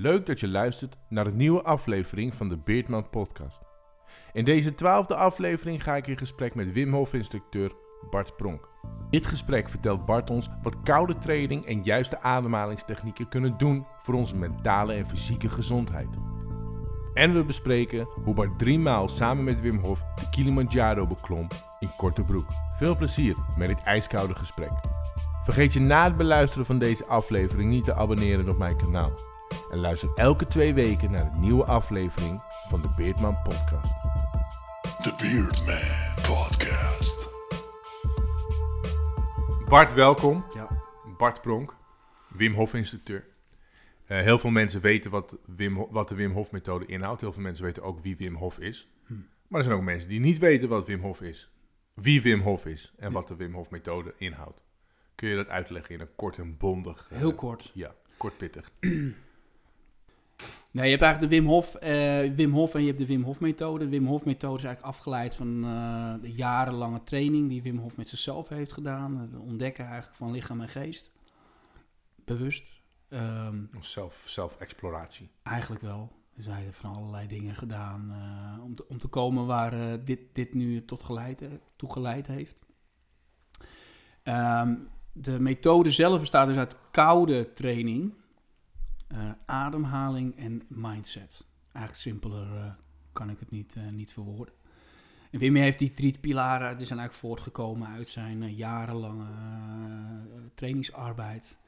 Leuk dat je luistert naar een nieuwe aflevering van de Beardman Podcast. In deze twaalfde aflevering ga ik in gesprek met Wim Hof instructeur Bart Pronk. Dit gesprek vertelt Bart ons wat koude training en juiste ademhalingstechnieken kunnen doen voor onze mentale en fysieke gezondheid. En we bespreken hoe Bart drie maal samen met Wim Hof de Kilimanjaro beklom in korte broek. Veel plezier met dit ijskoude gesprek. Vergeet je na het beluisteren van deze aflevering niet te abonneren op mijn kanaal. En luister elke twee weken naar een nieuwe aflevering van de Beardman Podcast. The Beardman Podcast. Bart, welkom. Ja. Bart Pronk, Wim Hof instructeur. Eh, heel veel mensen weten wat, Wim, wat de Wim Hof methode inhoudt. Heel veel mensen weten ook wie Wim Hof is. Maar er zijn ook mensen die niet weten wat Wim Hof is. Wie Wim Hof is en wat de Wim Hof methode inhoudt. Kun je dat uitleggen in een kort en bondig... eh, Heel kort. Ja, kort pittig. Nee, je hebt eigenlijk de Wim Hof, eh, Wim Hof en je hebt de Wim Hof methode. De Wim Hof methode is eigenlijk afgeleid van eh, de jarenlange training die Wim Hof met zichzelf heeft gedaan. Het ontdekken eigenlijk van lichaam en geest. Bewust. Ehm, Zelf, zelfexploratie. eigenlijk wel. Dus hij heeft van allerlei dingen gedaan eh, om, te, om te komen waar dit, dit nu tot geleid, toe geleid heeft. Ehm, de methode zelf bestaat dus uit koude training, eh, ademhaling en mindset. Eigenlijk simpeler eh, kan ik het niet, eh, niet verwoorden. En Wim heeft die drie pilaren, die zijn eigenlijk voortgekomen uit zijn jarenlange trainingsarbeid.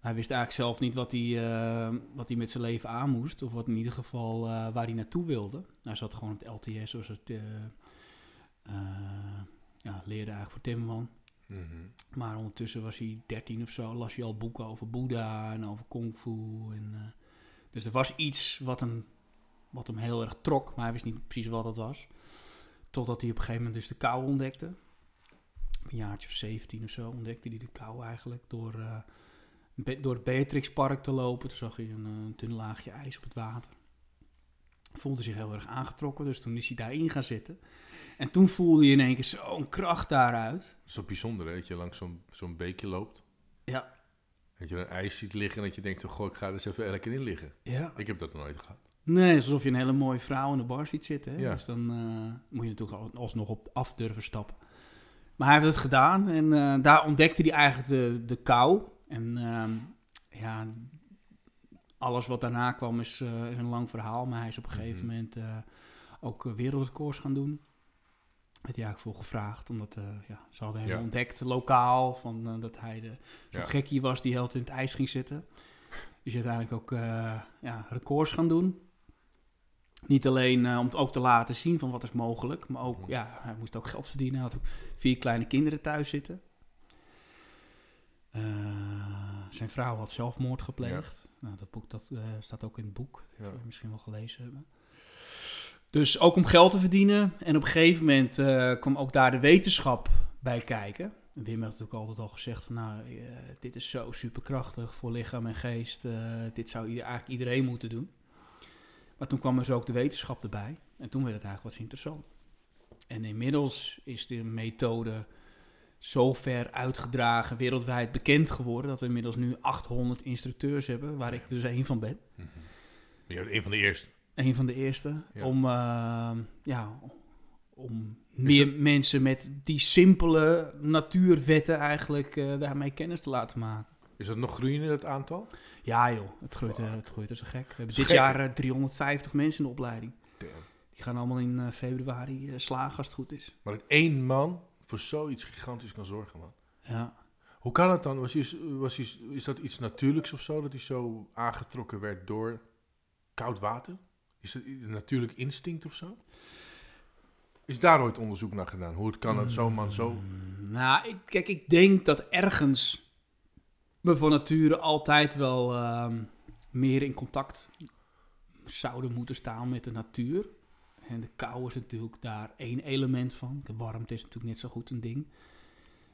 Hij wist eigenlijk zelf niet wat hij, wat hij met zijn leven aan moest. Of wat in ieder geval waar hij naartoe wilde. Hij zat gewoon op het LTS, zoals het ja, leerde eigenlijk voor Timmerman. Mhm. Maar ondertussen was hij 13 of zo, las hij al boeken over Boeddha en over Kung Fu. En, eh, dus er was iets wat hem, wat hem heel erg trok, maar hij wist niet precies wat dat was. Totdat hij op een gegeven moment dus de kou ontdekte. Een jaartje of 17 of zo ontdekte hij de kou eigenlijk door, Be- door het Beatrixpark te lopen. Toen zag hij een, eh, dun laagje ijs op het water. Voelde zich heel erg aangetrokken, dus toen is hij daarin gaan zitten. En toen voelde je in één keer zo'n kracht daaruit. Dat is zo bijzonder hè, dat je langs zo'n zo'n beekje loopt. Ja, Dat je een ijs ziet liggen en dat je denkt, oh, goh, ik ga er eens even lekker in liggen. ja. Ik heb dat nooit gehad. Nee, alsof je een hele mooie vrouw in de bar ziet zitten. Hè? Ja. Dus dan eh, moet je natuurlijk al- alsnog op af durven stappen. Maar hij heeft het gedaan en eh, daar ontdekte hij eigenlijk de, de kou. En ehm, ja, alles wat daarna kwam is, eh, is een lang verhaal. Maar hij is op een gegeven Mhm. moment eh, ook eh, wereldrecords gaan doen. Werd hij eigenlijk voor gevraagd, omdat ja, ze hadden hem Ja. ontdekt lokaal. Van, dat hij de, zo'n Ja. gekkie was die heel in het ijs ging zitten. Dus uiteindelijk ook ja, records gaan doen. Niet alleen om het ook te laten zien van wat is mogelijk, maar ook, Mhm. ja, hij moest ook geld verdienen. Hij had ook vier kleine kinderen thuis zitten. Eh, zijn vrouw had zelfmoord gepleegd. Nou, dat boek dat, eh, staat ook in het boek. Dat Ja. zul je misschien wel gelezen hebben. Dus ook om geld te verdienen. En op een gegeven moment eh, kwam ook daar de wetenschap bij kijken. En Wim had natuurlijk altijd al gezegd van nou, eh, dit is zo superkrachtig voor lichaam en geest. dit zou eigenlijk iedereen moeten doen. Maar toen kwam dus ook de wetenschap erbij. En toen werd het eigenlijk wat interessant. En inmiddels is de methode zo ver uitgedragen, wereldwijd bekend geworden... dat we inmiddels nu 800 instructeurs hebben, waar ik dus één van ben. Je bent een van de eerste. Een van de eerste. Ja. Om, eh, ja, om meer mensen met die simpele natuurwetten eigenlijk eh, daarmee kennis te laten maken. Is dat nog groeiende, dat aantal? Ja joh, het groeit, eh, het groeit als een gek. We hebben dit gek, jaar eh, 350 mensen in de opleiding. Damn. Die gaan allemaal in eh, februari eh, slagen als het goed is. Maar dat één man voor zoiets gigantisch kan zorgen, man. Ja. Hoe kan het dan? Was hij, was hij, is dat iets natuurlijks of zo? Dat hij zo aangetrokken werd door koud water? Is dat een natuurlijk instinct of zo? Is daar ooit onderzoek naar gedaan? Hoe het kan dat zo'n man zo... Mm, Nou, ik, kijk, ik denk dat ergens we van nature altijd wel ehm, meer in contact zouden moeten staan met de natuur. En de kou is natuurlijk daar één element van. De warmte is natuurlijk net zo goed een ding.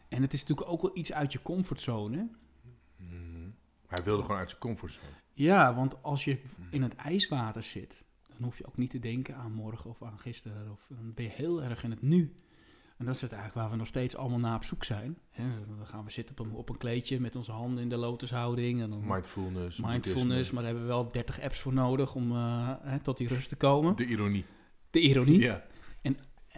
En het is natuurlijk ook wel iets uit je comfortzone. Mhm. Hij wilde gewoon uit zijn comfortzone. Ja, want als je in het ijswater zit, dan hoef je ook niet te denken aan morgen of aan gisteren. Of, dan ben je heel erg in het nu. En dat is het eigenlijk waar we nog steeds allemaal naar op zoek zijn. Dan gaan we zitten op een, op een kleedje met onze handen in de lotushouding. En dan Mindfulness. mindfulness, maar daar hebben we wel 30 apps voor nodig om eh, hè, tot die rust te komen. De ironie. De ironie. Ja.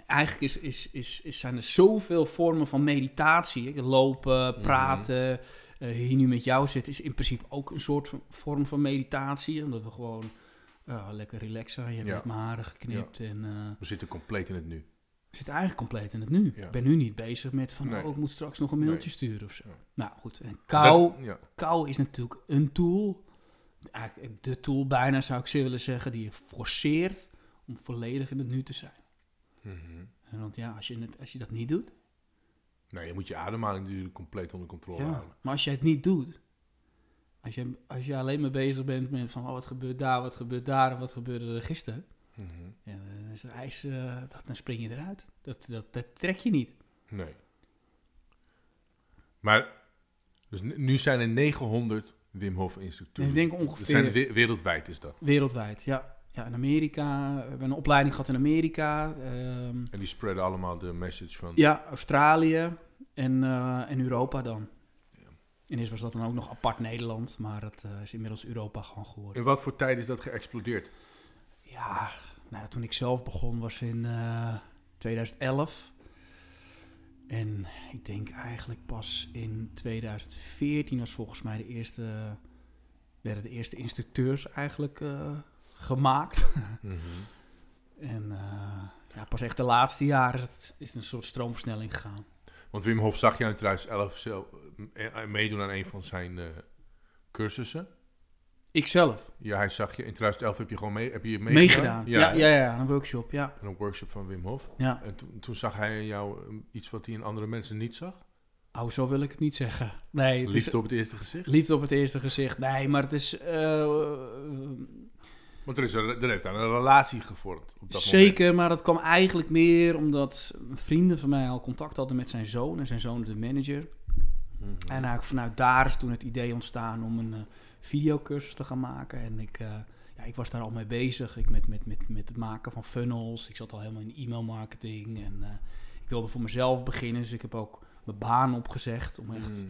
Eigenlijk is, is, is, is, zijn er zoveel vormen van meditatie. Lopen, praten. eh, hier nu met jou zit is in principe ook een soort van- vorm van meditatie. Omdat we gewoon eh, lekker relaxen. Je hebt Ja. mijn haren geknipt. En eh, We zitten compleet in het nu. we zitten eigenlijk compleet in het nu. Ja. Ik ben nu niet bezig met van, Nee. oh, ik moet straks nog een mailtje Nee. sturen of zo. Nou goed, en kou, Dat- kou is natuurlijk een tool. Eigenlijk de tool bijna zou ik ze willen zeggen, die je forceert om volledig in het nu te zijn. Mhm. En want ja, als je, het, als je dat niet doet, Nee, je moet je ademhaling natuurlijk compleet onder controle ja. houden. maar als je het niet doet, als je, als je alleen maar bezig bent met van, oh, wat gebeurt daar, wat gebeurt daar, en wat gebeurde er gisteren, ja, dan is het ijs, eh, dat, dan spring je eruit. Dat, dat, dat trek je niet. Nee. Maar, dus nu- zijn er 900 Wim Hof instructeurs. Ik denk Dat ongeveer zijn we- wereldwijd is dat. wereldwijd, ja. Ja, in Amerika, we hebben een opleiding gehad in Amerika, ehm, En die spreiden allemaal de message van... Ja, Australië en, eh, en Europa dan. En eerst was dat dan ook nog apart Nederland, maar het eh, is inmiddels Europa gewoon geworden. In wat voor tijd is dat geëxplodeerd? Ja, nou, toen ik zelf begon was in eh, 2011. En ik denk eigenlijk pas in 2014 was volgens mij de eerste, werden de eerste instructeurs eigenlijk gemaakt. Mhm. En eh, ja, pas echt de laatste jaren is het is een soort stroomversnelling gegaan. Want Wim Hof zag jou in 2011 zo, eh, eh, meedoen aan een van zijn eh, cursussen. Ikzelf. Ja, hij zag je in 2011 heb je gewoon mee, heb je meegedaan? Meegedaan. Ja, ja, ja, een workshop, ja. En een workshop van Wim Hof. ja. En toen, toen zag hij in jou iets wat hij in andere mensen niet zag. Oh, zo wil ik het niet zeggen. Nee, het is Liefde op het eerste gezicht. liefde op het eerste gezicht. Nee, maar het is Want er, is een, er heeft daar een relatie gevormd. Op dat zeker, maar dat kwam eigenlijk meer omdat vrienden van mij al contact hadden met zijn zoon. En zijn zoon is de manager. Mhm. En eigenlijk vanuit daar is toen het idee ontstaan om een eh, videocursus te gaan maken. En ik, eh, ja, ik was daar al mee bezig. Ik met, met, met, met het maken van funnels. Ik zat al helemaal in e-mail marketing. En eh, ik wilde voor mezelf beginnen. Dus ik heb ook mijn baan opgezegd om echt... Mm,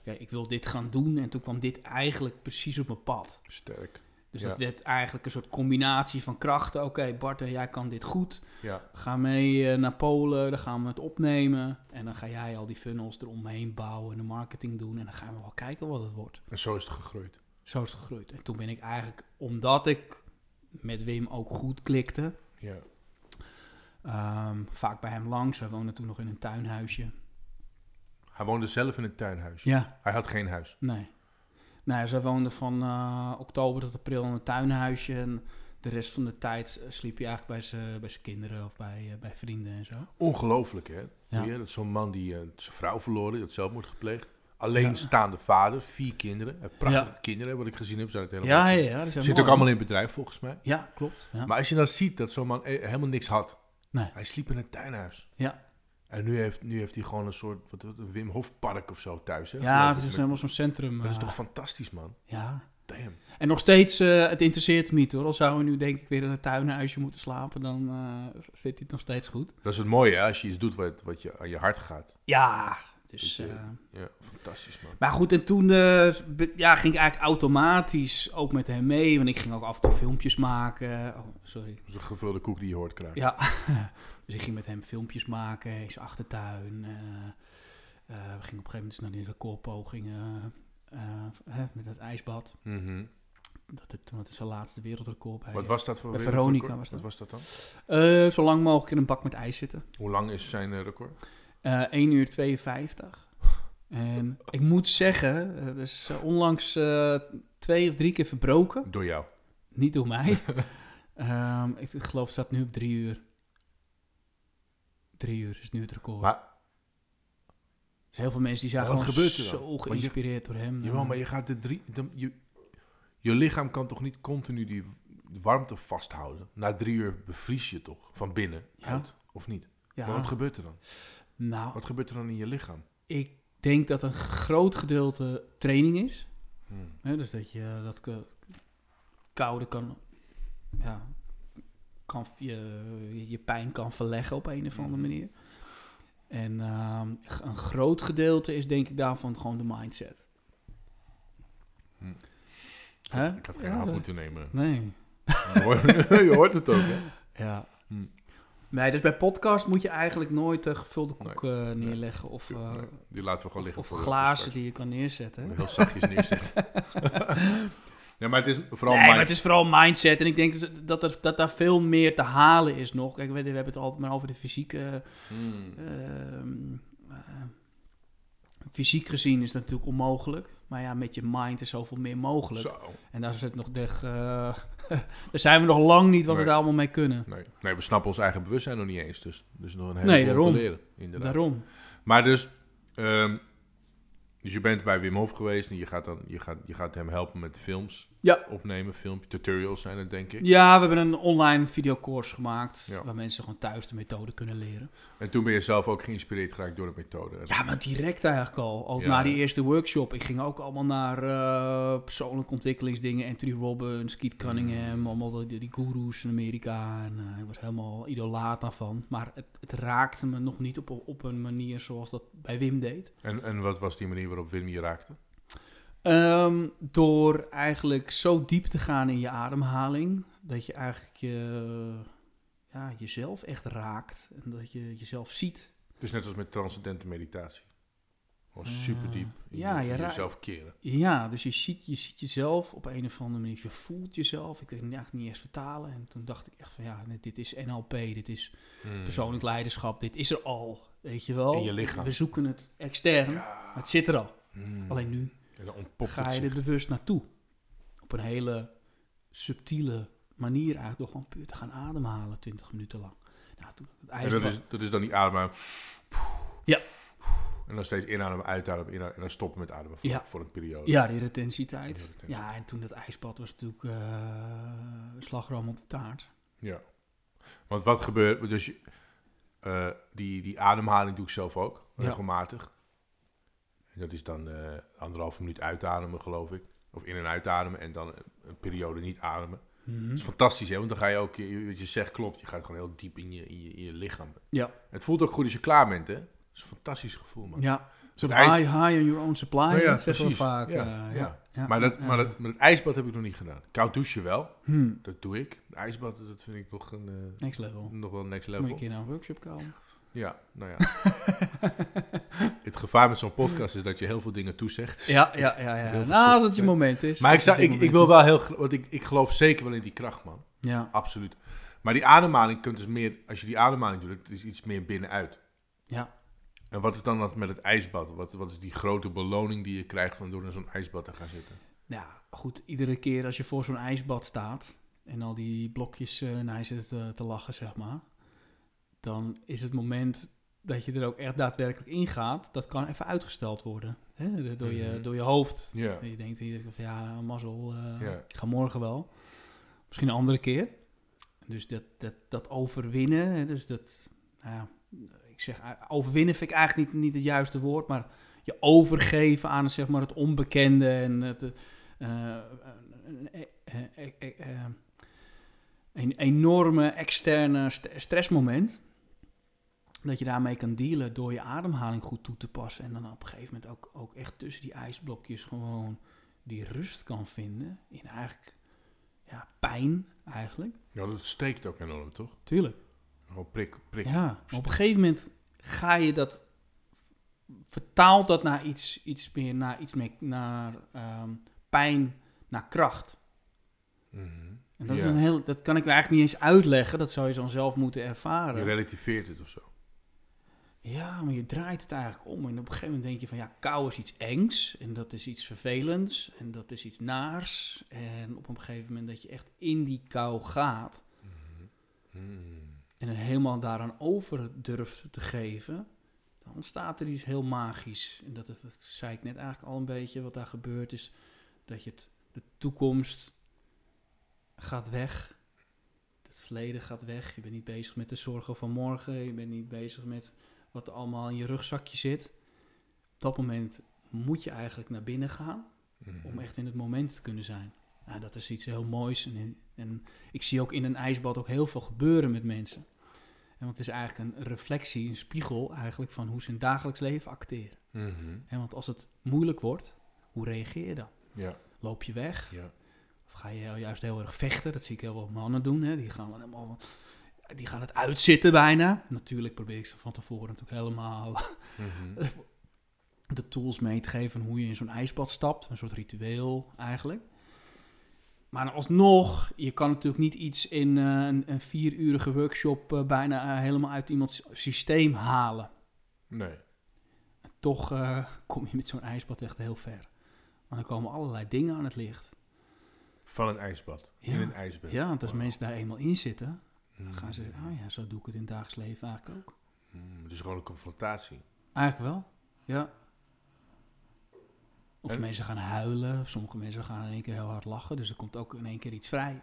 Oké, ik wil dit gaan doen. En toen kwam dit eigenlijk precies op mijn pad. sterk. Dus Ja. dat werd eigenlijk een soort combinatie van krachten. Oké, Bart, eh, jij kan dit goed. Ja, Ga mee eh, naar Polen, dan gaan we het opnemen. En dan ga jij al die funnels eromheen bouwen en de marketing doen. En dan gaan we wel kijken wat het wordt. en zo is het gegroeid. Zo is het gegroeid. En toen ben ik eigenlijk, omdat ik met Wim ook goed klikte, Ja. ehm, vaak bij hem langs. Hij woonde toen nog in een tuinhuisje. Hij woonde zelf in een tuinhuisje. Ja, Hij had geen huis. Nee. Nee, zij woonde van eh, oktober tot april in een tuinhuisje. En de rest van de tijd eh, sliep hij eigenlijk bij zijn bij zijn kinderen of bij, eh, bij vrienden en zo. Ongelooflijk, hè? Ja. Ja. Dat zo'n man die zijn vrouw verloren, die had zelfmoord gepleegd. Alleenstaande vader, vier kinderen. Prachtige Ja. kinderen, wat ik gezien heb. Zijn het helemaal Ja, ja, ja. Zit mooi. ook allemaal in het bedrijf, volgens mij. Ja, klopt. Ja. Maar als je dan ziet dat zo'n man helemaal niks had. Nee. Hij sliep in een tuinhuis. Ja. En nu heeft, nu heeft hij gewoon een soort wat, een Wim Hof park of zo thuis. Hè? ja, het is met- helemaal zo'n centrum. Dat is eh, toch fantastisch, man. Ja. Damn. En nog steeds, eh, het interesseert me niet hoor. Al zouden we nu denk ik weer in een tuinhuisje moeten slapen, dan eh, vindt hij het nog steeds goed. Dat is het mooie, hè? Als je iets doet wat, wat je aan je hart gaat. Ja, dus... Ja, fantastisch, man. Maar goed, en toen ja, ging ik eigenlijk automatisch ook met hem mee. Want ik ging ook af en toe filmpjes maken. Oh, sorry. Dat is een gevulde koek die je hoort krijgen. Ja, dus ik ging met hem filmpjes maken in zijn achtertuin. eh, eh, we gingen op een gegeven moment dus naar die recordpogingen eh, hè, met het ijsbad. Mhm. Dat het, toen hij zijn laatste wereldrecord bij. Wat was dat voor bij? Veronica was dat. Wat was dat dan? Zo lang mogelijk in een bak met ijs zitten. Hoe lang is zijn record? Eh 1 uur 52. En ik moet zeggen, het is onlangs twee of drie keer verbroken. Door jou. Niet door mij. Ehm, ik geloof het staat nu op drie uur. Drie uur is nu het record. Maar, Er zijn heel veel mensen die zijn gewoon gebeurt er zo je- geïnspireerd door hem. jawel, maar je gaat de drie... de- je, je lichaam kan toch niet continu die warmte vasthouden? Na drie uur bevries je toch? Van binnen Ja. uit? Of niet? ja, Maar wat gebeurt er dan? nou, Wat gebeurt er dan in je lichaam? ik denk dat een groot gedeelte training is. Hmm. Dus dat je dat koude kan, ja, kan je, je pijn kan verleggen op een of andere manier. En ehm, een groot gedeelte is denk ik daarvan gewoon de mindset. Hm. Ik had geen Ja, hap moeten nemen. Nee. Je hoort, het ook, hè? Ja. Hm. Nee, dus bij podcast moet je eigenlijk nooit een gevulde koek eh, nee. neerleggen. Of, eh, die laten we gewoon of, liggen of de- glazen die je kan neerzetten. Heel zachtjes neerzetten. ja, maar het is vooral nee, maar het is vooral mindset. En ik denk dat, er, dat daar veel meer te halen is nog. Kijk, we, we hebben het altijd maar over de fysieke... Hmm. ehm, eh, fysiek gezien is dat natuurlijk onmogelijk. Maar ja, met je mind is zoveel meer mogelijk. Zo. En daar, zit nog de, eh, daar zijn we nog lang niet wat we Nee. daar allemaal mee kunnen. Nee. nee, we snappen ons eigen bewustzijn nog niet eens. Dus, dus nog een Nee, heleboel daarom. te leren. Inderdaad. Daarom. Maar dus, ehm, dus je bent bij Wim Hof geweest en je gaat, dan, je gaat, je gaat hem helpen met films Ja. opnemen. Filmpje, tutorials zijn het, denk ik. Ja, we hebben een online videocourse gemaakt. Ja. Waar mensen gewoon thuis de methode kunnen leren. En toen ben je zelf ook geïnspireerd geraakt door de methode. Ja, maar direct eigenlijk al. Ook Ja. na die eerste workshop. Ik ging ook allemaal naar eh, persoonlijke ontwikkelingsdingen. Anthony Robbins, Keith Cunningham. Mm. Allemaal die, die gurus in Amerika. En eh, ik was helemaal idolaat daarvan. Maar het, het raakte me nog niet op, op een manier zoals dat bij Wim deed. En, en wat was die manier waarop Wim je raakte? Ehm, door eigenlijk zo diep te gaan in je ademhaling. Dat je eigenlijk je, ja, jezelf echt raakt. En dat je jezelf ziet. Het is net als met transcendente meditatie. Gewoon super diep in, ja, je- in jezelf keren. Ja, dus je ziet, je ziet jezelf op een of andere manier. Je voelt jezelf. Ik weet het eigenlijk niet eens vertalen. En toen dacht ik echt van ja, dit is NLP. Dit is Hmm. persoonlijk leiderschap. Dit is er al. Weet je wel. In je lichaam. We zoeken het extern. maar Het zit er al. Hmm. Alleen nu En dan ontpopt ga je er bewust naartoe. Op een hele subtiele manier eigenlijk. Door gewoon puur te gaan ademhalen 20 minuten lang. Nou, toen het En dat is, dat is dan die adem. Ja. En dan steeds inademen, uitademen, inademen, en dan stoppen met ademen voor, Ja. voor een periode. Ja, die retentietijd. Ja. Ja, en toen dat ijsbad was natuurlijk eh slagroom op de taart. Ja. Want wat gebeurt, dus eh, die, die ademhaling doe ik zelf ook, Ja. regelmatig. En dat is dan eh anderhalve minuut uitademen, geloof ik. Of in- en uitademen en dan een, een periode niet ademen. Mhm. Dat is fantastisch, hè? Want dan ga je ook, je- wat je zegt klopt, je gaat gewoon heel diep in je, in je, in je lichaam. Ja. Het voelt ook goed als je klaar bent, hè? Dat is een fantastisch gevoel, man. Ja, zo high, high on your own supply, Ja, ja, zeggen we vaak. Ja, eh, ja. ja. Maar, dat, maar, dat, maar het ijsbad heb ik nog niet gedaan. Koud douchen wel, Hmm, dat doe ik. Het ijsbad, dat vind ik nog, een, eh, next level. nog wel next Moet je level. een keer naar een workshop komen. Ja, nou ja. het gevaar met zo'n podcast is dat je heel veel dingen toezegt. Ja, ja, ja. Ja. Nou, als het je moment is. Maar ik, zou, ik, ik wil wel heel... Want ik, ik geloof zeker wel in die kracht, man. Ja, Absoluut. Maar die ademhaling kunt dus meer... Als je die ademhaling doet, het is iets meer binnenuit. ja. En wat is dan dat met het ijsbad? Wat, wat is die grote beloning die je krijgt van door in zo'n ijsbad te gaan zitten? Ja, goed. Iedere keer als je voor zo'n ijsbad staat en al die blokjes eh naar je zit te, te lachen, zeg maar. Dan is het moment dat je er ook echt daadwerkelijk ingaat, dat kan even uitgesteld worden. Hè? Door, je, Mhm. door je hoofd. En je denkt hier van ja, mazzel, Ja. ik ga morgen wel. Misschien een andere keer. Dus dat, dat, dat overwinnen, hè, dus dat, nou ja, ik zeg, overwinnen vind ik eigenlijk niet, niet het juiste woord, maar je overgeven aan zeg maar, het onbekende en het, eh, eh, een enorme externe st- stressmoment. Dat je daarmee kan dealen door je ademhaling goed toe te passen. En dan op een gegeven moment ook, ook echt tussen die ijsblokjes gewoon die rust kan vinden. In eigenlijk ja, pijn eigenlijk. Ja, dat steekt ook enorm, toch? Tuurlijk. Gewoon prik, prik. Ja, maar op een gegeven moment ga je dat, vertaalt dat naar iets, iets meer, naar iets meer, naar ehm, pijn, naar kracht. Mhm. En dat, is een heel, dat kan ik eigenlijk niet eens uitleggen, dat zou je dan zelf moeten Je ervaren. relativeert het of zo. Ja, maar je draait het eigenlijk om. En op een gegeven moment denk je van ja, kou is iets engs. En dat is iets vervelends. En dat is iets naars. En op een gegeven moment dat je echt in die kou gaat. En helemaal daaraan over durft te geven, dan ontstaat er iets heel magisch. En dat, dat zei ik net eigenlijk al een beetje, wat daar gebeurt is dat je het, de toekomst gaat weg. Het verleden gaat weg. Je bent niet bezig met de zorgen van morgen. Je bent niet bezig met wat er allemaal in je rugzakje zit. Op dat moment moet je eigenlijk naar binnen gaan Mhm. om echt in het moment te kunnen zijn. Nou, dat is iets heel moois. En, en ik zie ook in een ijsbad ook heel veel gebeuren met mensen. En want het is eigenlijk een reflectie, een spiegel eigenlijk van hoe ze in het dagelijks leven acteren. Mhm. En want als het moeilijk wordt, hoe reageer je dan? Ja, Loop je weg? ja. Of ga je juist heel erg vechten? Dat zie ik heel veel mannen doen. Hè? Die, gaan helemaal, die gaan het uitzitten bijna. Natuurlijk probeer ik ze van tevoren natuurlijk helemaal Mhm. de tools mee te geven hoe je in zo'n ijsbad stapt. Een soort ritueel eigenlijk. Maar alsnog, je kan natuurlijk niet iets in eh, een, een vierurige workshop eh, bijna eh, helemaal uit iemands systeem halen. Nee. Toch kom je met zo'n ijsbad echt heel ver. Want dan komen allerlei dingen aan het licht. Van een ijsbad. In Ja. een ijsbad. Ja, want als mensen daar eenmaal in zitten. Dan gaan ze zeggen, oh ja, zo doe ik het in het dagelijks leven eigenlijk ook. Mhm. Dus gewoon een confrontatie. Eigenlijk wel, ja. Of En- mensen gaan huilen, sommige mensen gaan in één keer heel hard lachen, dus er komt ook in één keer iets vrij.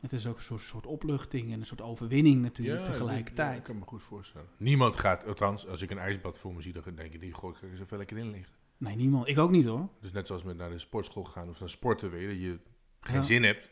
Het is ook een soort, soort opluchting en een soort overwinning natuurlijk Ja, tegelijkertijd. Ja, ik kan me goed voorstellen. Niemand gaat, althans, als ik een ijsbad voor me zie, dan denk ik, die gooi ik er even lekker in liggen. Nee, niemand. Ik ook niet hoor. Dus net zoals met naar de sportschool gaan of naar sporten weer, dat je geen Ja. zin hebt.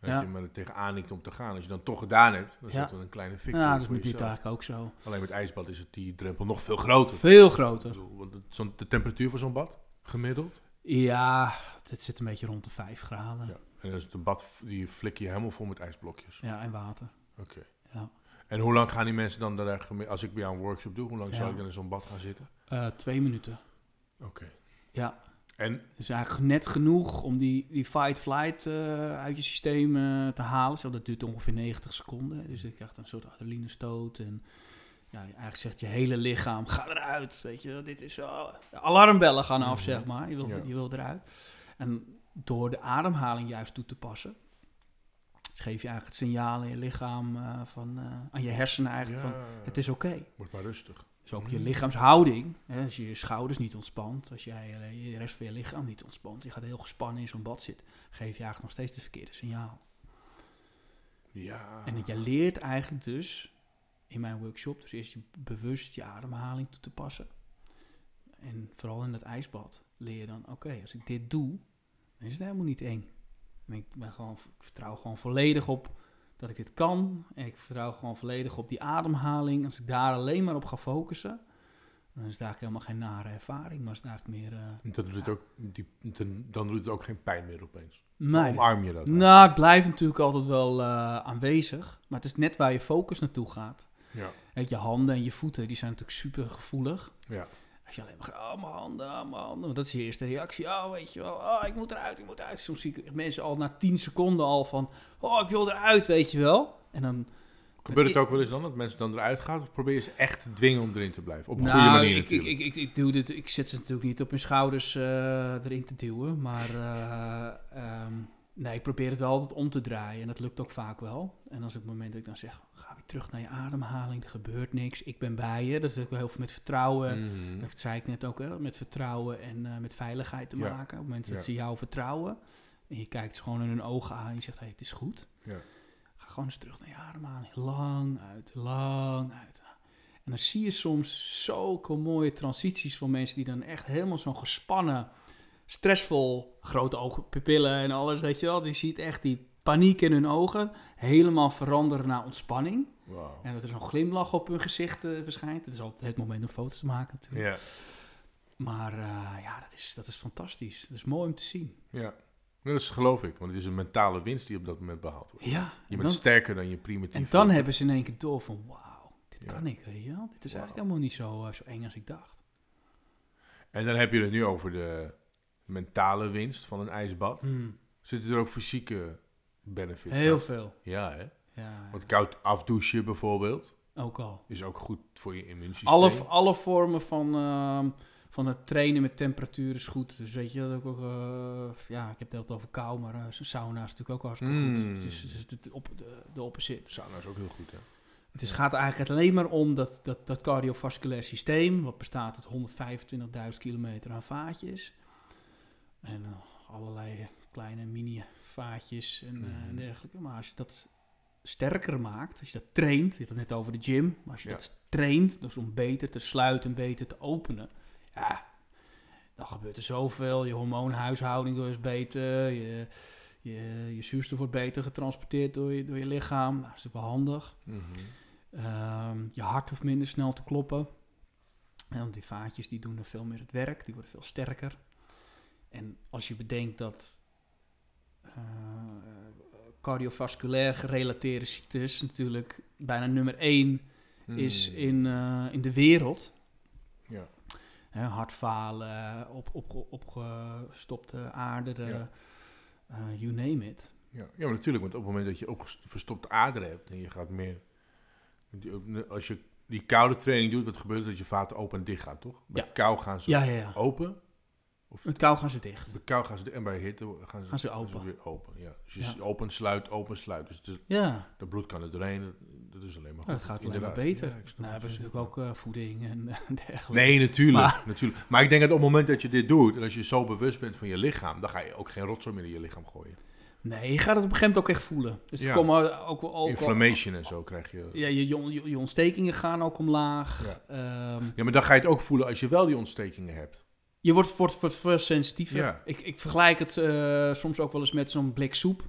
Dat Ja. je maar er tegenaan nikt om te gaan. Als je dan toch gedaan hebt, dan is Ja. dat wel een kleine victory Ja, dus voor met dit jezelf. eigenlijk ook zo. Alleen met ijsbad is het die drempel nog veel groter. Veel groter. bedoel, want de temperatuur van zo'n bad, gemiddeld. Ja, het zit een beetje rond de 5 graden. Ja. Ja, En is het een bad, die flik je helemaal vol met ijsblokjes. en water. Oké. Ja. En hoe lang gaan die mensen dan daar, als ik bij jou een workshop doe, hoe lang Ja. zou ik dan in zo'n bad gaan zitten? Eh, twee minuten. Oké. Ja, En, dus eigenlijk net genoeg om die, die fight-flight eh, uit je systeem eh, te halen. Zo, dat duurt ongeveer 90 seconden. Dus je krijgt een soort adrenalinestoot. En ja, eigenlijk zegt je hele lichaam, ga eruit. Weet je, dit is zo. De alarmbellen gaan af, Mhm. zeg maar. Je wil, Ja. je wil eruit. En door de ademhaling juist toe te passen, geef je eigenlijk het signaal in je lichaam eh, van, eh, aan je hersenen eigenlijk van, het is oké. Wordt maar rustig. Dus ook je Mhm. lichaamshouding. Hè, als je je schouders niet ontspant, als jij eh, je rest van je lichaam niet ontspant, je gaat heel gespannen in zo'n bad zitten, geef je eigenlijk nog steeds het verkeerde signaal. Ja. En dat je leert eigenlijk dus in mijn workshop, dus eerst je bewust je ademhaling toe te passen. En vooral in dat ijsbad leer je dan, oké, als ik dit doe, dan is het helemaal niet eng. En ik, ben gewoon, ik vertrouw gewoon volledig op dat ik dit kan. En ik vertrouw gewoon volledig op die ademhaling. Als ik daar alleen maar op ga focussen, dan is het eigenlijk helemaal geen nare ervaring, maar is het eigenlijk meer... eh Dan doet, het ook, die, dan, dan doet het ook geen pijn meer opeens. nee, Omarm je dat? nou, het blijft natuurlijk altijd wel eh, aanwezig. Maar het is net waar je focus naartoe gaat. Ja. Je handen en je voeten, die zijn natuurlijk super gevoelig. Ja. Als je alleen maar gaat, oh mijn handen, oh mijn handen. Want dat is je eerste reactie. Oh, weet je wel, oh, ik moet eruit, ik moet eruit. Soms zie ik mensen al na 10 seconden al van, oh, ik wil eruit, weet je wel. En dan... Gebeurt het ook wel eens dan dat mensen dan eruit gaan? Of probeer je ze echt dwingen om erin te blijven? Op een goede Nou, manier ik, natuurlijk. ik, ik, ik doe dit, ik zet ze natuurlijk niet op hun schouders eh, erin te duwen. Maar eh, ehm, nee, ik probeer het wel altijd om te draaien. En dat lukt ook vaak wel. En als op het moment dat ik dan zeg, ga terug naar je ademhaling. Er gebeurt niks, ik ben bij je. Dat is ook heel veel met vertrouwen. Mhm. Dat zei ik net ook, hè, met vertrouwen en eh, met veiligheid te Ja. maken. Op het moment dat Ja. ze jou vertrouwen en je kijkt ze gewoon in hun ogen aan en je zegt, hey, het is goed. Ja. Ga gewoon eens terug naar je ademhaling. Lang uit, lang uit. En dan zie je soms zulke mooie transities van mensen die dan echt helemaal zo'n gespannen, stressvol, grote ogen, pupillen en alles, weet je wel. Die ziet echt die paniek in hun ogen helemaal veranderen naar ontspanning. En dat er zo'n glimlach op hun gezicht eh, verschijnt. Het is altijd het moment om foto's te maken natuurlijk. Ja. Maar eh, ja, dat is, dat is fantastisch. Dat is mooi om te zien. ja. Dat is geloof ik, want het is een mentale winst die op dat moment behaald wordt. Ja, Je en bent dan, sterker dan je primitieve. en dan hebben ze in één keer door van... Wauw, dit Ja. kan ik, weet je wel. Dit is eigenlijk helemaal niet zo, eh, zo eng als ik dacht. En dan heb je het nu over de mentale winst van een ijsbad. Zitten er ook fysieke benefits? Heel veel. Ja, hè? Ja, Want koud afdouchen bijvoorbeeld ook al. is ook goed voor je immuunsysteem. Alle, alle vormen van, ehm, van het trainen met temperatuur is goed. Dus weet je, dat ook, eh, ja, ik heb het altijd over kou, maar eh, sauna is natuurlijk ook hartstikke Mm. goed. Is, het op, de, de opposite. Sauna is ook heel goed, hè? Het is, gaat eigenlijk alleen maar om dat, dat, dat cardiovasculair systeem, wat bestaat uit 125.000 kilometer aan vaatjes. En eh, allerlei kleine mini-vaatjes en, eh, en dergelijke. Maar als je dat sterker maakt, als je dat traint, je had het net over de gym, maar als je Ja. dat traint, dus om beter te sluiten, beter te openen, ja, dan gebeurt er zoveel. Je hormoonhuishouding is beter, je, je, je zuurstof wordt beter getransporteerd door je, door je lichaam. Nou, dat is wel handig. Mhm. Ehm, je hart hoeft minder snel te kloppen. Ja, want die vaatjes die doen er veel meer het werk, die worden veel sterker. En als je bedenkt dat eh, cardiovasculair gerelateerde ziektes natuurlijk bijna nummer één is Hmm. in, eh, in de wereld. Ja. Hè, hartfalen, op, op, opgestopte aarderen, Ja. eh, you name it. Ja. ja, maar natuurlijk, want op het moment dat je verstopte aderen hebt en je gaat meer... Als je die koude training doet, wat gebeurt er dat je vaten open en dicht gaat, toch? Bij Ja. kou gaan ze Ja, ja, open, Met kou gaan ze dicht. bij kou gaan ze dicht en bij hitte gaan ze, Gaan ze open. weer open. Ja. Dus je open, sluit, open, sluit. Dus het is, Ja, dat bloed kan er doorheen, dat, is alleen maar goed. het gaat alleen maar beter. Ja, nou, hebben zegt. natuurlijk ook eh, voeding en eh, dergelijke. Nee, natuurlijk, Maar- natuurlijk. Maar ik denk dat op het moment dat je dit doet, en als je zo bewust bent van je lichaam, dan ga je ook geen rotzooi meer in je lichaam gooien. Nee, je gaat het op een gegeven moment ook echt voelen. Dus Ja. er komen ook wel... Ook wel- Inflammation en zo krijg je. Ja, je, je, je- je ontstekingen gaan ook omlaag. Ja. Ehm, Ja, maar dan ga je het ook voelen als je wel die ontstekingen hebt. Je wordt, wordt, wordt veel sensitiever. Ja. Ik, ik vergelijk het eh, soms ook wel eens met zo'n blik soep.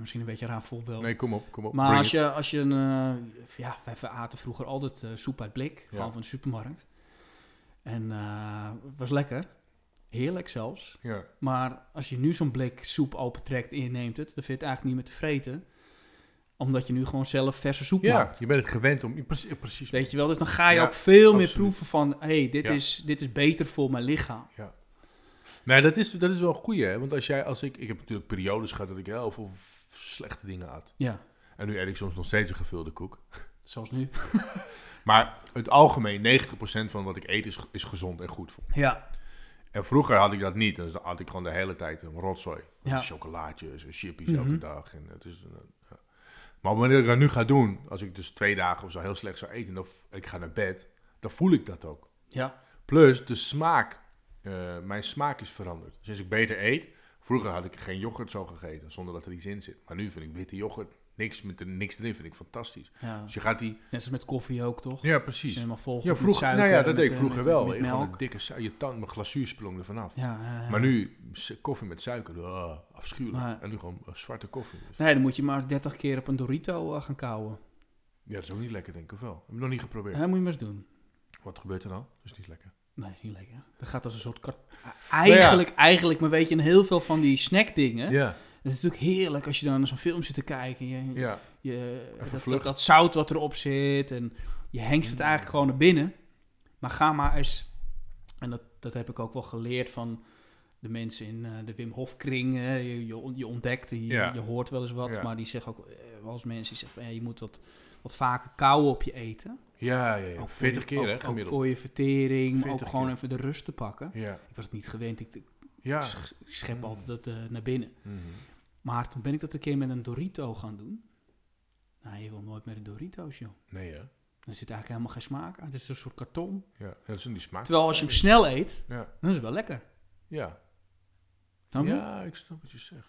Misschien een beetje een raar voorbeeld. Nee, kom op, kom op. maar Bring als je, als je een... eh, ja, wij aten vroeger altijd eh, soep uit blik. Ja. Gewoon van de supermarkt. En was lekker. Heerlijk zelfs. Ja, Maar als je nu zo'n blik soep opentrekt en je neemt het... dan vind je het eigenlijk niet meer te vreten. Omdat je nu gewoon zelf verse soep ja maakt. je bent het gewend om... Precies. precies. Weet je wel, dus dan ga je Ja, ook veel meer proeven van... hé, hey, dit, Ja. is, dit is beter voor mijn lichaam. Nee, dat is, dat is wel een goeie, hè. Want als jij, als ik... Ik heb natuurlijk periodes gehad dat ik heel veel slechte dingen had. Ja, En nu eet ik soms nog steeds een gevulde koek. zoals nu. Maar het algemeen, 90% van wat ik eet is, is gezond en goed voor me. Ja, En vroeger had ik dat niet. Dus dan had ik gewoon de hele tijd een rotzooi. Ja. Chocolaatjes en chippies Mhm. elke dag. En het is, een- ja. Maar dat ik dat nu ga doen, als ik dus twee dagen of zo heel slecht zou eten en dan f- ik ga naar bed, dan voel ik dat ook. ja, Plus de smaak. eh, mijn smaak is veranderd. Sinds ik beter eet. Vroeger had ik geen yoghurt zo gegeten, zonder dat er iets in zit. Maar nu vind ik witte yoghurt, niks, met er, niks erin, vind ik fantastisch. ja. Dus je gaat die... Net zoals met koffie ook, toch? Ja, Als precies. helemaal vol Ja, met vroeger, suiker nou ja, dat met, deed ik eh, vroeger met- wel. Met Ik melk. een dikke je tand, mijn glazuur sprong er vanaf. Ja, ja, ja. Maar nu koffie met suiker, ah, afschuwelijk. Maar- en nu gewoon eh, zwarte koffie. Dus. Nee, dan moet je maar 30 keer op een Dorito eh, gaan kauwen. Ja, dat is ook niet lekker, denk ik, of wel? Heb nog niet geprobeerd? Dat moet je maar eens doen. Wat gebeurt er dan? Dat is niet lekker. Nee, is niet lekker. Dat gaat als een soort... kar- Eigenlijk, eigenlijk, maar weet je, in heel veel van die snackdingen... Ja, Het is natuurlijk heerlijk als je dan naar zo'n film zit te kijken. Je, ja. je, dat, dat, zout wat erop zit. En je hengst het eigenlijk gewoon naar binnen. Maar ga maar eens... En dat, dat heb ik ook wel geleerd van de mensen in eh, de Wim Hof kring. Je, je, je ontdekt, en je, Ja. je hoort wel eens wat. Ja. Maar die zeggen ook, eh, wel eens mensen die zeggen... je moet wat, wat vaker kauwen op je eten. Ja, ja, ja. Ook voor 40 je- keer, ook, hè, ook gemiddeld. voor je vertering. Ook 40 gewoon keer. even de rust te pakken. Ja, Ik was het niet gewend. Ik, ik schep altijd dat eh, naar binnen. Mhm. Maar toen ben ik dat een keer met een Dorito gaan doen. Nou, je wil nooit met een Dorito's, joh. Nee, hè? Er zit eigenlijk helemaal geen smaak aan. Het is een soort karton. Ja, dat is die smaak. Terwijl als je hem snel eet, Ja, dan is het wel lekker. ja. Ja, ik snap wat je zegt.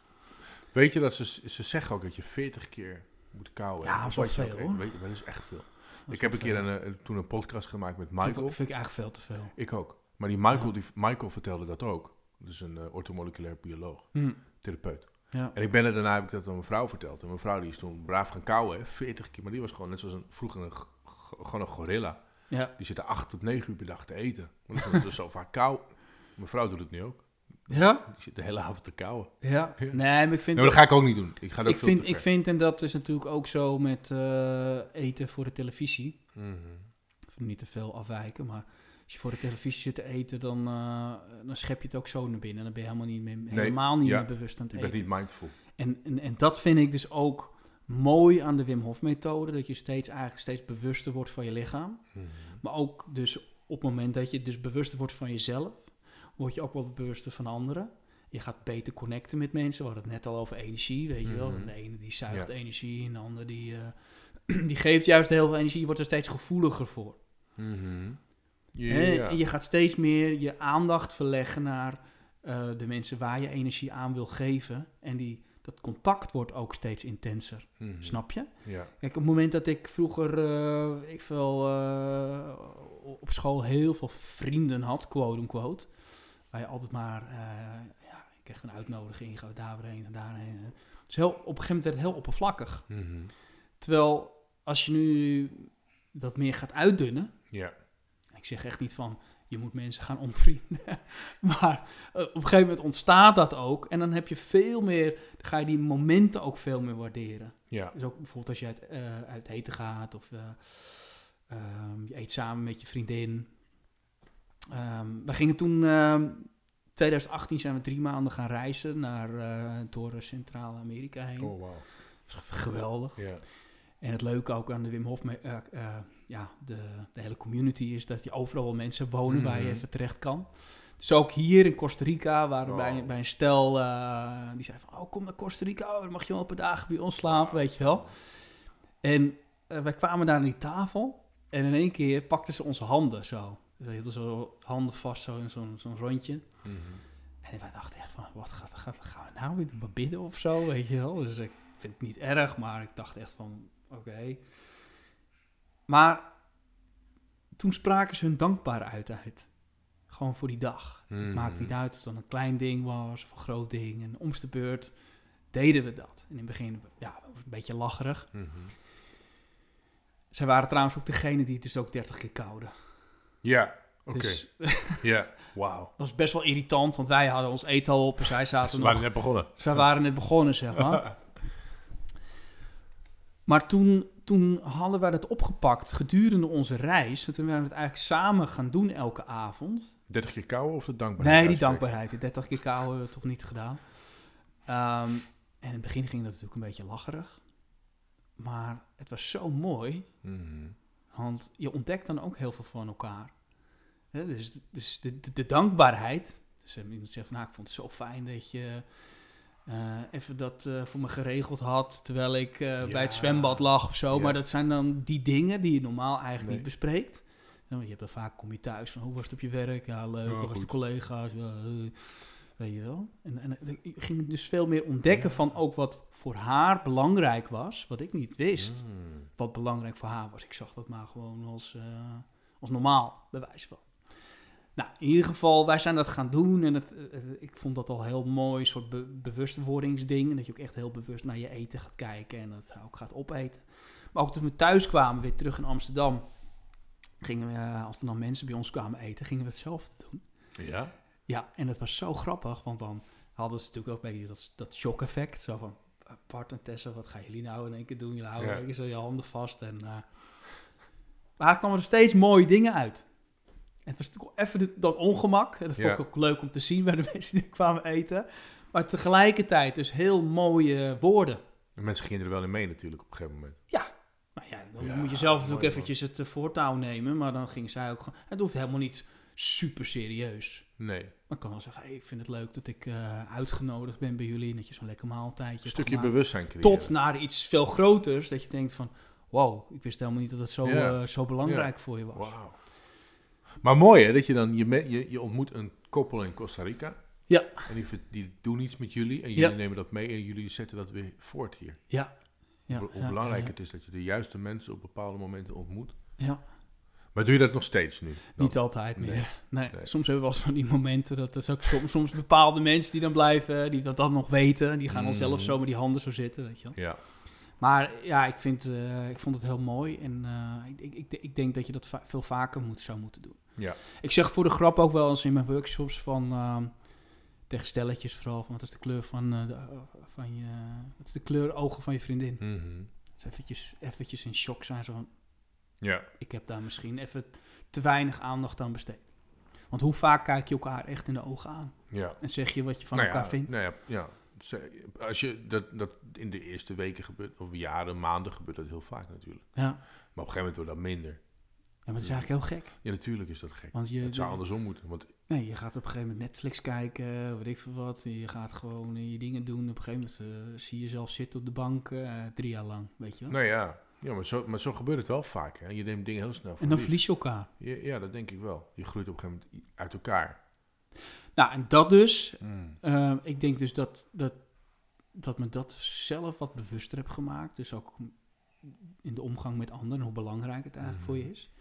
Weet je dat ze, ze zeggen ook dat je 40 keer moet kauwen? Ja, dat is wel veel, hoor. Weet je, dat is echt veel. Dat Ik heb een keer een, eh, toen een podcast gemaakt met Vind ik- Michael. vind ik eigenlijk veel te veel. Ik ook. Maar die Michael, Ja. die, Michael vertelde dat ook. Dus een uh, orthomoleculair bioloog, Hm. therapeut. Ja. En ik ben er daarna heb ik dat aan mijn vrouw verteld. En mijn vrouw die is toen braaf gaan kauwen, hè, 40 keer. Maar die was gewoon net zoals een, vroeger een, gewoon een gorilla. Ja. Die zit er 8 tot 9 uur per dag te eten. Want dat is zo vaak kou. Mijn vrouw doet het nu ook. Ja? Die zit de hele avond te kauwen. Ja. Nee, maar ik vind... Nee, maar dat ga ik ook niet doen. Ik ga dat ik veel vind, te ik vind, en dat is natuurlijk ook zo met eh, eten voor de televisie. Mhm. Of niet te veel afwijken, maar als je voor de televisie zit te eten, dan, eh, dan schep je het ook zo naar binnen. Dan ben je helemaal niet meer, helemaal niet ja. meer bewust aan het Je eten. bent niet mindful. En, en, en dat vind ik dus ook mooi aan de Wim Hof methode. Dat je steeds eigenlijk steeds bewuster wordt van je lichaam. Mhm. Maar ook dus op het moment dat je dus bewuster wordt van jezelf, word je ook wel bewuster van anderen. Je gaat beter connecten met mensen. We hadden het net al over energie, weet je wel. Mhm. De ene die zuigt Ja. energie en de ander die, eh, die geeft juist heel veel energie. Je wordt er steeds gevoeliger voor. Hè? En je gaat steeds meer je aandacht verleggen naar eh, de mensen waar je energie aan wil geven. En die, dat contact wordt ook steeds intenser. Mhm. Snap je? Ja. Kijk, op het moment dat ik vroeger eh, ik veel, eh, op school heel veel vrienden had, quote unquote. Waar je altijd maar, ja, ik kreeg een uitnodiging, ga daar weer heen en daarheen. Dus heel, op een gegeven moment werd het heel oppervlakkig. Mhm. Terwijl als je nu dat meer gaat uitdunnen, Ja. Ik zeg echt niet van je moet mensen gaan ontvrienden, maar eh, op een gegeven moment ontstaat dat ook en dan heb je veel meer, dan ga je die momenten ook veel meer waarderen. Ja. Dus ook bijvoorbeeld als je uit, eh, uit eten gaat of eh, ehm, je eet samen met je vriendin. Ehm, we gingen toen, ehm 2018 zijn we drie maanden gaan reizen naar, door Centraal-Amerika heen. Oh, wow. Dat was geweldig. Ja. En het leuke ook aan de Wim Hof, ja, de, de hele community is dat je overal wel mensen wonen waar je Mhm. even terecht kan. Dus ook hier in Costa Rica waren we Oh. bij, bij een stel, eh, die zei van, oh kom naar Costa Rica, oh, dan mag je wel een paar dagen bij ons slapen, weet je wel. En eh, wij kwamen daar aan die tafel en in één keer pakten ze onze handen zo. Ze hielden zo handen vast zo in zo'n zo'n rondje. Mhm. En wij dachten echt van, wat gaat, gaan we nou weer bidden of zo, weet je wel. Dus ik vind het niet erg, maar ik dacht echt van, oké. Maar toen spraken ze hun dankbaarheid uit. Gewoon voor die dag. Het Mhm. maakt niet uit of het dan een klein ding was of een groot ding. En om de beurt deden we dat. En in het begin, ja, was een beetje lacherig. Mhm. Zij waren trouwens ook degene die het dus ook 30 keer kouden. Ja. Oké. Dus Ja. Wauw. dat was best wel irritant, want wij hadden ons eten al op en zij zaten Ze nog... waren net begonnen. Zij waren net begonnen, zeg maar. Maar toen, toen hadden wij dat opgepakt gedurende onze reis. En toen zijn we het eigenlijk samen gaan doen elke avond. 30 keer kouwen of de dankbaarheid? Nee, die dankbaarheid. Die 30 keer kou hebben we toch niet gedaan. Ehm, en in het begin ging dat natuurlijk een beetje lacherig. Maar het was zo mooi. Mhm. Want je ontdekt dan ook heel veel van elkaar. Dus dus de, de, de dankbaarheid. Dus eh, iemand zegt van, nou, ik vond het zo fijn dat je eh, even dat eh, voor me geregeld had... terwijl ik eh, bij het zwembad lag of zo. Ja. Maar dat zijn dan die dingen die je normaal eigenlijk Nee. niet bespreekt. Want je hebt dan vaak, kom je thuis van, hoe was het op je werk? Ja, leuk. Hoe was goed. de collega's? Ja, weet je wel. En, en ik ging dus veel meer ontdekken Ja. van ook wat voor haar belangrijk was... wat ik niet wist Mhm. wat belangrijk voor haar was. Ik zag dat maar gewoon als, als normaal, bij wijze van. Nou, in ieder geval, wij zijn dat gaan doen en het, eh, eh, ik vond dat al heel mooi, een soort be- bewustwordingsding. En dat je ook echt heel bewust naar je eten gaat kijken en dat ook gaat opeten. Maar ook toen we thuis kwamen, weer terug in Amsterdam, gingen we, eh, als er dan mensen bij ons kwamen eten, gingen we hetzelfde doen. Ja? Ja, en het was zo grappig, want dan hadden ze natuurlijk ook een beetje dat, dat shock-effect. Zo van, Bart en Tessa, wat gaan jullie nou in één keer doen? Jullie houden Ja. keer zo je handen vast. En, eh, maar er kwamen er steeds mooie dingen uit. En het was natuurlijk even dat ongemak. En dat vond Ja. ik ook leuk om te zien bij de mensen die kwamen eten. Maar tegelijkertijd dus heel mooie woorden. En mensen gingen er wel in mee natuurlijk op een gegeven moment. Nou ja, dan Ja, moet je zelf natuurlijk eventjes het eh, voortouw nemen. Maar dan ging zij ook gewoon... Het hoeft helemaal niet super serieus. Nee. Maar ik kan wel zeggen, hey, ik vind het leuk dat ik eh, uitgenodigd ben bij jullie. En dat je zo'n lekker maaltijdje Een stukje bewustzijn creëren. Tot naar iets veel groters. Dat je denkt van, wow, ik wist helemaal niet dat het zo, Ja. eh, zo belangrijk voor je was. Wauw. Maar mooi hè, dat je dan, je, me- je, je ontmoet een koppel in Costa Rica. Ja. En die, die doen iets met jullie en jullie Ja. nemen dat mee en jullie zetten dat weer voort hier. Ja. ja hoe hoe ja, belangrijk het is dat je de juiste mensen op bepaalde momenten ontmoet. Ja, Maar doe je dat nog steeds nu? Dan? niet altijd meer. Nee. Nee. Nee. Soms hebben we wel eens van die momenten dat er is ook soms, soms bepaalde mensen die dan blijven, die dat dan nog weten. Die gaan dan Mhm. zelf zo met die handen zo zitten, weet je wel. Ja. Maar ja, ik, vind, eh, ik vond het heel mooi. En eh, ik, ik, ik, ik denk dat je dat va- veel vaker moet, zou moeten doen. Ja. Ik zeg voor de grap ook wel eens in mijn workshops van... ehm, tegen stelletjes vooral, van wat is de kleur van, eh, de, van je... Wat is de kleur ogen van je vriendin? Mhm. Dus eventjes, eventjes in shock zijn. Zo van, Ja. ik heb daar misschien even te weinig aandacht aan besteed. Want hoe vaak kijk je elkaar echt in de ogen aan? Ja. En zeg je wat je van Nou elkaar ja, vindt? Nou ja, ja. Als je dat, dat in de eerste weken gebeurt, of jaren, maanden gebeurt dat heel vaak natuurlijk. Ja. Maar op een gegeven moment wordt dat minder. Ja, maar het is eigenlijk heel gek. Ja, natuurlijk is dat gek. Want je, Het zou andersom moeten. Want Nee, je gaat op een gegeven moment Netflix kijken, weet ik veel wat. Je gaat gewoon je dingen doen. Op een gegeven moment eh, zie je jezelf zitten op de bank eh, drie jaar lang, weet je wel. Nou ja, ja maar, zo, maar zo gebeurt het wel vaak. Hè? Je neemt dingen heel snel voor en dan verlies je elkaar. Ja, ja, dat denk ik wel. Je groeit op een gegeven moment uit elkaar. Nou, en dat dus. Mm. eh, ik denk dus dat, dat, dat me dat zelf wat bewuster heb gemaakt. Dus ook in de omgang met anderen, hoe belangrijk het eigenlijk voor je is.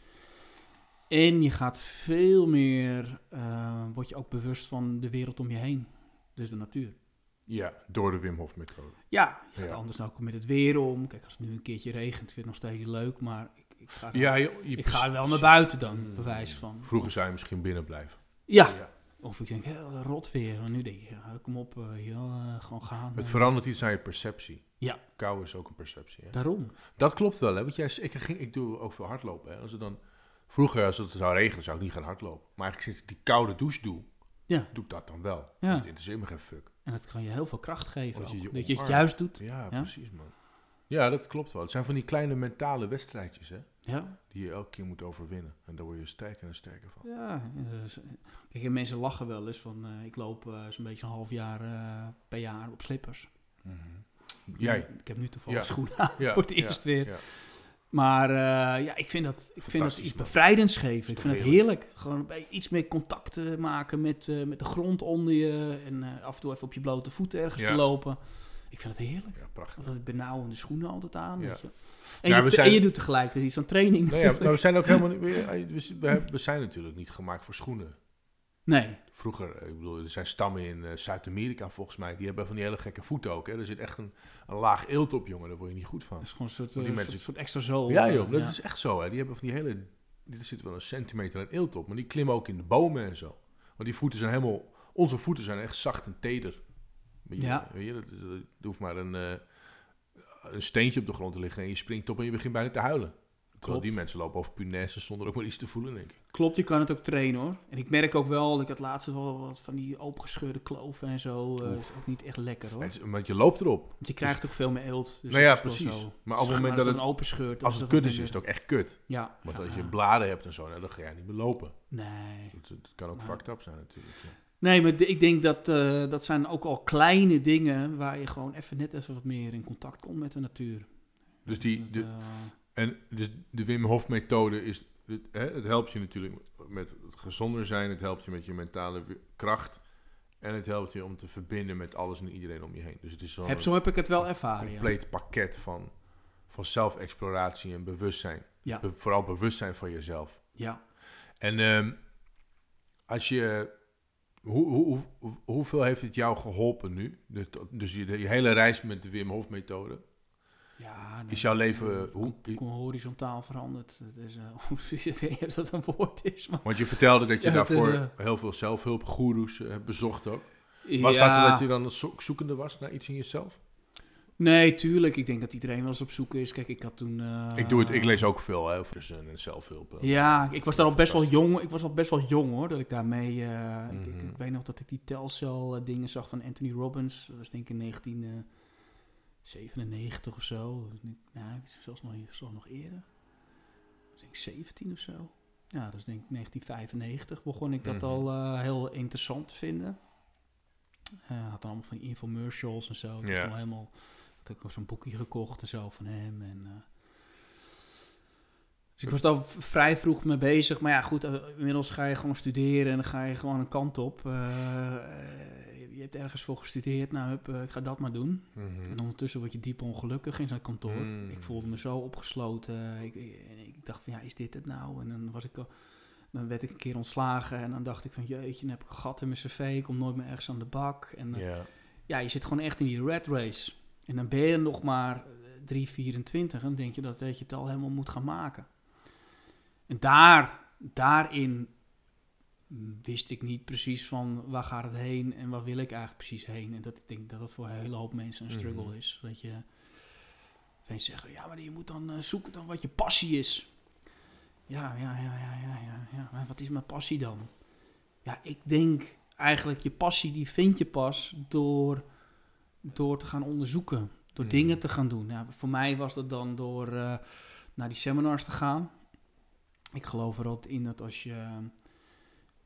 En je gaat veel meer, eh, word je ook bewust van de wereld om je heen. Dus de natuur. Ja, door de Wim Hof methode. Ja, je gaat Ja. anders ook met het weer om. Kijk, als het nu een keertje regent, vind ik het nog steeds leuk, maar ik, ik ga, er- Ja, je, je- ik ga wel naar buiten dan, bewijs van. Vroeger zou je misschien binnen blijven. Ja, Ja. of ik denk, hé, rot weer. Maar nu denk ik, ja, kom op, eh, gewoon gaan. Het verandert iets aan je perceptie. Ja. Kou is ook een perceptie. Hè? Daarom. Dat klopt wel, hè? Want jij, ik, ging, ik doe ook veel hardlopen. Hè? Als het dan, vroeger, als het zou regenen, zou ik niet gaan hardlopen. Maar eigenlijk sinds ik die koude douche doe, Ja. doe ik dat dan wel. Ja. Het interesseert me geen fuck. En dat kan je heel veel kracht geven. Je je dat je het juist doet. Ja, Ja. precies, man. Ja, dat klopt wel. Het zijn van die kleine mentale wedstrijdjes, hè? Ja. Die je elke keer moet overwinnen. En daar word je sterker en sterker van. Ja, kijk, en mensen lachen wel eens van, eh, ik loop eh, zo'n beetje een half jaar eh, per jaar op slippers. Jij? Ik heb nu toevallig Ja. schoenen aan Ja, voor het eerst weer. Maar eh, ja, ik vind dat, ik vind dat iets bevrijdends geven. Ik vind het heerlijk. Gewoon iets meer contact eh, maken met, eh, met de grond onder je. En af en toe even op je blote voeten ergens Ja. te lopen. Ik vind het heerlijk. Ja, prachtig. Altijd benauwende schoenen altijd aan. Ja. Weet je. En, Ja, je, we zijn- en je doet tegelijkertijd iets aan training Nou ja, maar we zijn ook helemaal niet... We zijn natuurlijk niet gemaakt voor schoenen. Nee, Vroeger, eh, ik bedoel, er zijn stammen in eh, Zuid-Amerika volgens mij, die hebben van die hele gekke voeten ook. Hè? Er zit echt een, een laag eelt op, jongen, daar word je niet goed van. dat is gewoon een soort, Die eh, mensen- soort, soort extra zool. Ja joh, dat ja. is echt zo. Hè? Die hebben van die hele, er zit wel een centimeter aan eelt op, maar die klimmen ook in de bomen en zo. Want die voeten zijn helemaal, onze voeten zijn echt zacht en teder. Je, Ja. weet je, dat- dat- hoeft maar een, een steentje op de grond te liggen en je springt op en je begint bijna te huilen. Terwijl Klopt. die mensen lopen over punaise zonder ook maar iets te voelen, denk ik. Klopt, je kan het ook trainen hoor. En ik merk ook wel, ik had laatst wel wat van die opengescheurde kloven en zo. eh is ook niet echt lekker hoor. Het is- Want je loopt erop. Want je krijgt ook veel meer eelt. Dus nou ja, dat precies. zo. Maar op het moment dat een het, open scheurt... als het toch kut is, is het ook echt kut. Ja. Want ja, als je ja. bladen hebt en zo, nou, dan ga jij niet meer lopen. Nee. Het, het kan ook fucked up zijn natuurlijk. ja. Nee, maar ik denk dat eh, dat zijn ook al kleine dingen waar je gewoon even net even wat meer in contact komt met de natuur. Dus die, Dat, de, eh, en dus de Wim Hof methode is, het, hè, het helpt je natuurlijk met het gezonder zijn, het helpt je met je mentale kracht en het helpt je om te verbinden met alles en iedereen om je heen. Dus het is zo'n heb, zo heb ik het wel ervaren, ja. compleet pakket van, van zelfexploratie en bewustzijn. Ja. Be- vooral bewustzijn van jezelf. Ja. En ehm, als je, hoe, hoe, hoe- hoe- hoeveel heeft het jou geholpen nu? De- Dus je, je hele reis met de Wim Hof methode. Ja, nee, Is jouw leven, het hoe, horizontaal veranderd. Het is, eh, hoe is ik dat een woord is, maar... Want je vertelde dat je Ja, is, daarvoor eh, heel veel zelfhulpgoeroes eh, hebt bezocht ook. Was dat dat je dan zo- zoekende was naar iets in jezelf? Nee, tuurlijk. Ik denk dat iedereen wel eens op zoek is. Kijk, ik had toen... eh, ik, doe het, ik lees ook veel hè, over dus, en zelfhulp. eh. Ja, ik was daar al best wel jong. Ik was al best wel jong hoor, dat ik daarmee... eh, ik, ik, Mhm. ik weet nog dat ik die telcel eh, dingen zag van Anthony Robbins. Dat was denk ik in 1997 of zo. Nee, Nou, zelfs nog, zelfs nog eerder. Denk ik 17 of zo. Ja, dat is denk ik 1995 begon ik dat Mhm. al eh, heel interessant te vinden. Eh had dan allemaal van die infomercials en zo. Ik was toen helemaal... Had ik ook zo'n boekje gekocht en zo van hem. En, eh, dus ik was daar vrij vroeg mee bezig. Maar ja, goed, eh, inmiddels ga je gewoon studeren en dan ga je gewoon een kant op. Eh, je hebt ergens voor gestudeerd, nou, hup, eh, ik ga dat maar doen. Mhm. En ondertussen word je diep ongelukkig in zo'n kantoor. Mm. Ik voelde me zo opgesloten. Ik, ik, dacht van, ja, is dit het nou? En dan was ik... al- Dan werd ik een keer ontslagen en dan dacht ik van, jeetje, dan heb ik een gat in mijn cv. Ik kom nooit meer ergens aan de bak. En Ja. ja, je zit gewoon echt in die red race. En dan ben je nog maar eh, 3, 24 en dan denk je dat, dat je het al helemaal moet gaan maken. En daar, daarin wist ik niet precies van waar gaat het heen en waar wil ik eigenlijk precies heen. En dat ik denk dat dat voor een hele hoop mensen een struggle Mhm. is. Dat je mensen zeggen, ja, maar je moet dan eh, zoeken dan wat je passie is. Ja, ja, ja, ja, ja, ja, ja. Maar wat is mijn passie dan? Ja, ik denk eigenlijk je passie die vind je pas door, door te gaan onderzoeken. Door Mhm. dingen te gaan doen. Ja, voor mij was dat dan door eh, naar die seminars te gaan. Ik geloof er altijd in dat als je eh,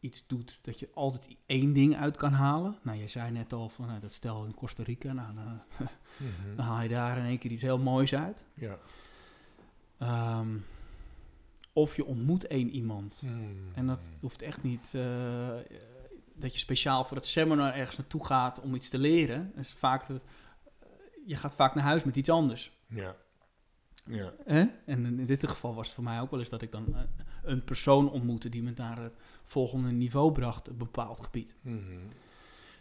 iets doet, dat je altijd één ding uit kan halen. Nou, je zei net al van nou, dat stel in Costa Rica, nou, dan, Mhm. dan haal je daar in één keer iets heel moois uit. Ja. Ehm, of je ontmoet één iemand. Mhm. En dat hoeft echt niet eh, dat je speciaal voor het seminar ergens naartoe gaat om iets te leren. Is vaak dat, eh, je gaat vaak naar huis met iets anders. Ja. Ja. En in dit geval was het voor mij ook wel eens dat ik dan eh, een persoon ontmoette die me naar het volgende niveau bracht, een bepaald gebied. Mhm.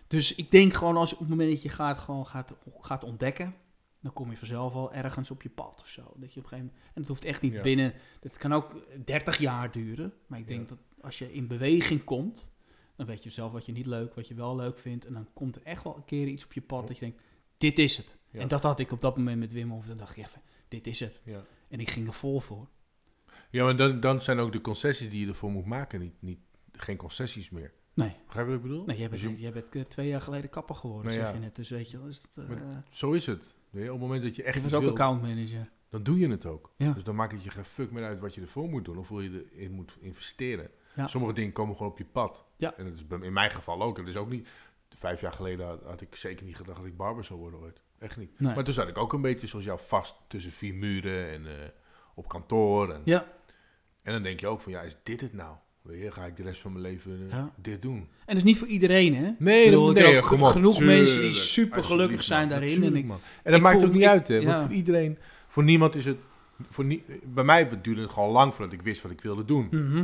Dus ik denk gewoon als op het moment dat je gaat, gewoon gaat, gaat ontdekken, dan kom je vanzelf al ergens op je pad of zo. Dat je op een gegeven moment, en het hoeft echt niet Ja. binnen, het kan ook 30 jaar duren. Maar ik denk Ja. dat als je in beweging komt, dan weet je zelf wat je niet leuk, wat je wel leuk vindt. En dan komt er echt wel een keer iets op je pad dat je denkt, dit is het. Ja. En dat had ik op dat moment met Wim Hof. Dan dacht ik even, dit is het. Ja, En ik ging er vol voor. ja maar dan, dan zijn ook de concessies die je ervoor moet maken niet, niet, geen concessies meer. Nee, Begrijp je wat ik bedoel? nee jij, bent, Dus je- jij bent eh, twee jaar geleden kapper geworden, Nou zeg ja. je net. Dus weet je, is dat, eh, Zo is het. Je, op het moment dat je echt ik was ook wil, accountmanager. dan doe je het ook. Ja. Dus dan maakt het je geen fuck meer uit wat je ervoor moet doen of hoe je erin moet investeren. Ja. Sommige dingen komen gewoon op je pad. Ja. En dat is in mijn geval ook. Dat is ook niet. Vijf jaar geleden had, had ik zeker niet gedacht dat ik barber zou worden ooit. Echt niet. Nee. Maar toen zat ik ook een beetje zoals jou vast tussen vier muren en eh, op kantoor. En, Ja, en dan denk je ook van ja, is dit het nou? Weet je, ga ik de rest van mijn leven eh, Ja. dit doen? en dat is niet voor iedereen, hè? Nee, Ik bedoel, ik nee, genoeg tuurlijk. mensen die super gelukkig zijn man, daarin. En ik- man. En dat ik maakt ook niet uit, hè? Want ja. voor iedereen, voor niemand is het. Voor nie, bij mij duurde het gewoon lang voordat ik wist wat ik wilde doen. Mhm.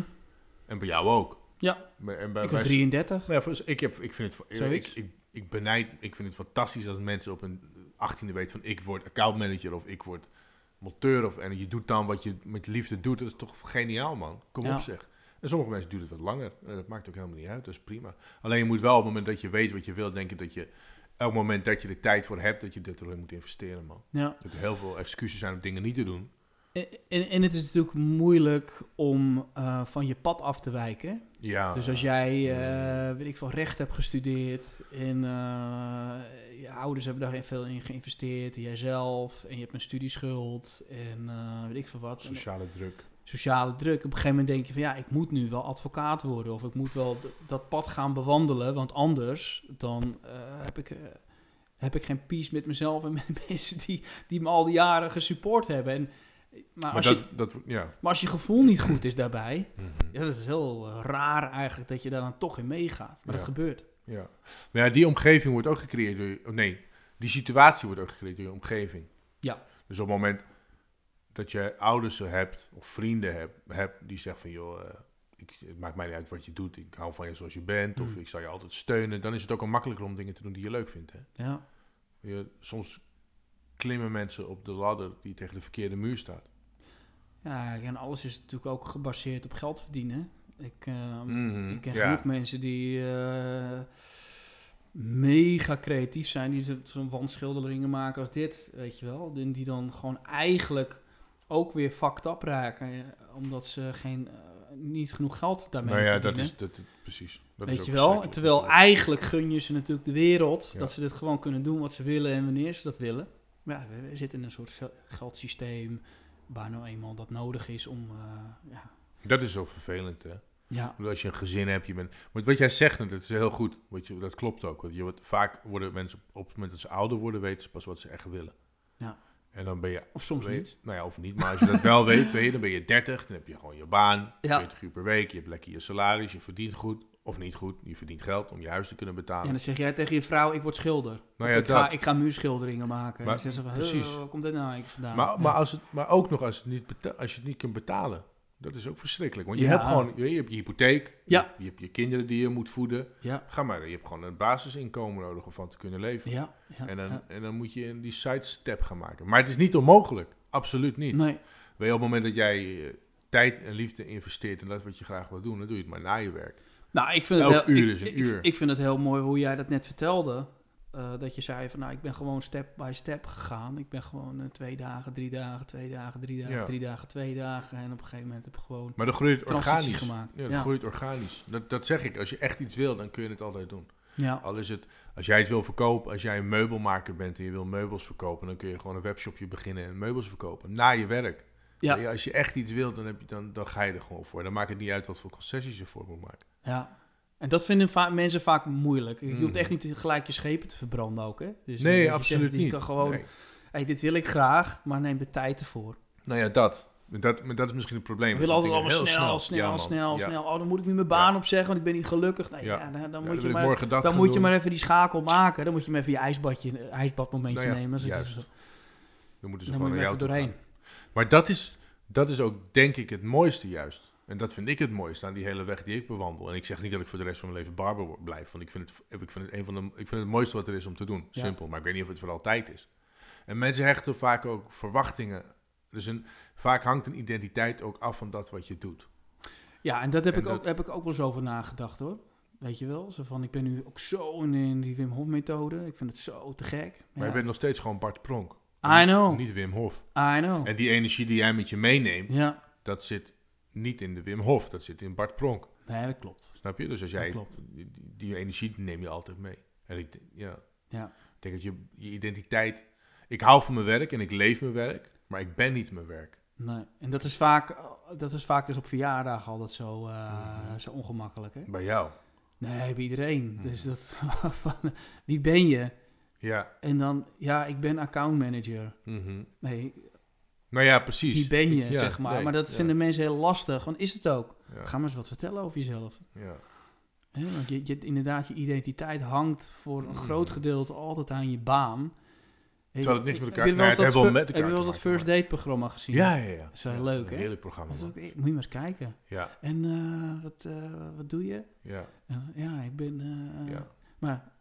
En bij jou ook. Ja, En bij, ik was bij- 33. Ja, ik, heb, ik vind het, ik, ik, ik benijd, ik vind het fantastisch als mensen op een 18e weten van ik word accountmanager of ik word monteur of en je doet dan wat je met liefde doet. Dat is toch geniaal, man. Kom Ja. op, zeg. En sommige mensen doen het wat langer. En dat maakt ook helemaal niet uit. Dat is prima. Alleen je moet wel op het moment dat je weet wat je wil, denken dat je elk moment dat je er tijd voor hebt, dat je dit erin moet investeren, man. Ja. Dat er heel veel excuses zijn om dingen niet te doen. En, en, het is natuurlijk moeilijk om eh, van je pad af te wijken. Ja. Dus als jij, eh, weet ik veel, recht hebt gestudeerd en eh, ouders hebben daar veel in geïnvesteerd, en jijzelf, en je hebt een studieschuld en eh, weet ik veel wat. En Sociale druk. sociale druk. Op een gegeven moment denk je van ja, ik moet nu wel advocaat worden of ik moet wel dat pad gaan bewandelen, want anders dan eh, heb, ik, eh, heb ik geen peace met mezelf en met mensen die, die me al die jaren gesupport hebben. En, maar, Maar als dat, je, dat, ja. maar als je gevoel niet goed is daarbij, Mhm. ja, dat is heel raar eigenlijk dat je daar dan toch in meegaat. Maar dat gebeurt. Ja. Maar ja, die omgeving wordt ook gecreëerd door je... oh nee, die situatie wordt ook gecreëerd door je omgeving. Ja. Dus op het moment dat je ouders hebt of vrienden hebt, hebt die zeggen van... joh, eh, ik, het maakt mij niet uit wat je doet, ik hou van je zoals je bent... of Mm. ik zal je altijd steunen, dan is het ook al makkelijker om dingen te doen die je leuk vindt. Hè? Ja. Je, soms klimmen mensen op de ladder die tegen de verkeerde muur staat. ja, en alles is natuurlijk ook gebaseerd op geld verdienen. Ik, eh, Mhm, ik ken ja. genoeg mensen die eh, mega creatief zijn, die zo- zo'n wandschilderingen maken als dit, weet je wel. Die, die dan gewoon eigenlijk ook weer fucked up raken, eh, omdat ze geen, eh, niet genoeg geld daarmee Nou ja, dat is, dat, precies. Dat Weet is je wel? Terwijl eigenlijk gun je ze natuurlijk de wereld. Ja. Dat ze dit gewoon kunnen doen wat ze willen en wanneer ze dat willen. Maar ja, we, we zitten in een soort gel- geldsysteem waar nou eenmaal dat nodig is om... ja, Dat is zo vervelend, hè? Ja, Als je een gezin hebt, je bent. Maar wat jij zegt, dat is heel goed. Weet je, dat klopt ook. Want je wordt, vaak worden mensen op het moment dat ze ouder worden, weten ze pas wat ze echt willen. Ja. En dan ben je. of soms weet- niet. Nou ja, of niet. Maar als je dat wel weet, weet je, dan ben je 30, dan heb je gewoon je baan, Ja. 40 uur per week, je hebt lekker je salaris, je verdient goed. Of niet goed, je verdient geld om je huis te kunnen betalen. En dan zeg jij tegen je vrouw, ik word schilder. Nou ja, ik, ga, ik ga muurschilderingen maken. Maar- en ze precies. "Huh, waar komt dit nou eigenlijk vandaan? maar, Ja. maar, als het, maar ook nog als, het niet als je het niet kunt betalen. Dat is ook verschrikkelijk. Want je Ja. hebt gewoon je, je hebt je hypotheek, Ja. je, je hebt je kinderen die je moet voeden. ja, Ga maar, je hebt gewoon een basisinkomen nodig om van te kunnen leven. ja, ja, En dan, en dan moet je die sidestep gaan maken. Maar het is niet onmogelijk. Absoluut niet. Nee, Weet je, op het moment dat jij eh, tijd en liefde investeert in dat wat je graag wil doen, dan doe je het maar na je werk. Nou, ik vind het Elk heel, uur ik, is een ik- uur. Ik, vind het heel mooi hoe jij dat net vertelde. Eh, dat je zei van, nou, ik ben gewoon step by step gegaan. Ik ben gewoon eh, twee dagen, drie dagen, twee dagen, drie dagen, Ja. drie dagen, twee dagen. En op een gegeven moment heb ik gewoon Maar dan groeit het organisch. gemaakt. Ja, dat Ja. groeit organisch. Dat, dat zeg ik. Als je echt iets wil, dan kun je het altijd doen. Ja, Al is het, als jij het wil verkopen, als jij een meubelmaker bent en je wil meubels verkopen, dan kun je gewoon een webshopje beginnen en meubels verkopen. Na je werk. ja, Als je echt iets wilt, dan, heb je, dan, dan ga je er gewoon voor. Dan maakt het niet uit wat voor concessies je voor moet maken. ja. En dat vinden va- mensen vaak moeilijk. Je hoeft Mm. echt niet gelijk je schepen te verbranden ook, hè? Dus, eh, Nee, je zegt, absoluut je niet. kan gewoon, Nee. hey, dit wil ik graag, maar neem de tijd ervoor. Nou ja, dat. Dat, maar dat is misschien het probleem. We willen altijd allemaal snel, snel, Ja, snel, Ja. snel. Oh, dan moet ik nu mijn baan Ja. opzeggen, want ik ben niet gelukkig. Nee, Ja. dan, dan moet je maar, dat dan moet je maar even die schakel maken. Dan moet je maar even je ijsbadje, ijsbadmomentje Nou ja, nemen. Dan, juist. Dan moeten ze dan moet gewoon je even doorheen. gaan. Maar dat is, dat is ook, denk ik, het mooiste juist. En dat vind ik het mooiste aan die hele weg die ik bewandel. En ik zeg niet dat ik voor de rest van mijn leven barber word- blijf. Want ik vind het, ik vind het, een van de, ik vind het, mooiste wat er is om te doen. Ja. Simpel. Maar ik weet niet of het voor altijd is. En mensen hechten vaak ook verwachtingen. Dus een, vaak hangt een identiteit ook af van dat wat je doet. Ja, en dat heb, En ik, Ook, heb ik ook wel eens over nagedacht hoor. Weet je wel? Zo van, ik ben nu ook zo in, in die Wim Hof methode. Ik vind het zo te gek. Maar Ja. je bent nog steeds gewoon Bart Pronk. I know. Niet Wim Hof. I know. En die energie die jij met je meeneemt, Ja, dat zit niet in de Wim Hof. Dat zit in Bart Pronk. nee, dat klopt. Snap je? Dus als jij die, energie neem je altijd mee. En ik, ja, Ja. ik denk dat je, je identiteit... Ik hou van mijn werk en ik leef mijn werk, maar ik ben niet mijn werk. Nee. En dat is vaak, dat is vaak dus op verjaardag altijd zo, eh, Mhm. zo ongemakkelijk. Hè? Bij jou. Nee, bij iedereen. Mhm. Dus dat, van, wie ben je? Ja. En dan, ja, ik ben accountmanager. mhm. Nee, Nou ja, precies. wie ben je, Ja, zeg maar. nee, maar dat vinden mensen heel lastig. Want is het ook? Ga maar eens wat vertellen over jezelf. ja. Want je, je, inderdaad, je identiteit hangt voor een Mhm. groot gedeelte altijd aan je baan. Terwijl het niks met elkaar- Heb je wel eens dat, wel met elkaar wel dat First Date programma gezien? Ja, ja, ja. is wel Ja, leuk, hè? Heerlijk programma. Dat is ook, moet je maar eens kijken. Ja, En eh, wat, eh, wat doe je? ja, ja, ik ben... eh, ja. Maar eh,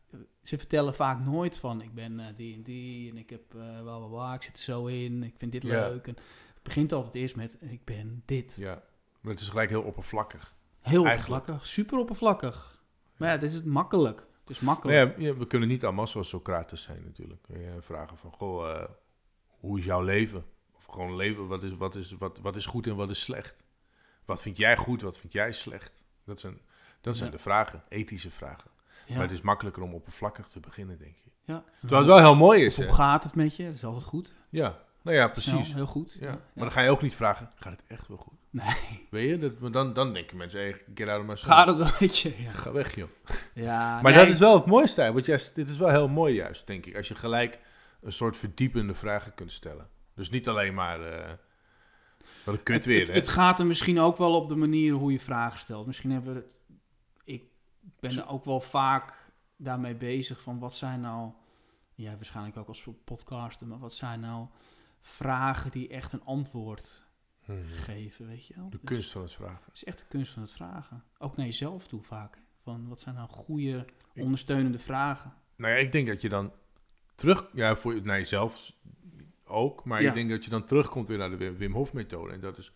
ze vertellen vaak nooit van... ik ben eh, die en die en ik heb eh bla bla bla, ik zit er zo in, ik vind dit leuk. En het begint altijd eerst met ik ben dit. ja. Maar het is gelijk heel oppervlakkig. Heel Eigenlijk. oppervlakkig, super oppervlakkig. Maar ja, dit is het makkelijk. Het is makkelijk. Nee, ja, we kunnen niet allemaal zoals Socrates zijn natuurlijk. Eh, vragen van, goh, eh, hoe is jouw leven? Of gewoon leven, wat is, wat, is, wat, wat is goed en wat is slecht? Wat vind jij goed, wat vind jij slecht? Dat zijn, dat zijn Ja. de vragen, ethische vragen. Ja. Maar het is makkelijker om oppervlakkig te beginnen, denk ik. ja. Terwijl het wel heel mooi is, hè? Hoe gaat het met je? Dat is altijd goed. Ja, nou ja, Snel, precies. heel goed. Ja. Maar dan ga je ook niet vragen, gaat het echt wel goed? Nee, Weet je, dat, dan, dan denken mensen, hey, get out of my gaat het wel met je? Ja, Ga weg, joh. ja Maar nee. dat is wel het mooiste, want jij, dit is wel heel mooi juist, denk ik. Als je gelijk een soort verdiepende vragen kunt stellen. Dus niet alleen maar, eh wat een kut het, weer, het, hè. het gaat er misschien ook wel op de manier hoe je vragen stelt. Misschien hebben we het... Ik ben er ook wel vaak daarmee bezig van wat zijn nou... Ja, waarschijnlijk ook als podcaster, maar wat zijn nou vragen die echt een antwoord Mhm. geven, weet je wel? De Dus kunst van het vragen. Het is echt de kunst van het vragen. Ook naar jezelf toe vaak. Van wat zijn nou goede, Ik- ondersteunende vragen? Nou ja, ik denk dat je dan terug, ja, voor naar jezelf ook, maar Ja. ik denk dat je dan terugkomt weer naar de Wim- Wim Hof methode. En dat is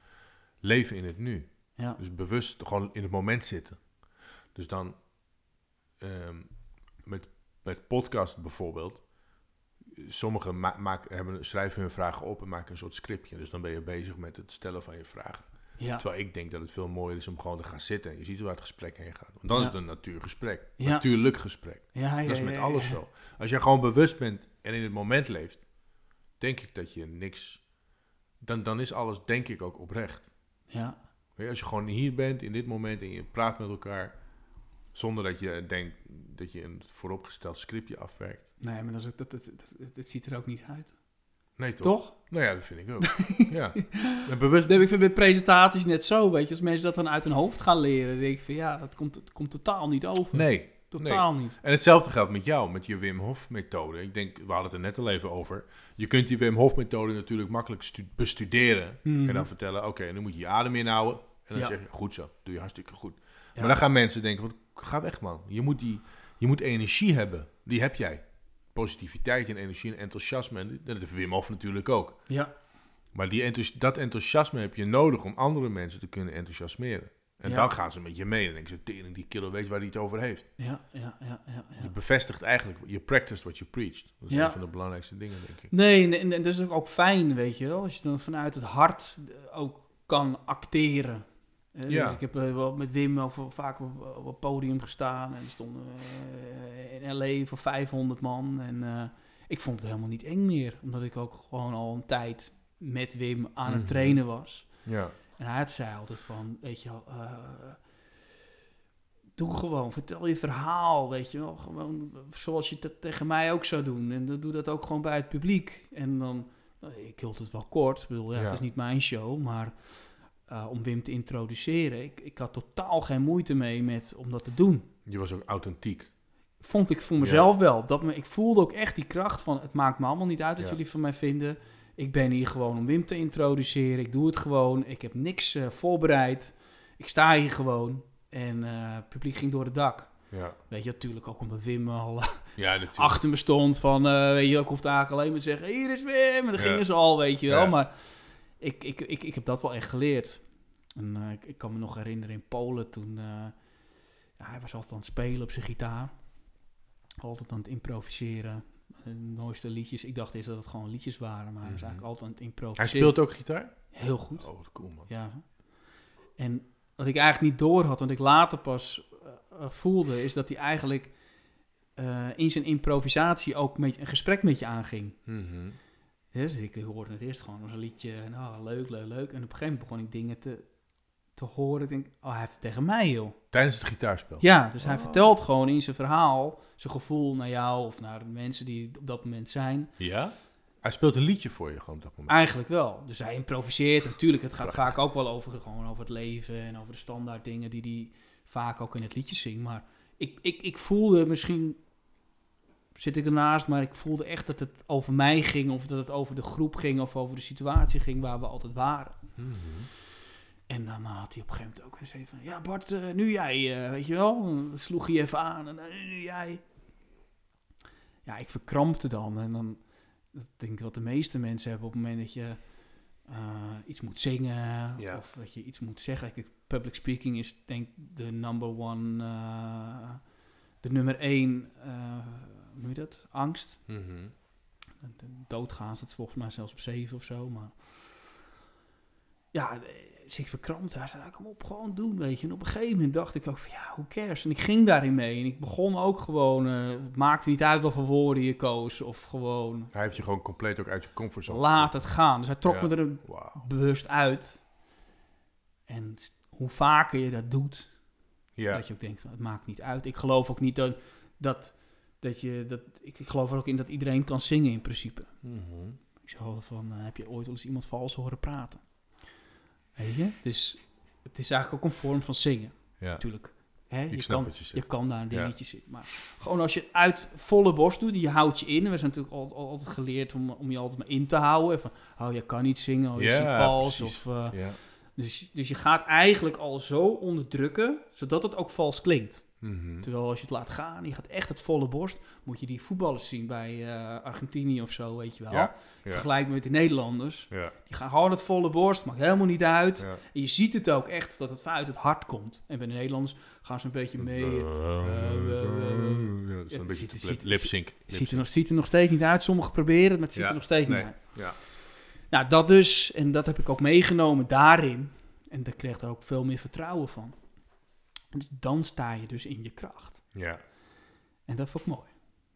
leven in het nu. Ja, Dus bewust gewoon in het moment zitten. Dus dan ehm, met, met podcast bijvoorbeeld. Sommigen ma maak, hebben, schrijven hun vragen op en maken een soort scriptje. Dus dan ben je bezig met het stellen van je vragen. ja, Terwijl ik denk dat het veel mooier is om gewoon te gaan zitten. En je ziet waar het gesprek heen gaat. Want dan Ja. is het een natuurgesprek. Ja. Natuurlijk gesprek. Dat is met alles zo. Als je gewoon bewust bent en in het moment leeft, denk ik dat je niks. Dan, dan is alles, denk ik, ook oprecht. Ja, als je gewoon hier bent in dit moment en je praat met elkaar, zonder dat je denkt dat je een vooropgesteld scriptje afwerkt. nee, maar dat, is ook, dat, dat, dat, dat ziet er ook niet uit. Nee, toch? Toch? Nou ja, dat vind ik ook. ja. En bewust. Ik vind met presentaties net zo, weet je. Als mensen dat dan uit hun hoofd gaan leren, dan denk ik van ja, dat komt, dat komt totaal niet over. Nee. Totaal niet. En hetzelfde geldt met jou, met je Wim Hof methode. Ik denk, we hadden het er net al even over. Je kunt die Wim Hof methode natuurlijk makkelijk stu- bestuderen. Mhm. En dan vertellen, oké, nu moet je je adem inhouden. En dan Ja. zeg je, goed zo, doe je hartstikke goed. Ja. Maar dan gaan mensen denken, wat, ga weg man. Je moet, die, je moet energie hebben. Die heb jij. Positiviteit en energie en enthousiasme. En dat heeft Wim Hof natuurlijk ook. Ja, Maar die enthousi- dat enthousiasme heb je nodig om andere mensen te kunnen enthousiasmeren. En Ja. dan gaan ze met je mee. En denken ze, tering, die killer weet waar hij het over heeft. ja, ja, ja, ja. Je ja. bevestigt eigenlijk, je practiced what you preached. Dat is Ja. een van de belangrijkste dingen, denk ik. Nee, en, en, dat is ook, fijn, weet je wel. Als je dan vanuit het hart ook kan acteren. Eh, Ja. Dus ik heb eh, wel met Wim ook wel vaak op, op het podium gestaan. En stonden eh, in L.A. voor 500 man. En eh, ik vond het helemaal niet eng meer. Omdat ik ook gewoon al een tijd met Wim aan het Mhm. trainen was. Ja, En hij zei altijd van, weet je wel... Doe gewoon, vertel je verhaal, weet je wel. Gewoon zoals je dat tegen mij ook zou doen. En dan doe dat ook gewoon bij het publiek. En dan, ik hield het wel kort. Ik bedoel, ja, Ja. het is niet mijn show, maar eh, om Wim te introduceren. Ik, ik had totaal geen moeite mee met, om dat te doen. je was ook authentiek. Vond ik voor mezelf wel. Dat me, ik voelde ook echt die kracht van, het maakt me allemaal niet uit wat Ja. jullie van mij vinden. Ik ben hier gewoon om Wim te introduceren. Ik doe het gewoon. Ik heb niks eh, voorbereid. ik sta hier gewoon en eh, het publiek ging door het dak. Ja, Weet je, natuurlijk ook omdat Wim al ja achter me stond van, weet je, ik hoefde eigenlijk alleen maar te zeggen, hier is Wim, en dan gingen ze al, weet je wel. Maar ik, ik, ik, ik heb dat wel echt geleerd. En eh, ik, ik kan me nog herinneren in Polen toen, eh, ja, hij was altijd aan het spelen op zijn gitaar. Altijd aan het improviseren. De mooiste liedjes. Ik dacht eerst dat het gewoon liedjes waren, maar hij was Mhm. eigenlijk altijd aan het Hij improviseren. speelt ook gitaar? Heel goed. Oh, wat cool man. Ja. En wat ik eigenlijk niet door had, want ik later pas eh, voelde, is dat hij eigenlijk in zijn improvisatie ook met, een gesprek met je aanging. Mhm. Dus ik hoorde het eerst gewoon als een liedje, en oh, leuk, leuk, leuk. En op een gegeven moment begon ik dingen te, te horen. Ik denk, oh, hij heeft het tegen mij, joh. Tijdens het gitaarspel? Ja, dus hij Oh. vertelt gewoon in zijn verhaal zijn gevoel naar jou of naar de mensen die op dat moment zijn. Ja? Hij speelt een liedje voor je gewoon op dat moment. Eigenlijk wel. Dus hij improviseert. Natuurlijk, het gaat Prachtig. vaak ook wel over, gewoon over het leven en over de standaard dingen die hij vaak ook in het liedje zingt. Maar ik, ik, ik voelde misschien, zit ik ernaast, maar ik voelde echt dat het over mij ging of dat het over de groep ging of over de situatie ging waar we altijd waren. Mhm. En dan had hij op een gegeven moment ook weer zei van, ja Bart, eh, nu jij, eh, weet je wel. Dan sloeg hij even aan en eh, nu jij. Ja, ik verkrampte dan. En dan, dat denk ik wat de meeste mensen hebben op het moment dat je iets moet zingen Ja. of dat je iets moet zeggen. Kijk, Public speaking is denk ik de number one, de nummer één, hoe noem je dat? Angst. Mhm. De doodgaan staat volgens mij zelfs op 7 of zo. Maar ja, eh, dus ik verkrampt. Hij zei, "Ah, kom op, gewoon doen, weet je. En op een gegeven moment dacht ik ook van, ja, hoe cares? En ik ging daarin mee. En ik begon ook gewoon, eh, het maakte niet uit wat voor woorden je koos. Of gewoon, Hij heeft je gewoon compleet ook uit je comfortzone. laat het gaan. Dus hij trok Ja. me er bewust uit. En hoe vaker je dat doet, Ja. dat je ook denkt van, het maakt niet uit. Ik geloof ook niet dat, dat, dat je, dat, ik, ik geloof er ook in dat iedereen kan zingen in principe. Mhm. Ik zeg altijd van, eh, heb je ooit wel eens iemand vals horen praten? Weet je? Dus het is eigenlijk ook een vorm van zingen, Ja. natuurlijk. Hè? Ik je, snap kan, je kan daar een Ja. dingetje zitten. Maar gewoon als je het uit volle borst doet, je houdt je in. We zijn natuurlijk al, al- altijd geleerd om, om je altijd maar in te houden. Van, oh, je kan niet zingen, oh, je zingt vals. precies. Of, eh, dus, dus je gaat eigenlijk al zo onderdrukken, zodat het ook vals klinkt. Mhm. Terwijl als je het laat gaan, je gaat echt het volle borst, moet je die voetballers zien bij eh, Argentinië of zo, weet je wel. Ja. Ja. Vergelijk met de Nederlanders. Ja. Die gaan gewoon het volle borst, maakt helemaal niet uit. En je ziet het ook echt dat het vanuit het hart komt. En bij de Nederlanders gaan ze een beetje mee. Het beetje ziet- er, nog, ziet nog steeds niet uit. Sommigen proberen het, maar het ziet er nog steeds nee. niet uit. Ja. Nou, dat dus. En dat heb ik ook meegenomen daarin. En daar kreeg er ook veel meer vertrouwen van. Dus dan sta je dus in je kracht. Ja. En dat vond ik mooi.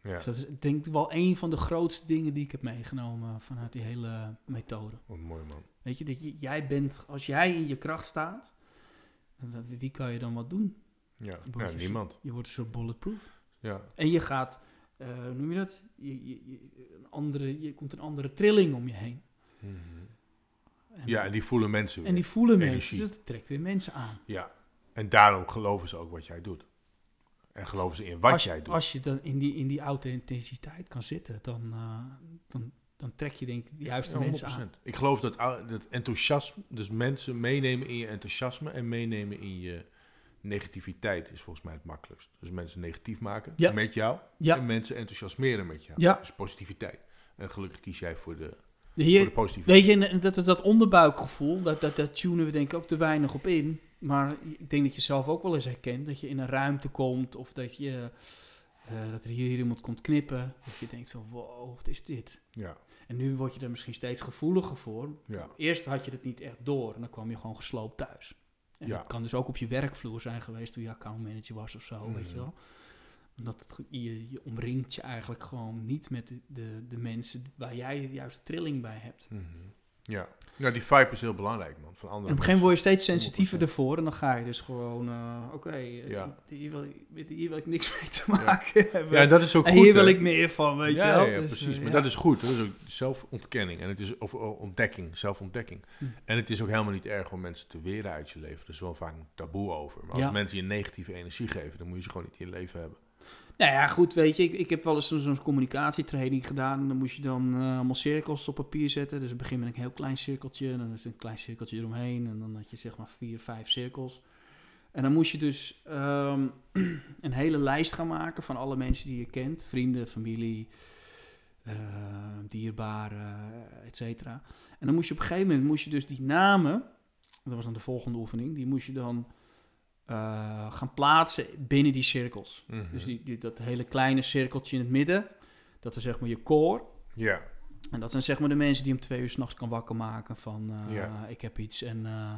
Ja. Dus dat is denk ik wel een van de grootste dingen die ik heb meegenomen vanuit die hele methode. Wat mooi man. Weet je, dat je, jij bent, als jij in je kracht staat, wie kan je dan wat doen? Ja. ja niemand. Je wordt een soort bulletproof. Ja. En je gaat, eh, hoe noem je dat? Je, je, je- een andere, je komt een andere trilling om je heen. Mhm. En, Ja, en die voelen mensen en die weer. voelen Energie. mensen, dus dat trekt weer mensen aan. Ja. En daarom geloven ze ook wat jij doet. En geloven ze in wat als, jij doet. Als je dan in die, in die authenticiteit kan zitten, dan, eh, dan, dan trek je denk ik de juiste Ja, mensen 100%. aan. Ik geloof dat, dat enthousiasme, dus mensen meenemen in je enthousiasme en meenemen in je negativiteit is volgens mij het makkelijkst. Dus mensen negatief maken Ja. met jou Ja. en mensen enthousiasmeren met jou. Ja. Dus positiviteit. En gelukkig kies jij voor de, De voor de positiviteit. Weet je, en dat is dat onderbuikgevoel, dat, dat, dat tunen we denk ik ook te weinig op in. Maar ik denk dat je zelf ook wel eens herkent dat je in een ruimte komt of dat, je, eh, dat er hier iemand komt knippen. Dat je denkt van, wow, wat is dit? Ja, En nu word je er misschien steeds gevoeliger voor. ja, Eerst had je het niet echt door en dan kwam je gewoon gesloopt thuis. En Ja. dat kan dus ook op je werkvloer zijn geweest toen je accountmanager was of zo, weet je Mhm. wel. Omdat het, je, je omringt je eigenlijk gewoon niet met de, de, de mensen waar jij juist trilling bij hebt. Mhm. Ja. Ja, die vibe is heel belangrijk, man. Van En andere op een gegeven moment word je steeds 100%. sensitiever ervoor. En dan ga je dus gewoon, eh, oké, eh, Ja. hier, wil, ik- hier wil ik niks mee te Ja. maken hebben. Ja, dat is ook en goed. hier wil ik meer van, weet ja, je wel. Ja, Dus, precies. eh, maar dat is goed. Dat is ook zelfontkenning. En het is, of oh, ontdekking, zelfontdekking. Hm. En het is ook helemaal niet erg om mensen te weren uit je leven. Er is wel vaak een taboe over. Maar als mensen je negatieve energie geven, dan moet je ze gewoon niet in je leven hebben. Nou ja, goed, weet je, ik, ik heb wel eens zo'n communicatietraining gedaan. En dan moest je dan eh, allemaal cirkels op papier zetten. Dus in het begin met een heel klein cirkeltje. Dan is een klein cirkeltje eromheen. En dan had je zeg maar vier, vijf cirkels. En dan moest je dus ehm, een hele lijst gaan maken van alle mensen die je kent. Vrienden, familie, eh, dierbaren, et cetera. En dan moest je op een gegeven moment, moest je dus die namen... Dat was dan de volgende oefening. Die moest je dan eh, gaan plaatsen binnen die cirkels. Mhm. Dus die, die, dat hele kleine cirkeltje in het midden, dat is zeg maar je core. Ja. En dat zijn zeg maar de mensen die om twee uur s'nachts kan wakker maken van Ja. ik heb iets en uh,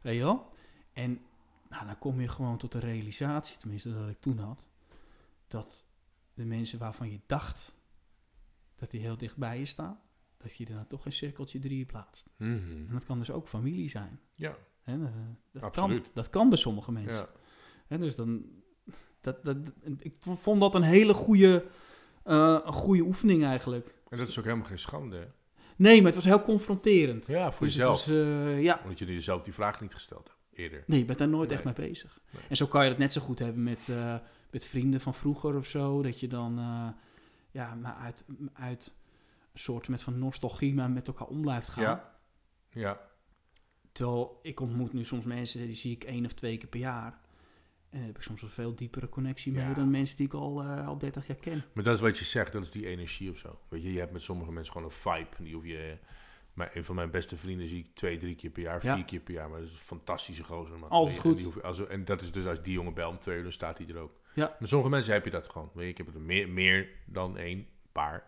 weet je wel. En nou, dan kom je gewoon tot de realisatie, tenminste dat ik toen had, dat de mensen waarvan je dacht dat die heel dicht bij je staan, dat je er dan toch een cirkeltje drie plaatst. Mhm. En dat kan dus ook familie zijn. Ja, Hè? eh, dat, Absoluut. kan, dat kan bij sommige mensen. ja. Hè, dus dan, dat, dat, ik vond dat een hele goede, eh, een goede oefening eigenlijk. En dat is ook helemaal geen schande, hè? Nee, maar het was heel confronterend. Ja, voor Dus jezelf. was, eh, ja, Omdat je jezelf die vraag niet gesteld hebt, eerder. nee, je bent daar nooit Nee. echt mee bezig. Nee. En zo kan je dat net zo goed hebben met, met vrienden van vroeger of zo. Dat je dan, ja, maar uit, uit een soort met van nostalgie maar met elkaar om blijft gaan. Ja. Ja. Terwijl ik ontmoet nu soms mensen, die zie ik één of twee keer per jaar. En dan heb ik soms een veel diepere connectie mee Ja. dan mensen die ik al, eh, al 30 jaar ken. Maar dat is wat je zegt, dat is die energie of zo. Weet je, je hebt met sommige mensen gewoon een vibe. Die hoef je... Maar een van mijn beste vrienden zie ik twee, drie keer per jaar, Ja. vier keer per jaar. Maar dat is een fantastische gozer, man. Altijd en goed. die hoef je- als, en dat is dus als die jongen belt om twee uur, dan staat hij er ook. Ja. Met sommige mensen heb je dat gewoon. Weet je, ik heb er meer, meer dan één, paar.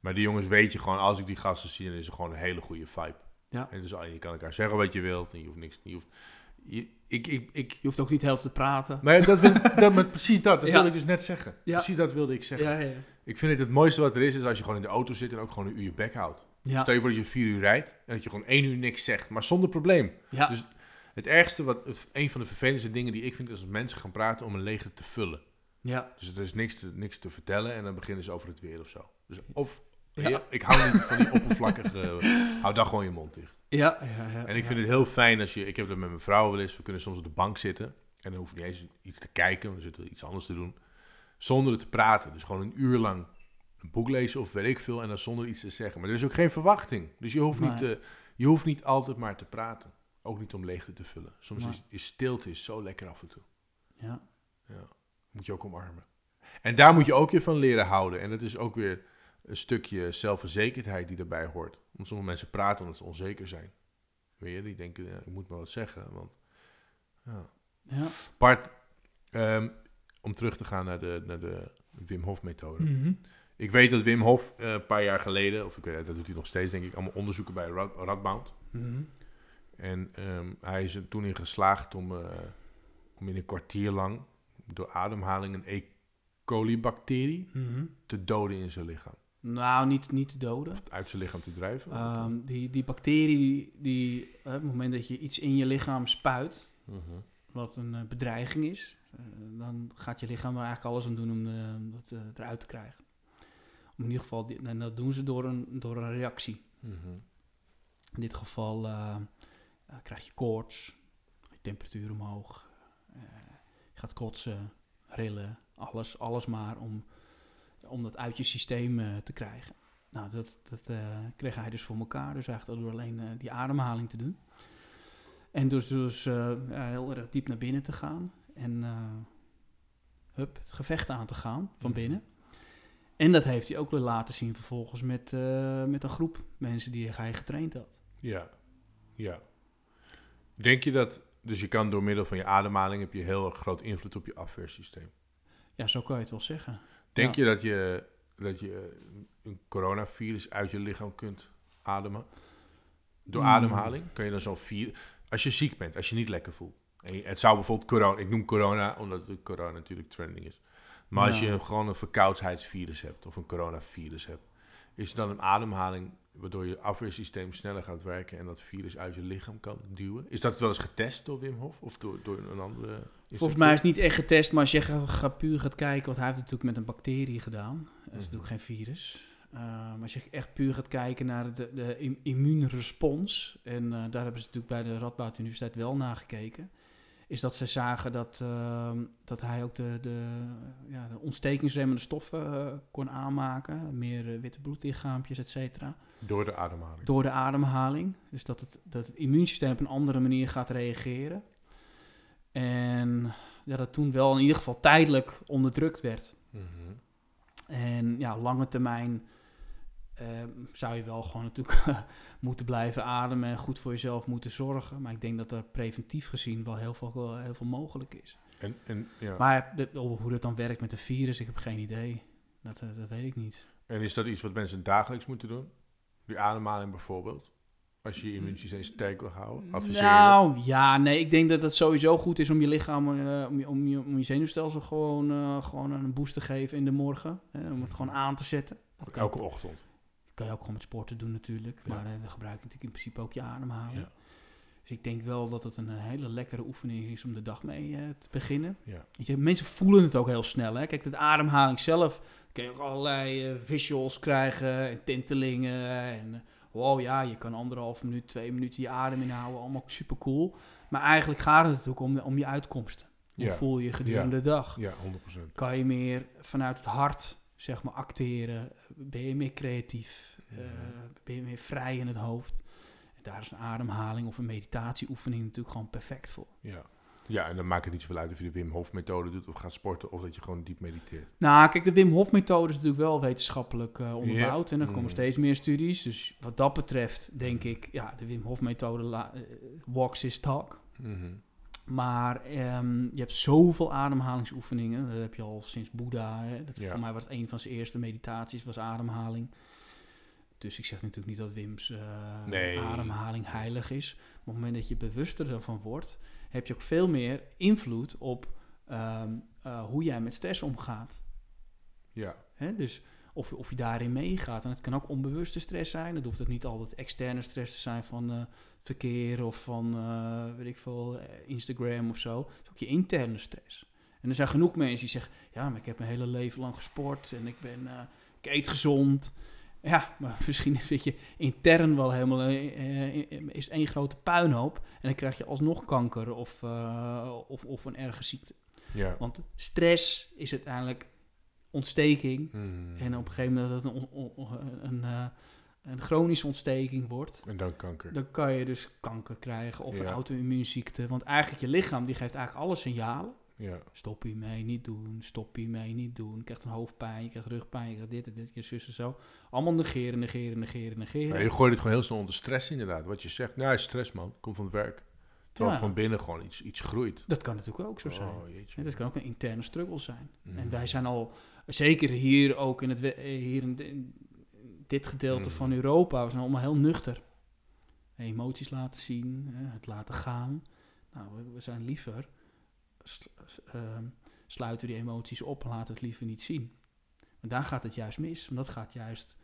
Maar die jongens weet je gewoon, als ik die gasten zie, dan is er gewoon een hele goede vibe. Ja. En dus al- je kan elkaar zeggen wat je wilt. En je hoeft niks. Je hoeft, je, ik, ik, ik, Je hoeft ook niet heel te praten. maar dat, wil, dat, maar precies dat, dat Ja. wilde ik dus net zeggen. Ja. Precies dat wilde ik zeggen. Ja, ja, Ik vind het het mooiste wat er is, is als je gewoon in de auto zit en ook gewoon een uur je bek houdt. ja. Stel je voor dat je vier uur rijdt en dat je gewoon één uur niks zegt, maar zonder probleem. ja. Dus het ergste, wat, een van de vervelendste dingen die ik vind, is als mensen gaan praten om een leegte te vullen. ja. Dus er is niks te, niks te vertellen en dan beginnen ze over het weer of zo. Dus of, Ja. ik hou niet van die oppervlakkige, hou dan gewoon je mond dicht. Ja, ja, ja. En ik vind het heel fijn als je, ik heb dat met mijn vrouw wel eens, we kunnen soms op de bank zitten en dan hoef ik niet eens iets te kijken, we zitten iets anders te doen, zonder te praten. Dus gewoon een uur lang een boek lezen of weet ik veel en dan zonder iets te zeggen. Maar er is ook geen verwachting. Dus je hoeft, niet, te, je hoeft niet altijd maar te praten. Ook niet om leegte te vullen. Soms is stilte is zo lekker af en toe. Ja. Ja, moet je ook omarmen. En daar moet je ook je van leren houden. En dat is ook weer een stukje zelfverzekerdheid die daarbij hoort. Want sommige mensen praten omdat ze onzeker zijn. Weet je, die denken, ja, ik moet maar wat zeggen. Want, ja. Ja. Bart, ehm, om terug te gaan naar de, naar de Wim Hof methode. Mhm. Ik weet dat Wim Hof eh, een paar jaar geleden, of ik weet, dat doet hij nog steeds denk ik, allemaal onderzoeken bij Rad, Radboud. Mhm. En ehm, hij is er toen in geslaagd om, eh, om in een kwartier lang door ademhaling een E. coli-bacterie Mhm. te doden in zijn lichaam. Nou, niet, niet te doden. Of uit zijn lichaam te drijven. Ehm, die, die bacterie, die, eh, op het moment dat je iets in je lichaam spuit, Mhm. wat een eh, bedreiging is, eh, dan gaat je lichaam er eigenlijk alles aan doen om, eh, om dat eh, eruit te krijgen. In ieder geval, en dat doen ze door een, door een reactie. Mhm. In dit geval eh, eh, krijg je koorts, je temperatuur omhoog, eh, je gaat kotsen, rillen, alles, alles maar om, om dat uit je systeem eh, te krijgen. Nou, dat, dat eh, kreeg hij dus voor elkaar, dus eigenlijk door alleen eh, die ademhaling te doen. En dus, dus heel erg diep naar binnen te gaan en hup, het gevecht aan te gaan van Mhm. binnen. En dat heeft hij ook weer laten zien vervolgens met, met een groep mensen die hij getraind had. Ja, ja. Denk je dat, dus je kan door middel van je ademhaling heb je heel erg groot invloed op je afweersysteem. Ja, zo kan je het wel zeggen. Denk Ja. je dat je dat je een coronavirus uit je lichaam kunt ademen? Door Hmm. ademhaling? Kan je dan zo'n virus... Als je ziek bent, als je niet lekker voelt. En je- het zou bijvoorbeeld corona... Ik noem corona omdat corona natuurlijk trending is. Maar als je gewoon een verkoudheidsvirus hebt of een coronavirus hebt... Is dan een ademhaling waardoor je afweersysteem sneller gaat werken... en dat virus uit je lichaam kan duwen? Is dat wel eens getest door Wim Hof of door, door een andere... Volgens mij is het niet echt getest, maar als je ga- gaat puur gaat kijken, want hij heeft het natuurlijk met een bacterie gedaan. Dat is Mhm. natuurlijk geen virus. Uh, maar als je echt puur gaat kijken naar de, de im- immuunrespons, en eh, daar hebben ze natuurlijk bij de Radboud Universiteit wel naar gekeken, is dat ze zagen dat, ehm, dat hij ook de, de, ja, de ontstekingsremmende stoffen eh, kon aanmaken. Meer eh, witte bloedlichaampjes, et cetera. Door de ademhaling. Door de ademhaling. Dus dat het, dat het immuunsysteem op een andere manier gaat reageren. En ja, dat toen wel in ieder geval tijdelijk onderdrukt werd. Mhm. En ja, lange termijn ehm, zou je wel gewoon natuurlijk moeten blijven ademen en goed voor jezelf moeten zorgen. Maar ik denk dat er preventief gezien wel heel veel, wel heel veel mogelijk is. En, en, ja. Maar de- hoe dat dan werkt met een virus, ik heb geen idee. Dat, eh, dat weet ik niet. en is dat iets wat mensen dagelijks moeten doen? Die ademhaling bijvoorbeeld? Als je je immuunsysteem sterk wil houden? Adviseren? Nou, ja, nee, ik denk dat het sowieso goed is om je lichaam, eh, om, je, om, je, om je zenuwstelsel gewoon, eh, gewoon een boost te geven in de morgen. Hè, om het gewoon aan te zetten. Dat kan, Elke ochtend. Kan je ook gewoon met sporten doen natuurlijk. Maar eh, dan gebruik je natuurlijk in principe ook je ademhaling. Ja. Dus ik denk wel dat het een eh, hele lekkere oefening is om de dag mee eh, te beginnen. Ja. Je, mensen voelen het ook heel snel. Hè? Kijk, de ademhaling zelf kun je ook allerlei visuals krijgen en tintelingen. En wow, ja, je kan anderhalf minuut, twee minuten je adem inhouden. Allemaal super cool. Maar eigenlijk gaat het natuurlijk om, de- om je uitkomsten. Hoe Ja. voel je je gedurende de dag? Ja, 100%. Kan je meer vanuit het hart, zeg maar, acteren? Ben je meer creatief? Eh, ben je meer vrij in het hoofd? En daar is een ademhaling of een meditatieoefening natuurlijk gewoon perfect voor. Ja. ja, en dan maakt het niet zoveel uit of je de Wim Hof methode doet of gaat sporten of dat je gewoon diep mediteert. Nou, kijk, de Wim Hof methode is natuurlijk wel wetenschappelijk eh, onderbouwd. En er komen Mm. steeds meer studies. Dus wat dat betreft denk ik, ja, de Wim Hof methode eh, walks his talk. Mhm. Maar ehm, je hebt zoveel ademhalingsoefeningen. Dat heb je al sinds Boeddha. Hè. Dat, Ja. Voor mij was het een van zijn eerste meditaties, was ademhaling. Dus ik zeg natuurlijk niet dat Wim's eh, Nee. ademhaling heilig is. Maar op het moment dat je bewuster ervan wordt, heb je ook veel meer invloed op ehm, eh, hoe jij met stress omgaat. Ja, Hè? Dus of, of je daarin meegaat. En het kan ook onbewuste stress zijn. Dat hoeft ook niet altijd externe stress te zijn van eh, verkeer of van, eh, weet ik veel, eh, Instagram of zo. Het is ook je interne stress. En er zijn genoeg mensen die zeggen, ja, maar ik heb mijn hele leven lang gesport en ik ben, eh, ik eet gezond. Ja, maar misschien is het je intern wel helemaal, is het één grote puinhoop. En dan krijg je alsnog kanker of, of, of een erge ziekte. ja. Want stress is uiteindelijk ontsteking. Mhm. En op een gegeven moment dat het een, een, eh, een chronische ontsteking wordt, En dan kanker. dan kan je dus kanker krijgen of een auto-immuunziekte. Want eigenlijk je lichaam die geeft eigenlijk alle signalen. Ja, Stop hiermee, niet doen. Stop hiermee, niet doen. Je krijgt een hoofdpijn, je krijgt rugpijn, je krijgt dit en dit, je zus en zo. Allemaal negeren, negeren, negeren, negeren. Je gooit het gewoon heel snel onder stress inderdaad. Wat je zegt, nou stress man, komt van het werk. Terwijl Ja. van binnen gewoon iets, iets groeit. Dat kan natuurlijk ook zo zijn. Oh, jeetje. Het kan ook een interne struggle zijn. En wij zijn al, zeker hier ook in, het, eh, hier in, dit gedeelte Mhm. van Europa, we zijn allemaal heel nuchter. Emoties laten zien, het laten gaan. Nou, we, we zijn liever, ehm, sluiten die emoties op en laten het liever niet zien. Maar daar gaat het juist mis, want dat gaat juist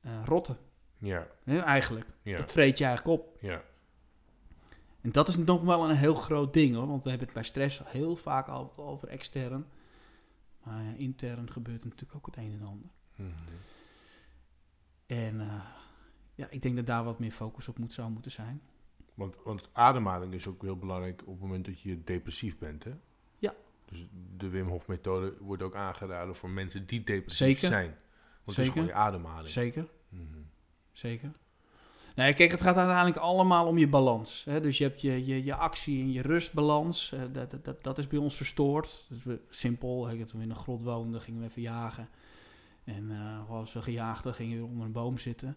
eh, rotten, Ja, eigenlijk. ja, Dat vreet je eigenlijk op. ja. En dat is nog wel een heel groot ding hoor, want we hebben het bij stress heel vaak altijd over extern. Maar ja, intern gebeurt er natuurlijk ook het een en ander. Mhm. En eh, ja, ik denk dat daar wat meer focus op moet, zou moeten zijn. Want, want ademhaling is ook heel belangrijk op het moment dat je depressief bent, hè? Ja. Dus de Wim Hof methode wordt ook aangeraden voor mensen die depressief Zeker. zijn. Want het is Zeker. gewoon je ademhaling. Zeker, Mhm. zeker. Nee, kijk, het gaat uiteindelijk allemaal om je balans. Hè? Dus je hebt je, je, je actie- en je rustbalans. eh, dat, dat- dat, dat is bij ons verstoord. Dus we, simpel, hè, toen we in een grot woonden, gingen we even jagen. En eh, als we gejaagd gingen we onder een boom zitten.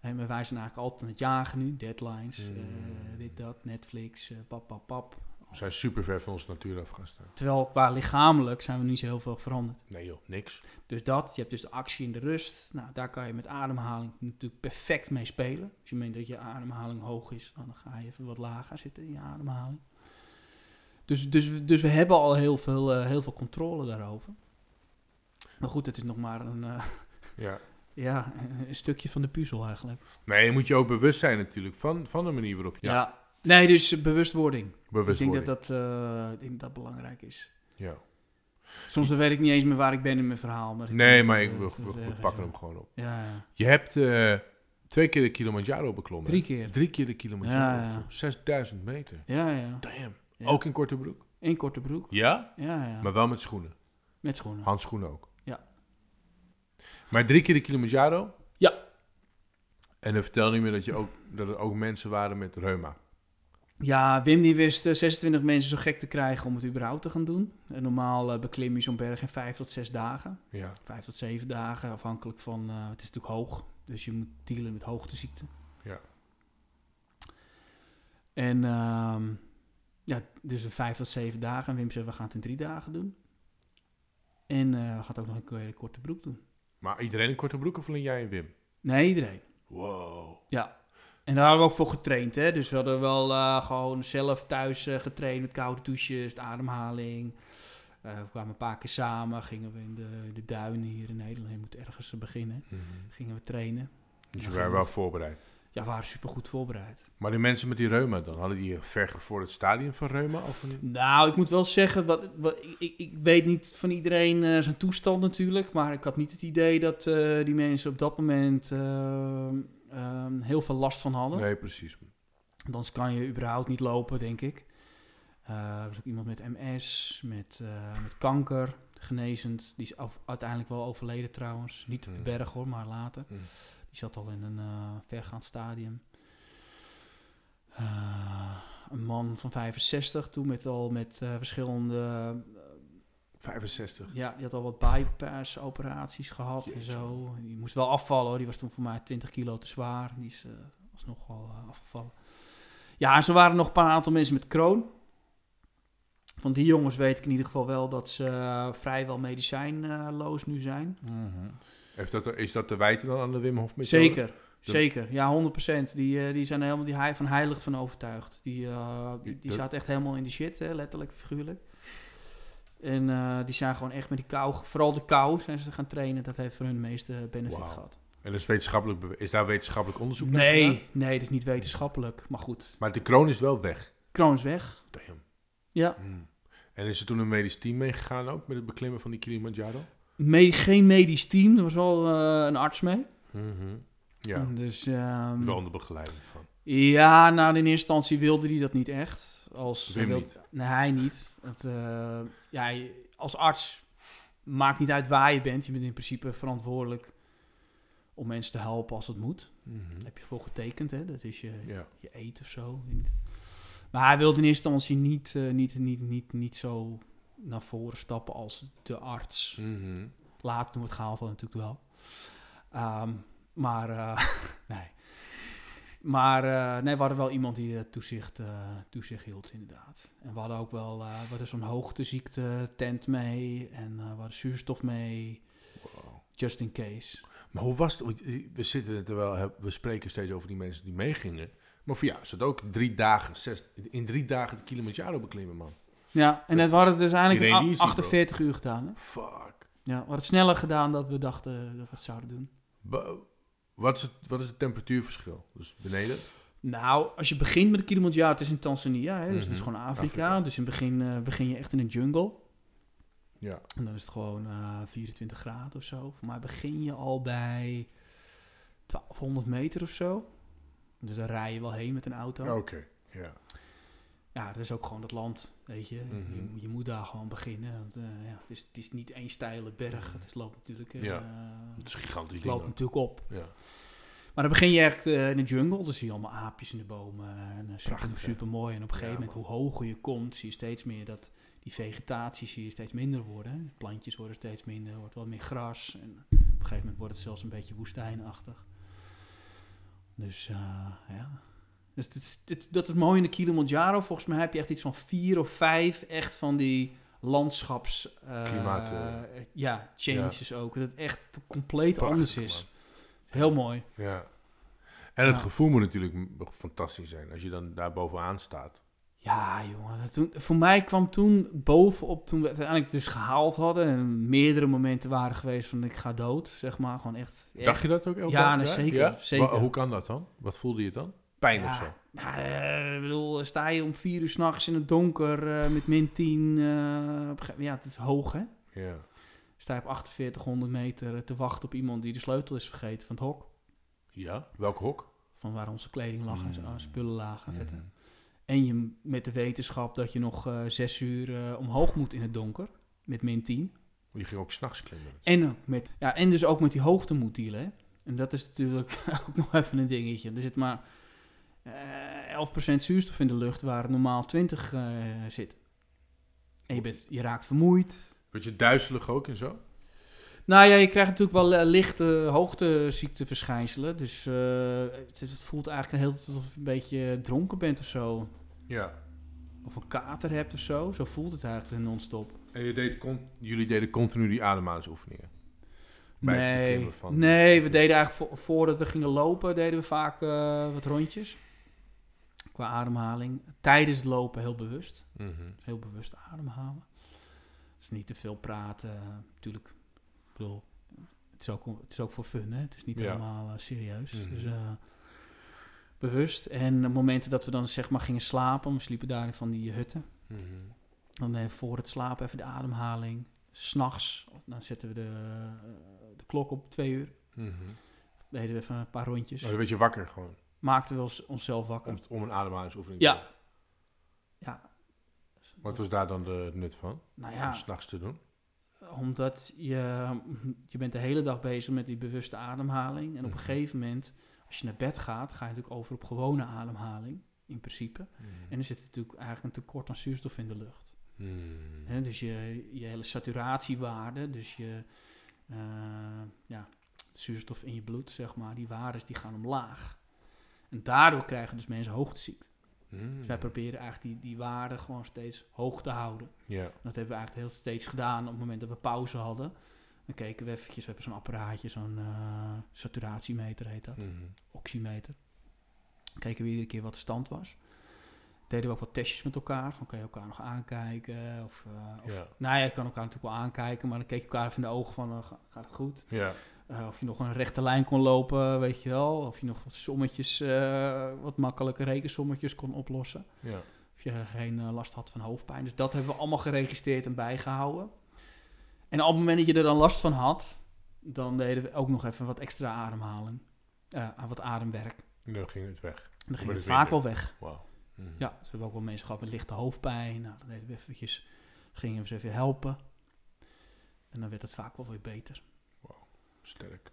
En maar wij zijn eigenlijk altijd aan het jagen nu. Deadlines, eh, Mm. dit, dat, Netflix, eh, pap, pap, pap. We zijn super ver van onze natuur af gaan staan. Terwijl qua lichamelijk zijn we niet zo heel veel veranderd. Nee joh, niks. Dus dat, je hebt dus de actie en de rust. Nou, daar kan je met ademhaling natuurlijk perfect mee spelen. Als je meent dat je ademhaling hoog is, dan ga je even wat lager zitten in je ademhaling. Dus, dus, dus we hebben al heel veel, eh, heel veel controle daarover. Maar goed, het is nog maar een, eh, Ja. ja, een stukje van de puzzel eigenlijk. Nee, je moet je ook bewust zijn natuurlijk van, van de manier waarop je... Ja. Nee, dus bewustwording. Ik denk dat dat, eh, ik denk dat dat belangrijk is. Ja. Soms dan weet ik niet eens meer waar ik ben in mijn verhaal. Maar Nee, maar ik, we, pakken hem gewoon op. Ja, ja. Je hebt eh, twee keer de Kilimanjaro beklommen. Drie keer. Drie keer de Kilimanjaro. Ja, ja. beklommen. 6000 meter. Ja, ja. Damn. Ook in korte broek? In korte broek. Ja? Ja, ja. Maar wel met schoenen. Met schoenen. Handschoenen ook. Ja. Maar drie keer de Kilimanjaro. Ja. En dan vertel niet meer dat, je ook, dat er ook mensen waren met reuma. Ja, Wim die wist eh, 26 mensen zo gek te krijgen om het überhaupt te gaan doen. En normaal eh, beklim je zo'n berg in 5 tot 6 dagen. Ja. 5 tot 7 dagen, afhankelijk van... eh, het is natuurlijk hoog, dus je moet dealen met hoogteziekte. Ja. En ehm, ja, dus een 5 tot 7 dagen. En Wim zei, we gaan het in 3 dagen doen. En eh, we gaan het ook nog een keer een korte broek doen. Maar iedereen in korte broek of alleen jij en Wim? Nee, iedereen. Wow. Ja. En daar hadden we ook voor getraind, hè. Dus we hadden wel eh, gewoon zelf thuis eh, getraind met koude douches, de ademhaling. Eh, we kwamen een paar keer samen, gingen we in de, de duinen hier in Nederland. Je moet ergens beginnen. Gingen we trainen. Dus we waren wel voorbereid. Ja, we waren supergoed voorbereid. Maar die mensen met die reuma, dan hadden die ver voor het stadium van reuma? Of niet? Nou, ik moet wel zeggen, wat, wat, ik- ik, weet niet van iedereen zijn toestand natuurlijk. Maar ik had niet het idee dat die mensen op dat moment eh, eh, heel veel last van hadden. Nee, precies. Anders kan je überhaupt niet lopen, denk ik. Eh, er is ook iemand met MS, met, eh, met kanker, genezend. Die is af- uiteindelijk wel overleden trouwens. Niet op de Mm. berg hoor, maar later. Mm. Die zat al in een eh, vergaand stadium. Een man van 65 toen met al met verschillende... 65. ja, die had al wat bypass operaties gehad en zo. Die moest wel afvallen hoor. Die was toen voor mij 20 kilo te zwaar. Die is uh, alsnog wel eh, afgevallen. Ja, en zo waren er nog een paar aantal mensen met kroon. Van die jongens weet ik in ieder geval wel dat ze eh, vrijwel medicijnloos nu zijn. Heeft dat, is dat te wijten dan aan de Wim Hof methode? Zeker, zeker. Ja, 100%. Die, eh, die zijn er helemaal die hij van heilig van overtuigd. Die, eh, die, die zaten echt helemaal in die shit, hè, letterlijk, figuurlijk. En eh, die zijn gewoon echt met die kou, vooral de kou, zijn ze gaan trainen. Dat heeft voor hun de meeste benefit gehad. En is, wetenschappelijk, is daar wetenschappelijk onderzoek naar gedaan? Nee, nee, dat is niet wetenschappelijk. Maar goed, Maar de kroon is wel weg. kroon is weg. Damn. Ja, Mm. En is er toen een medisch team meegegaan ook met het beklimmen van die Kilimanjaro? Me- geen medisch team. Er was wel eh, een arts mee. Ja, Dus, ehm, wel onder begeleiding van. Ja, nou in eerste instantie wilde hij dat niet echt. Als, Wim niet. Nee, hij niet. Het, eh, ja, als arts maakt niet uit waar je bent. Je bent in principe verantwoordelijk om mensen te helpen als het moet. Daar heb je voor getekend, hè? Dat is je, Ja. je eet of zo. Maar hij wilde in eerste instantie niet, eh, niet, niet, niet, niet zo naar voren stappen als de arts. Mhm. Later toen we het gehaald hadden natuurlijk wel. Ehm, maar eh, nee. Maar eh, nee, we hadden wel iemand die eh, toezicht, eh, toezicht hield, inderdaad. En we hadden ook wel we hadden zo'n hoogteziekte tent mee. En we hadden zuurstof mee. Wow. Just in case. Maar hoe was het? We zitten er terwijl hè, we spreken steeds over die mensen die meegingen. Maar voor jou is het ook drie dagen, zes, in drie dagen de Kilimanjaro beklimmen, man. Ja, en het, we hadden het dus eigenlijk Iedereen in die a- ziet, bro. 48 uur gedaan. Hè? Fuck. Ja, we hadden het sneller gedaan dan we dachten dat we het zouden doen. Wat is, het, wat is het temperatuurverschil? Dus beneden? Nou, als je begint met de Kilimanjaro, het is in Tanzania, hè, dus het is Mhm. gewoon Afrika. Afrika. Dus in het begin eh, begin je echt in een jungle. Ja. En dan is het gewoon eh 24 graden of zo. Mij begin je al bij 1200 meter of zo. Dus daar rij je wel heen met een auto. Oké. Ja. Ja, dat is ook gewoon dat land, weet je. Mhm. je. Je moet daar gewoon beginnen. Want, eh, ja, het, is, het is niet één steile berg. Het is, loopt natuurlijk, eh, Ja. Het is gigantisch het loopt natuurlijk op. Ja. Maar dan begin je echt eh, in de jungle. Dan zie je allemaal aapjes in de bomen. En Prachtig, super mooi. En op een gegeven Ja, moment, hoe hoger je komt, zie je steeds meer dat die vegetatie zie je steeds minder worden. De plantjes worden steeds minder, er wordt wel meer gras. En op een gegeven moment wordt het zelfs een beetje woestijnachtig. Dus ja. Dus dit, is- dit- dat is mooi in de Kilimanjaro. Volgens mij heb je echt iets van vier of vijf echt van die landschaps... eh, Klimaat, ja, changes ook. Dat het echt compleet Prachtig, anders is. man. Heel mooi. Ja. En het Ja. gevoel moet natuurlijk fantastisch zijn als je dan daar bovenaan staat. Ja, jongen. dat Toen, voor mij kwam toen bovenop, toen we het uiteindelijk dus gehaald hadden. En meerdere momenten waren geweest van ik ga dood, zeg maar. Gewoon echt. echt Dacht je dat ook elke Ja, dag nee, daar? zeker, zeker. Wa- hoe kan dat dan? Wat voelde je dan? Pijn of zo? nou, eh, ik bedoel, sta je om vier uur s'nachts in het donker eh, met min 10. eh, op een gegeven- ja, het is hoog, hè? Ja. Sta je op 4800 meter te wachten op iemand die de sleutel is vergeten van het hok. Ja? Welk hok? Van waar onze kleding lag en zo, Mm. spullen lagen. Vette. En je met de wetenschap dat je nog eh, zes uur eh, omhoog moet in het donker. Met min 10. Je ging ook s'nachts klimmen. En, met, ja, en dus ook met die hoogte moet dealen. Hè? En dat is natuurlijk ook nog even een dingetje. Er zit maar eh 11% zuurstof in de lucht, waar normaal 20 eh, zit. En je, bent, je raakt vermoeid. Word je duizelig ook en zo? Nou ja, je krijgt natuurlijk wel eh, lichte hoogteziekteverschijnselen. Dus eh, het, het voelt eigenlijk hele tijd alsof je een beetje dronken bent of zo. Ja. Of een kater hebt of zo. Zo voelt het eigenlijk non-stop. En je deed jullie deden continu die ademhalingsoefeningen? Nee, van- nee, we deden eigenlijk vo- voordat we gingen lopen, deden we vaak eh, wat rondjes. Qua ademhaling. Tijdens het lopen heel bewust. Mhm. Heel bewust ademhalen. Dus niet te veel praten. Natuurlijk, ik bedoel, het is ook, het is ook voor fun, hè. Het is niet Ja. helemaal eh, serieus. Mhm. Dus eh, bewust. En de momenten dat we dan zeg maar gingen slapen, we sliepen daar in van die hutten. Mhm. Dan even voor het slapen even de ademhaling. S'nachts, dan zetten we de, eh, de klok op twee uur. Mhm. Deden we even een paar rondjes. Oh, dan werd je wakker gewoon. Maakten we ons, onszelf wakker. Om, om een ademhalingsoefening te Ja. Ja, Wat was daar dan de nut van? nou Om ja, s'nachts te doen? omdat je, je bent de hele dag bezig met die bewuste ademhaling. En op een Mhm. gegeven moment, als je naar bed gaat, ga je natuurlijk over op gewone ademhaling. In principe. En er zit natuurlijk eigenlijk een tekort aan zuurstof in de lucht. Mhm. Hè, dus je, je hele saturatiewaarde, dus je eh, ja, zuurstof in je bloed, zeg maar, die waarden die gaan omlaag. En daardoor krijgen dus mensen hoogteziekte. Mhm. Dus wij proberen eigenlijk die, die waarden gewoon steeds hoog te houden. Ja. Dat hebben we eigenlijk heel steeds gedaan op het moment dat we pauze hadden. Dan keken we eventjes, we hebben zo'n apparaatje, zo'n eh, saturatiemeter heet dat, Mhm. oximeter. Keken we iedere keer wat de stand was. Deden we ook wat testjes met elkaar, van kan je elkaar nog aankijken? Of, eh, of nou ja, je kan elkaar natuurlijk wel aankijken, maar dan keek je elkaar even in de ogen van, eh, ga- gaat het goed? Ja. Eh, of je nog een rechte lijn kon lopen, weet je wel. Of je nog wat sommetjes, eh, wat makkelijke rekensommetjes kon oplossen. Ja. Of je geen eh, last had van hoofdpijn. Dus dat hebben we allemaal geregistreerd en bijgehouden. En op het moment dat je er dan last van had, dan deden we ook nog even wat extra ademhaling. aan wat ademwerk. En dan ging het weg. En dan ging het het vaak wel weg. Wauw. Mhm. Ja, dus we hebben ook wel mensen gehad met lichte hoofdpijn. Nou, dan deden we eventjes, gingen we ze even helpen. En dan werd het vaak wel weer beter. Sterk.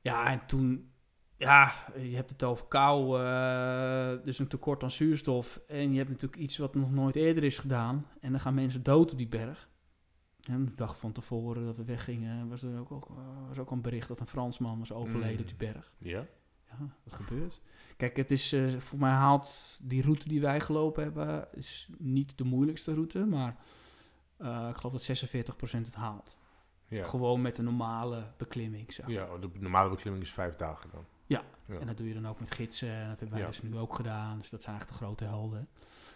Ja, en toen, ja, je hebt het over kou, eh, dus een tekort aan zuurstof. En je hebt natuurlijk iets wat nog nooit eerder is gedaan. En dan gaan mensen dood op die berg. En de dag van tevoren dat we weggingen, was er ook, was ook een bericht dat een Fransman was overleden Mm. op die berg. Ja? Ja, wat gebeurt? Kijk, het is, eh, voor mij haalt die route die wij gelopen hebben, is niet de moeilijkste route, maar eh, ik geloof dat 46% het haalt. Ja. Gewoon met een normale beklimming, zeg. Ja, de normale beklimming is vijf dagen dan. Ja, Ja. en dat doe je dan ook met gidsen. En dat hebben wij Ja. dus nu ook gedaan. Dus dat zijn eigenlijk de grote helden.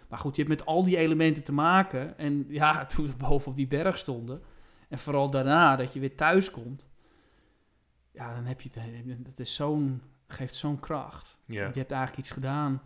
Maar goed, je hebt met al die elementen te maken. En ja, toen we boven op die berg stonden. En vooral daarna, dat je weer thuis komt. Ja, dan heb je het. Dat is zo'n, geeft zo'n kracht. Ja. Want Je hebt eigenlijk iets gedaan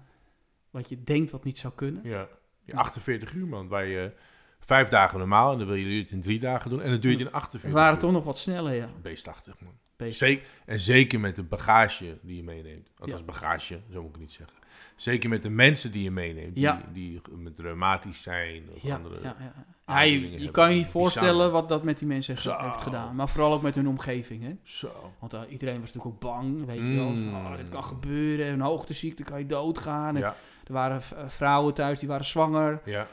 wat je denkt wat niet zou kunnen. Ja. ja 48 uur, man. Waar je vijf dagen normaal en dan wil je het in drie dagen doen. En dan doe je het in 48 We waren toch nog wat sneller, ja. Beestachtig, man. Zeker, en zeker met de bagage die je meeneemt. Althans, Ja. bagage, zo moet ik het niet zeggen. Zeker met de mensen die je meeneemt. Die, Ja. die met reumatisch zijn of Ja, andere... ja, ja. je, je hebben. kan je niet voorstellen wat dat met die mensen Zo. heeft gedaan. Maar vooral ook met hun omgeving, hè. Zo. Want eh, iedereen was natuurlijk ook bang, weet je wel. Van, Mm. oh, dit kan gebeuren, een hoogteziekte kan je doodgaan. En Er waren eh, vrouwen thuis die waren zwanger. ja.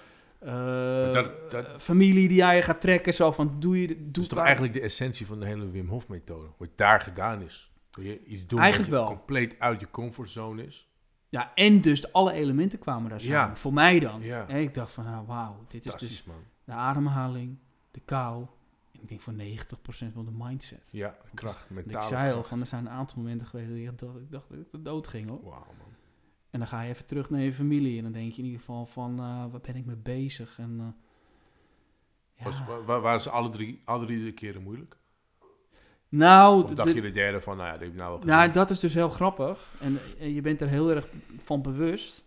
Eh, dat- dat- familie die aan je gaat trekken, zo van, doe je... Doe Dat is toch waar- eigenlijk de essentie van de hele Wim Hof methode. Wat daar gedaan is. Wil je iets doen Eigenlijk wat je wel. compleet uit je comfortzone is. Ja, en dus alle elementen kwamen daar samen. Ja. Voor mij dan. Ja. En ik dacht van, nou, wauw, dit is dus man. de ademhaling, de kou. En ik denk voor 90% van de mindset. Ja, kracht, Want mentale ik zei al, van, er zijn een aantal momenten geweest dat ik dacht dat ik de dood ging, hoor. En dan ga je even terug naar je familie en dan denk je in ieder geval van, eh waar ben ik mee bezig? En, eh, ja. Was, wa- wa- waren ze alle drie, alle drie de keren moeilijk? nou, Of dacht de- je de derde van, nou ja, dat heb ik nou wel gezien. nou, dat is dus heel grappig. En, en je bent er heel erg van bewust.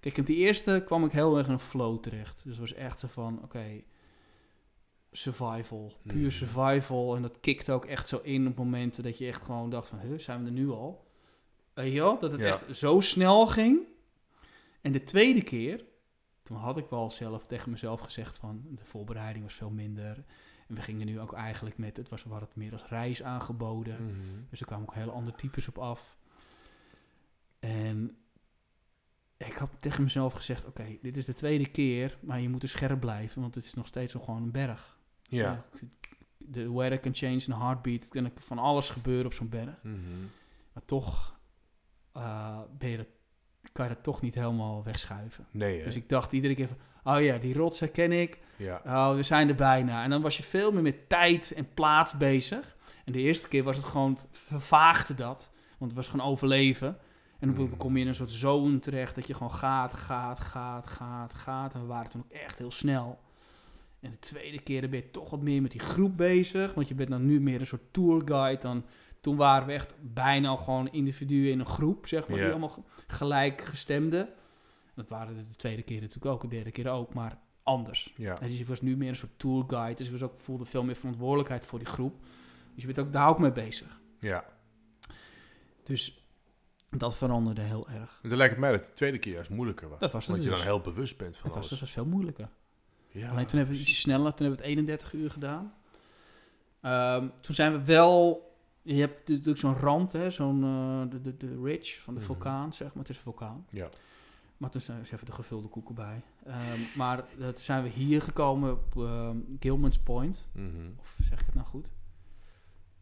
Kijk, op die eerste kwam ik heel erg in een flow terecht. Dus het was echt zo van, oké, survival. Puur Hmm. survival. En dat kikte ook echt zo in op momenten dat je echt gewoon dacht van, huh, zijn we er nu al? Weet je wel? Dat het Ja. echt zo snel ging. En de tweede keer, toen had ik wel zelf tegen mezelf gezegd van de voorbereiding was veel minder. En we gingen nu ook eigenlijk met, het was het meer als reis aangeboden. Mhm. Dus er kwamen ook hele andere types op af. En ik had tegen mezelf gezegd, oké, dit is de tweede keer, maar je moet er scherp blijven, want het is nog steeds nog gewoon een berg. Ja. De weather can change in a heartbeat. Kan van alles gebeuren op zo'n berg. Mhm. Maar toch eh, ben je dat, kan je dat toch niet helemaal wegschuiven. Nee, hè? Dus ik dacht iedere keer van, oh ja, die rots herken ik. Ja. Oh, we zijn er bijna. En dan was je veel meer met tijd en plaats bezig. En de eerste keer was het gewoon, vervaagde dat. Want het was gewoon overleven. En dan Mm. kom je in een soort zone terecht dat je gewoon gaat, gaat, gaat, gaat, gaat. En we waren toen ook echt heel snel. En de tweede keer ben je toch wat meer met die groep bezig. Want je bent dan nu meer een soort tourguide. Dan, toen waren we echt bijna al gewoon individuen in een groep, zeg maar. Die allemaal ge- gelijkgestemden. Dat waren de tweede keer natuurlijk ook, de derde keer ook. Maar anders. Ja. En dus je was nu meer een soort tourguide. Dus je was ook, voelde veel meer verantwoordelijkheid voor die groep. Dus je bent ook daar ook mee bezig. Ja. Dus dat veranderde heel erg. Dan lijkt het mij dat de tweede keer juist moeilijker was. Dat was het Want je dus. dan heel bewust bent van Dat was, dat was veel moeilijker. Ja. Alleen toen hebben we iets sneller, toen hebben we het 31 uur gedaan. Ehm, toen zijn we wel... Je hebt natuurlijk zo'n rand, hè, zo'n eh, de, de, de ridge van de Mhm. vulkaan, zeg maar. Het is een vulkaan. Ja. Maar toen zijn we even de gevulde koeken bij. Ehm, maar toen zijn we hier gekomen op ehm, Gilman's Point. Mhm. Of zeg ik het nou goed?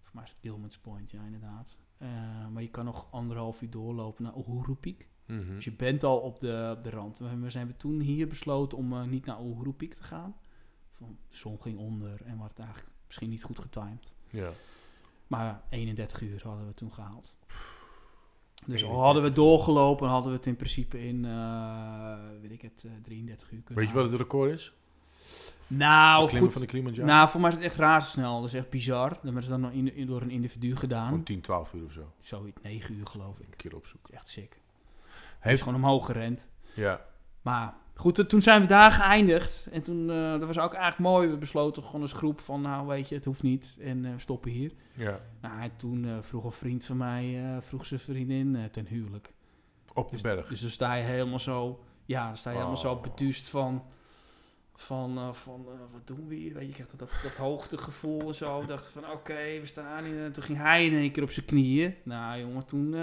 Voor mij is het Gilman's Point, ja inderdaad. Eh, maar je kan nog anderhalf uur doorlopen naar Uhuru Peak. Mhm. Dus je bent al op de, op de rand. We, we zijn toen hier besloten om eh, niet naar Uhuru Peak te gaan. Van, de zon ging onder en we hadden het eigenlijk misschien niet goed getimed. Ja. Maar ja, 31 uur hadden we toen gehaald. Dus 31 al hadden we doorgelopen, hadden we het in principe in, eh, weet ik het, eh, 33 uur kunnen Weet je wat het record is? Nou, goed. van de Kilimanjaro? Nou, voor mij is het echt razendsnel. Dat is echt bizar. Dat hebben ze dan nog in, in- door een individu gedaan. Gewoon 10, 12 uur of zo. Zoiets, 9 uur geloof ik. Een keer opzoeken. Echt sick. Hij Heeft is gewoon omhoog gerend. Ja. Maar goed, toen zijn we daar geëindigd. En toen, eh, dat was ook eigenlijk mooi. We besloten gewoon als groep van, nou weet je, het hoeft niet. En eh, we stoppen hier. Ja. Nou, en toen eh, vroeg een vriend van mij, vroeg zijn vriendin ten huwelijk. Op de berg. Dus dan sta je helemaal zo, ja, dan sta je helemaal zo Oh. beduust van, van, van wat doen we hier? Weet je, krijgt dat, dat hoogtegevoel en zo. Ik dacht van, oké, we staan hier. En toen ging hij in één keer op zijn knieën. Nou, jongen, toen,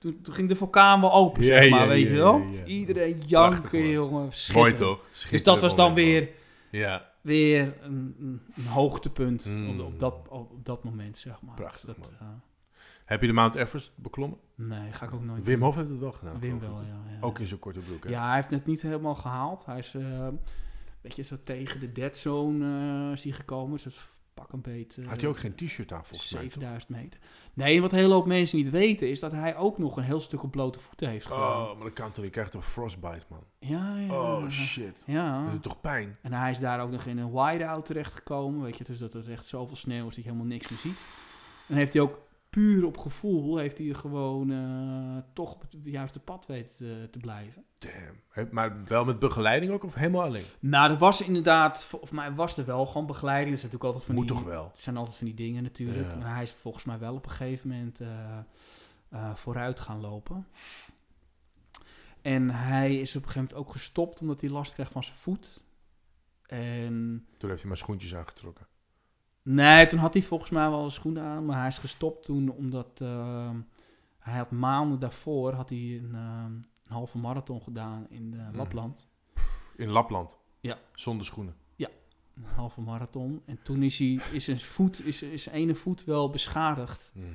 toen, toen ging de vulkaan wel open, zeg maar, weet je wel. Iedereen Prachtig, janken, jongen. Mooi toch? Dus dat was dan weer, Ja. weer een, een, hoogtepunt Mm. op, op, dat, op, dat moment, zeg maar. Prachtig, dat, man. eh, Heb je de Mount Everest beklommen? nee, ga ik ook nooit Wim. Hof heeft het wel gedaan. Wim wel, ja. ja. Ook in zijn korte broek, hè? Ja, hij heeft het niet helemaal gehaald. Hij is een beetje zo tegen de dead zone eh, is hij gekomen. Dus pak een beet. eh, Had hij ook geen t-shirt aan, volgens mij, toch? 7000 meter. Nee, wat een hele hoop mensen niet weten is dat hij ook nog een heel stuk op blote voeten heeft gedaan. Oh, maar dat kan toch niet. Krijgt toch frostbite, man. Ja, ja. Oh, shit. Ja. Dat doet toch pijn? En hij is daar ook nog in een whiteout terechtgekomen. Weet je, dus dat er echt zoveel sneeuw is dat je helemaal niks meer ziet. En heeft hij ook puur op gevoel, heeft hij gewoon eh, toch op het juiste pad weten te, te blijven. Damn. Maar wel met begeleiding ook of helemaal alleen? Nou, er was inderdaad, volgens mij was er wel gewoon begeleiding. Dat is natuurlijk altijd van Moet die, toch wel? Het zijn altijd van die dingen natuurlijk. Ja. Maar hij is volgens mij wel op een gegeven moment eh, eh, vooruit gaan lopen. En hij is op een gegeven moment ook gestopt omdat hij last kreeg van zijn voet. En Toen heeft hij maar schoentjes aangetrokken. Nee, toen had hij volgens mij wel schoenen aan. Maar hij is gestopt toen omdat eh, hij had maanden daarvoor had hij een, eh, een halve marathon gedaan in eh, Mhm. Lapland. In Lapland. Ja. Zonder schoenen. Een halve marathon. En toen is, hij, is zijn voet, is, is zijn ene voet wel beschadigd. Mhm.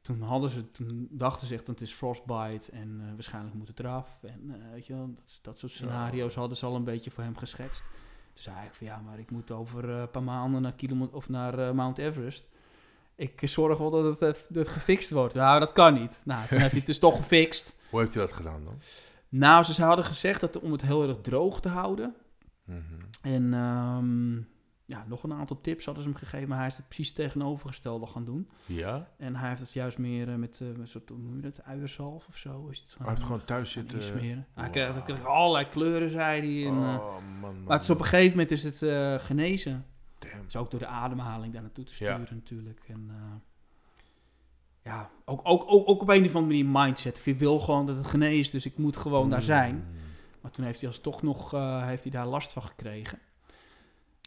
toen hadden ze, toen dachten ze echt dat het is frostbite en eh, waarschijnlijk moet het eraf. En eh, weet je wel, dat, dat soort scenario's hadden ze al een beetje voor hem geschetst. Toen zei ik van ja, maar ik moet over eh, een paar maanden naar, of naar eh, Mount Everest. Ik zorg wel dat het, dat het gefixt wordt. Nou, dat kan niet. Nou, toen heeft hij het dus toch gefixt. Hoe heeft hij dat gedaan dan? Nou, ze hadden gezegd dat om het heel erg droog te houden. Mhm. En ehm, ja, nog een aantal tips hadden ze hem gegeven, maar hij is het precies tegenovergestelde gaan doen. Ja? En hij heeft het juist meer eh, met, eh, met soort, hoe noem je dat, uierzalf of zo. Is het Hij heeft gewoon eh, thuis zitten. Hij Wauw. krijgt, hij krijgt allerlei kleuren, zei hij. En, eh, oh, man, man. maar het is op een gegeven moment is het eh, genezen. Damn. Het is ook door de ademhaling daar naartoe te Ja. sturen natuurlijk. En, eh, ja, ook, ook, ook, ook op een of andere manier mindset. Je wil gewoon dat het geneest, dus ik moet gewoon daar zijn. Mm. Maar toen heeft hij als toch nog eh, heeft hij daar last van gekregen.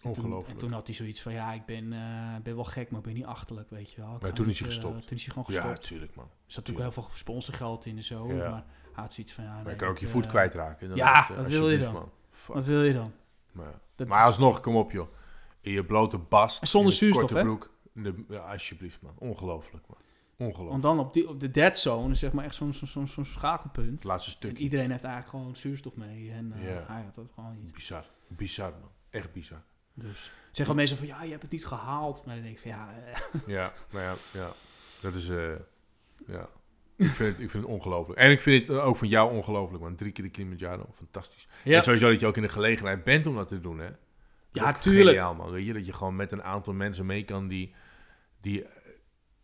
En toen, Ongelooflijk. en toen had hij zoiets van, ja, ik ben, eh, ben wel gek, maar ik ben niet achterlijk, weet je wel. Ik Maar toen is hij eh, gestopt. toen is hij gewoon Ja, gestopt. tuurlijk man. er zat natuurlijk heel veel sponsorgeld in en zo, Ja. maar hij had zoiets van, ja, Maar je kan ook je voet eh, kwijtraken. Ja, eh, wat wil je dan? Man. Wat wil je dan? Maar, Dat maar is- alsnog, kom op joh. In je blote bast. En zonder zuurstof, korte hè? broek. De- ja, alsjeblieft man. Ongelooflijk man. Ongelooflijk. Want dan op, die, op de dead zone is zeg maar echt zo'n zo'n zo'n schakelpunt. Het laatste En stukje. iedereen heeft eigenlijk gewoon zuurstof mee en eh, Ja. hij had dat gewoon niet. Bizar. Bizar man. Echt bizar. Dus zeggen mensen van, ja, je hebt het niet gehaald. Maar dan denk ik van, ja, eh, Ja, nou ja, ja. Dat is, eh, ja. Ik vind, het, ik vind het ongelooflijk. En ik vind het ook van jou ongelooflijk, man. Drie keer de Kilimanjaro, fantastisch. ja. En sowieso dat je ook in de gelegenheid bent om dat te doen, hè. Dat Ja, tuurlijk. Geniaal, man. Weet je, dat je gewoon met een aantal mensen mee kan die, die eh,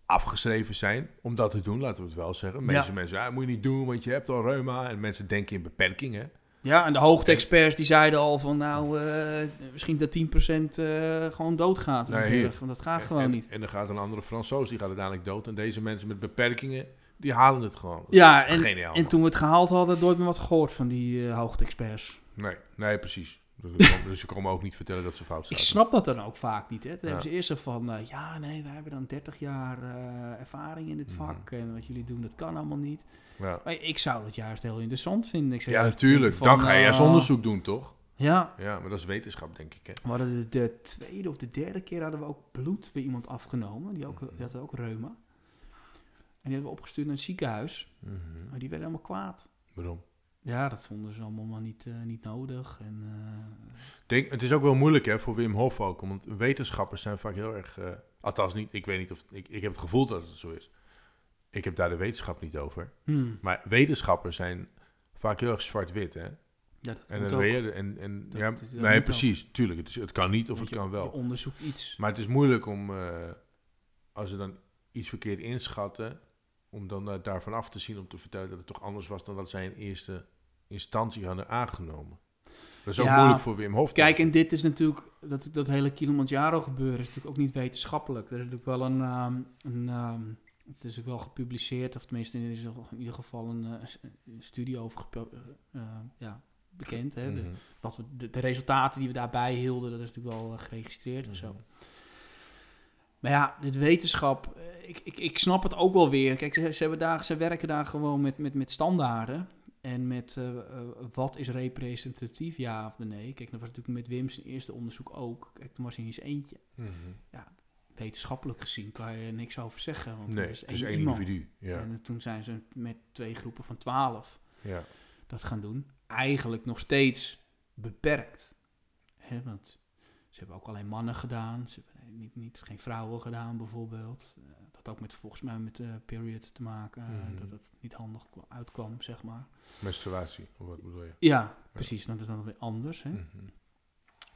afgeschreven zijn om dat te doen, laten we het wel zeggen. Meeste Ja. mensen, ah, moet je niet doen, want je hebt al reuma. En mensen denken in beperkingen. Ja, en de hoogte-experts die zeiden al van nou, eh, misschien dat 10% eh gewoon doodgaat. Nee, want dat gaat En- gewoon en, niet. En dan gaat een andere Fransoos, die gaat uiteindelijk dood. En deze mensen met beperkingen, die halen het gewoon. Dat Ja, en, geniaal, en man. toen we het gehaald hadden, nooit meer wat gehoord van die hoogte-experts. Nee, nee, precies. Dus, ze komen- dus ze komen ook niet vertellen dat ze fout Ik staan. snap dat dan ook vaak niet. Hè. Dan Ja. hebben ze eerst zo van, ja nee, wij hebben dan 30 jaar ervaring in dit Mhm. vak. En wat jullie doen, dat kan allemaal niet. Ja, Maar ik zou het juist heel interessant vinden. Ik zou ja natuurlijk. Dan ga je eerst eh, onderzoek doen, toch? Ja, Ja, maar dat is wetenschap, denk ik. Hè? we hadden de, de tweede of de derde keer hadden we ook bloed bij iemand afgenomen. Die, ook, die had ook reuma. En die hebben we opgestuurd naar het ziekenhuis. Mhm. Maar die werden helemaal kwaad. Waarom? Ja, dat vonden ze allemaal maar niet, eh, niet nodig. En, eh, Denk, het is ook wel moeilijk hè, voor Wim Hof ook. Want wetenschappers zijn vaak heel erg... eh, althans, niet, ik weet niet of... Ik, ik heb het gevoel dat het zo is. Ik heb daar de wetenschap niet over. hmm, Maar wetenschappers zijn vaak heel erg zwart-wit, hè? ja, dat En dan weet je... En, en, Dat- ja, dat- dat nee, precies. Tuurlijk. Het, is, het kan niet of Want het je- kan wel. Je onderzoekt iets. Maar het is moeilijk om, eh, als ze dan iets verkeerd inschatten, om dan daarvan af te zien om te vertellen dat het toch anders was dan dat zij in eerste instantie hadden aangenomen. Dat is ook Ja, moeilijk voor Wim Hof. Kijk, en dit is natuurlijk, dat, dat hele Kilimanjaro gebeuren is natuurlijk ook niet wetenschappelijk. Er is natuurlijk wel een, ehm, een ehm, het is ook wel gepubliceerd, of tenminste er is er in ieder geval een, eh, een studie over eh, eh, ja, bekend. Hè? De, Mhm. wat we, de, de resultaten die we daarbij hielden, dat is natuurlijk wel geregistreerd en zo. Mhm. Maar ja, dit wetenschap, ik, ik, ik snap het ook wel weer. Kijk, ze, ze, hebben daar, ze werken daar gewoon met, met, met standaarden. En met wat is representatief, ja of nee. Kijk, dat was natuurlijk met Wim zijn eerste onderzoek ook. Kijk, toen was hij in zijn eentje. Mhm. Wetenschappelijk gezien kan je niks over zeggen. Want Nee, is het is één iemand. individu. Ja. En toen zijn ze met twee groepen van twaalf ja. dat gaan doen. Eigenlijk nog steeds beperkt. Hè, want ze hebben ook alleen mannen gedaan. Ze hebben niet, niet, geen vrouwen gedaan bijvoorbeeld. Eh, dat ook met, volgens mij met de period te maken. eh, Mhm. Dat het niet handig kwa- uitkwam, zeg maar. Menstruatie, of wat bedoel je? Ja, precies. Dat is dan weer anders. Hè? Mhm.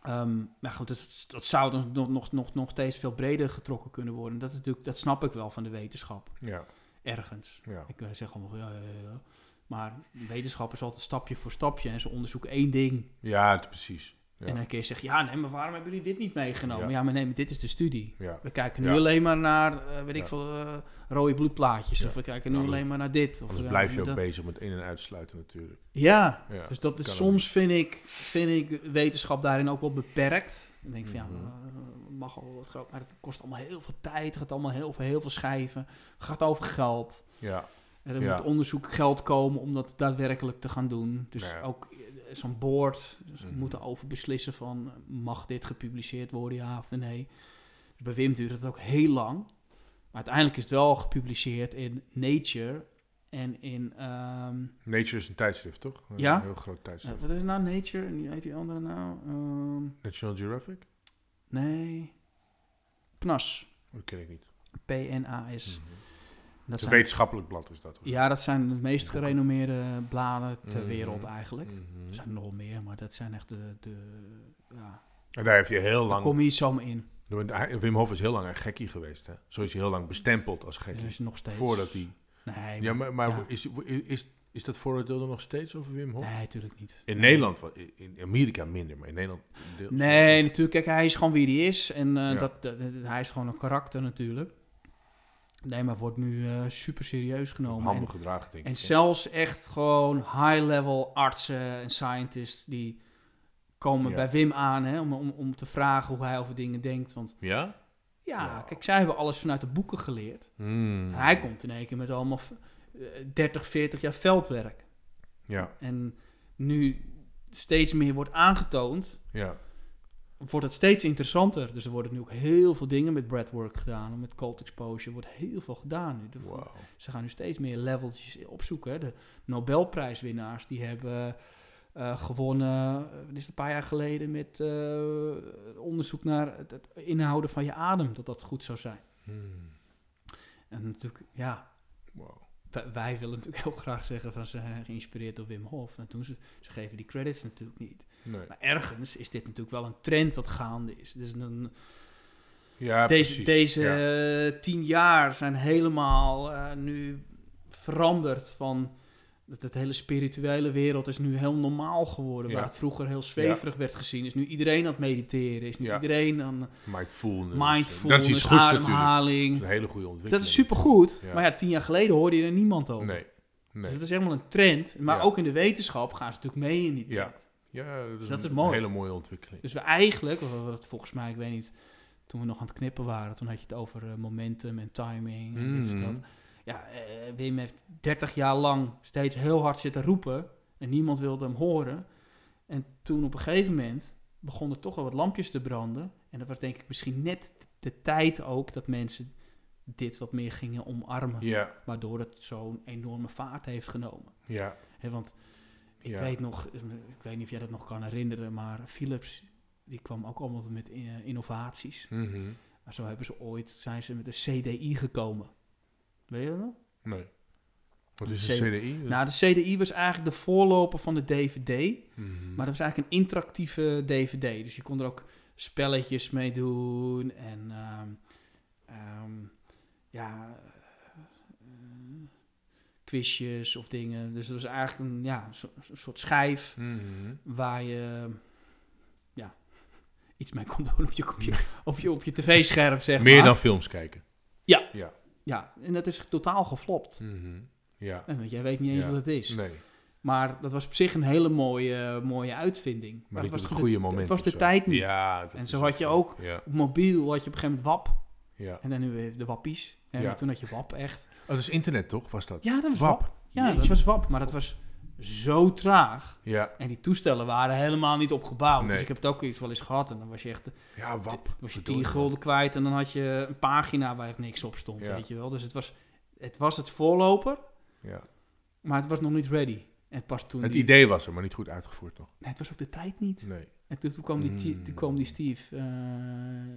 Ehm, maar goed, dat, dat zou dan nog, nog, nog, nog steeds veel breder getrokken kunnen worden. Dat, is natuurlijk, dat snap ik wel van de wetenschap. Ja, Ergens. ja. Ik eh, zeg allemaal ja, ja, ja. Maar wetenschap is altijd stapje voor stapje. En ze onderzoeken één ding. ja, precies. Ja. En dan kun je zeggen, ja, nee, maar waarom hebben jullie dit niet meegenomen? Ja. Ja, maar nee, maar dit is de studie. Ja. We kijken nu alleen maar naar, eh, weet ik veel, eh, rode bloedplaatjes. Of we kijken nu Anders- alleen maar naar dit. Of we- blijf je ook dat- bezig met in- en uitsluiten natuurlijk. Ja, dus dat is soms vind ik, vind ik wetenschap daarin ook wel beperkt. Dan denk ik van, Mhm. ja, eh, mag al wat groot, maar het kost allemaal heel veel tijd. Het gaat allemaal heel veel, heel veel schrijven. Het gaat over geld. Ja, En er moet onderzoek geld komen om dat daadwerkelijk te gaan doen. Dus Nou ja. ook eh, zo'n board, dus Mhm. moeten over beslissen van, eh, mag dit gepubliceerd worden, ja of nee. Dus bij Wim duurt het ook heel lang. Maar uiteindelijk is het wel gepubliceerd in Nature en in, ehm, Nature is een tijdschrift, toch? Een Ja. heel groot eh, tijdschrift. wat is nou, Nature? En die heet die andere nou? Ehm, National Geographic? nee, PNAS. Dat ken ik niet. P-N-A-S. Mhm. Dat zijn, wetenschappelijk blad is dat. hoor. ja, dat zijn de meest gerenommeerde bladen ter Mhm. wereld eigenlijk. Mhm. Er zijn nog meer, maar dat zijn echt de... de ja, En daar heeft hij heel daar lang... kom je niet zomaar in. Wim Hof is heel lang een gekkie geweest. Hè? Zo is hij heel lang bestempeld als gekkie. is nog steeds... Voordat hij... Nee, Ja, maar, maar ja. Is, is, is dat vooroordeel er nog steeds over Wim Hof? nee, natuurlijk niet. In Nee. Nederland, in Amerika minder, maar in Nederland... deels Nee, natuurlijk. Kijk, hij is gewoon wie hij is. En eh, Ja. dat, dat- dat- hij is gewoon een karakter natuurlijk. Nee, maar wordt nu eh, super serieus genomen. Handig En, gedragen, denk en ik. zelfs echt gewoon high-level artsen en scientists die komen Ja. bij Wim aan hè, om, om, om te vragen hoe hij over dingen denkt. Want Ja? ja, kijk, zij hebben alles vanuit de boeken geleerd. Hmm. En hij komt in één keer met allemaal v- eh, 30, 40 jaar veldwerk. Ja, En nu steeds meer wordt aangetoond, ja. Wordt het steeds interessanter. Dus er worden nu ook heel veel dingen met breathwork gedaan. Met cold exposure wordt heel veel gedaan nu. Ze gaan nu steeds meer leveltjes opzoeken. hè. De Nobelprijswinnaars die hebben eh, gewonnen, eh, is het, een paar jaar geleden, met eh, onderzoek naar het, het inhouden van je adem, dat dat goed zou zijn. Hmm. En natuurlijk, ja, wij, wij willen natuurlijk heel graag zeggen van ze zijn geïnspireerd door Wim Hof. En toen ze, ze geven die credits natuurlijk niet. Nee. Maar ergens is dit natuurlijk wel een trend dat gaande is. Dus een, Ja, deze precies. deze Ja. eh, tien jaar zijn helemaal eh, nu veranderd van... Dat het hele spirituele wereld is nu heel normaal geworden. Ja. Waar het vroeger heel zweverig werd gezien. Is nu iedereen aan het mediteren. Is nu iedereen aan Mindfulness. mindfulness, Dat is iets goeds natuurlijk. Dat ademhaling. is een hele goede ontwikkeling. Dat is supergoed. Maar ja, tien jaar geleden hoorde je er niemand over. Nee. Nee. Dus dat is helemaal een trend. Maar ook in de wetenschap gaan ze natuurlijk mee in die Ja. trend. Ja, dat is, dat een is mooi. hele mooie ontwikkeling. Dus we eigenlijk, wat volgens mij, ik weet niet, toen we nog aan het knippen waren, toen had je het over eh, momentum en timing en dit en dat. Ja, eh, Wim heeft 30 jaar lang steeds heel hard zitten roepen en niemand wilde hem horen. En toen op een gegeven moment begonnen toch wel wat lampjes te branden. En dat was denk ik misschien net de tijd ook dat mensen dit wat meer gingen omarmen. Ja, Waardoor het zo'n enorme vaart heeft genomen. ja, Hè, want ik ja. weet nog, ik weet niet of jij dat nog kan herinneren, maar Philips die kwam ook allemaal met eh, innovaties. Mhm. Maar zo hebben ze ooit, zijn ze met de CDI gekomen. Weet je dat nog? Nee. Wat is een CDI? Nou, de CDI was eigenlijk de voorloper van de DVD, Mhm. maar dat was eigenlijk een interactieve DVD. Dus je kon er ook spelletjes mee doen en ehm, ehm, ja, quizjes of dingen. Dus dat was eigenlijk een, ja, een so- een soort schijf Mhm. waar je ja, iets mee kon doen op je, computer, op je, op je tv-scherm, zeg Meer maar. dan films kijken. Ja. Ja. Ja, en dat is totaal geflopt. Mhm. Ja. En jij weet niet eens Ja. wat het is. Nee. Maar dat was op zich een hele mooie, mooie uitvinding. Maar het was op het de- goede moment. Het was de zo. tijd niet. Ja. En zo had je ook- Ja. Op mobiel had je op een gegeven moment WAP. ja. En dan nu weer de wappies. En toen had je WAP echt. Oh, dat is internet toch? Was dat? Ja, dat was WAP. WAP. Ja, dat was WAP. Maar dat was zo traag. Ja. En die toestellen waren helemaal niet opgebouwd. Nee. Dus ik heb het ook iets wel eens gehad. En dan was je echt Ja, WAP. was je 10 gulden kwijt en dan had je een pagina waar niks op stond, Ja. weet je wel. Dus het was het, was het voorloper. Ja. maar het was nog niet ready. En pas toen Het die- idee was er, maar niet goed uitgevoerd nog. Nee, het was ook de tijd niet. Nee. En toen, toen kwam, die, Mm. toen kwam die Steve eh,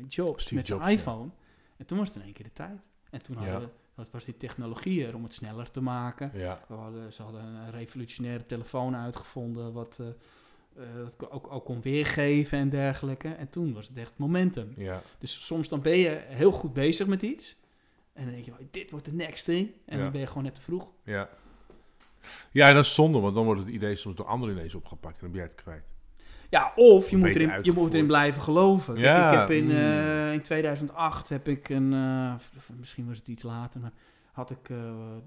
Jobs Steve met zijn Jobs, ja. iPhone. En toen was het in één keer de tijd. En toen hadden, dat was die technologie er om het sneller te maken. Ja. Hadden, ze hadden een revolutionaire telefoon uitgevonden, wat eh, eh, dat ook, ook kon weergeven en dergelijke. En toen was het echt momentum. Ja. Dus soms dan ben je heel goed bezig met iets. En dan denk je, dit wordt de next thing. En Ja. dan ben je gewoon net te vroeg. Ja. Ja, en dat is zonde, want dan wordt het idee soms door anderen ineens opgepakt en dan ben jij het kwijt. Ja, of je, moet erin, je moet erin blijven geloven. Kijk, Ja, ik heb in, eh, in 2008 heb ik een, eh, misschien was het iets later, maar had ik, eh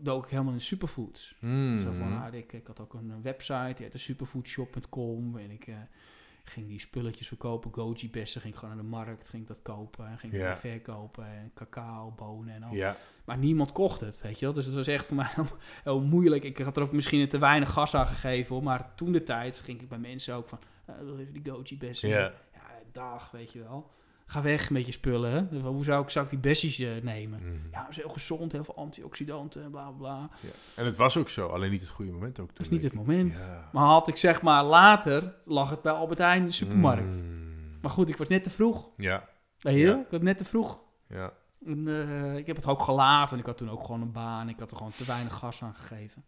dook ik helemaal in superfoods. Mm. Zo van, ah, ik, ik had ook een website, die heette superfoodshop.com. En ik ging die spulletjes verkopen, goji bessen, ging gewoon naar de markt, ging ik dat kopen. En ging verkopen, en cacao, bonen en al. Maar niemand kocht het, weet je wel. Dus het was echt voor mij heel, heel moeilijk. Ik had er ook misschien te weinig gas aan gegeven, hoor. Maar toen de tijd ging ik bij mensen ook van, wil even die goji bessen? Ja. Ja, dag, weet je wel. Ga weg met je spullen, hè. Hoe zou ik, zou ik die bessies eh, nemen? Mhm. Ja, dat is heel gezond, heel veel antioxidanten, bla bla bla. Ja. En het was ook zo, alleen niet het goede moment ook. Dat is niet het moment. Ja. Maar had ik zeg maar later, lag het bij Albert Heijn in de supermarkt. Mm. Maar goed, ik was net te vroeg. Ja. Weet je? Ja. Ik was net te vroeg. Ja. En, eh, ik heb het ook gelaten. Ik had toen ook gewoon een baan. Ik had er gewoon te weinig gas aan gegeven.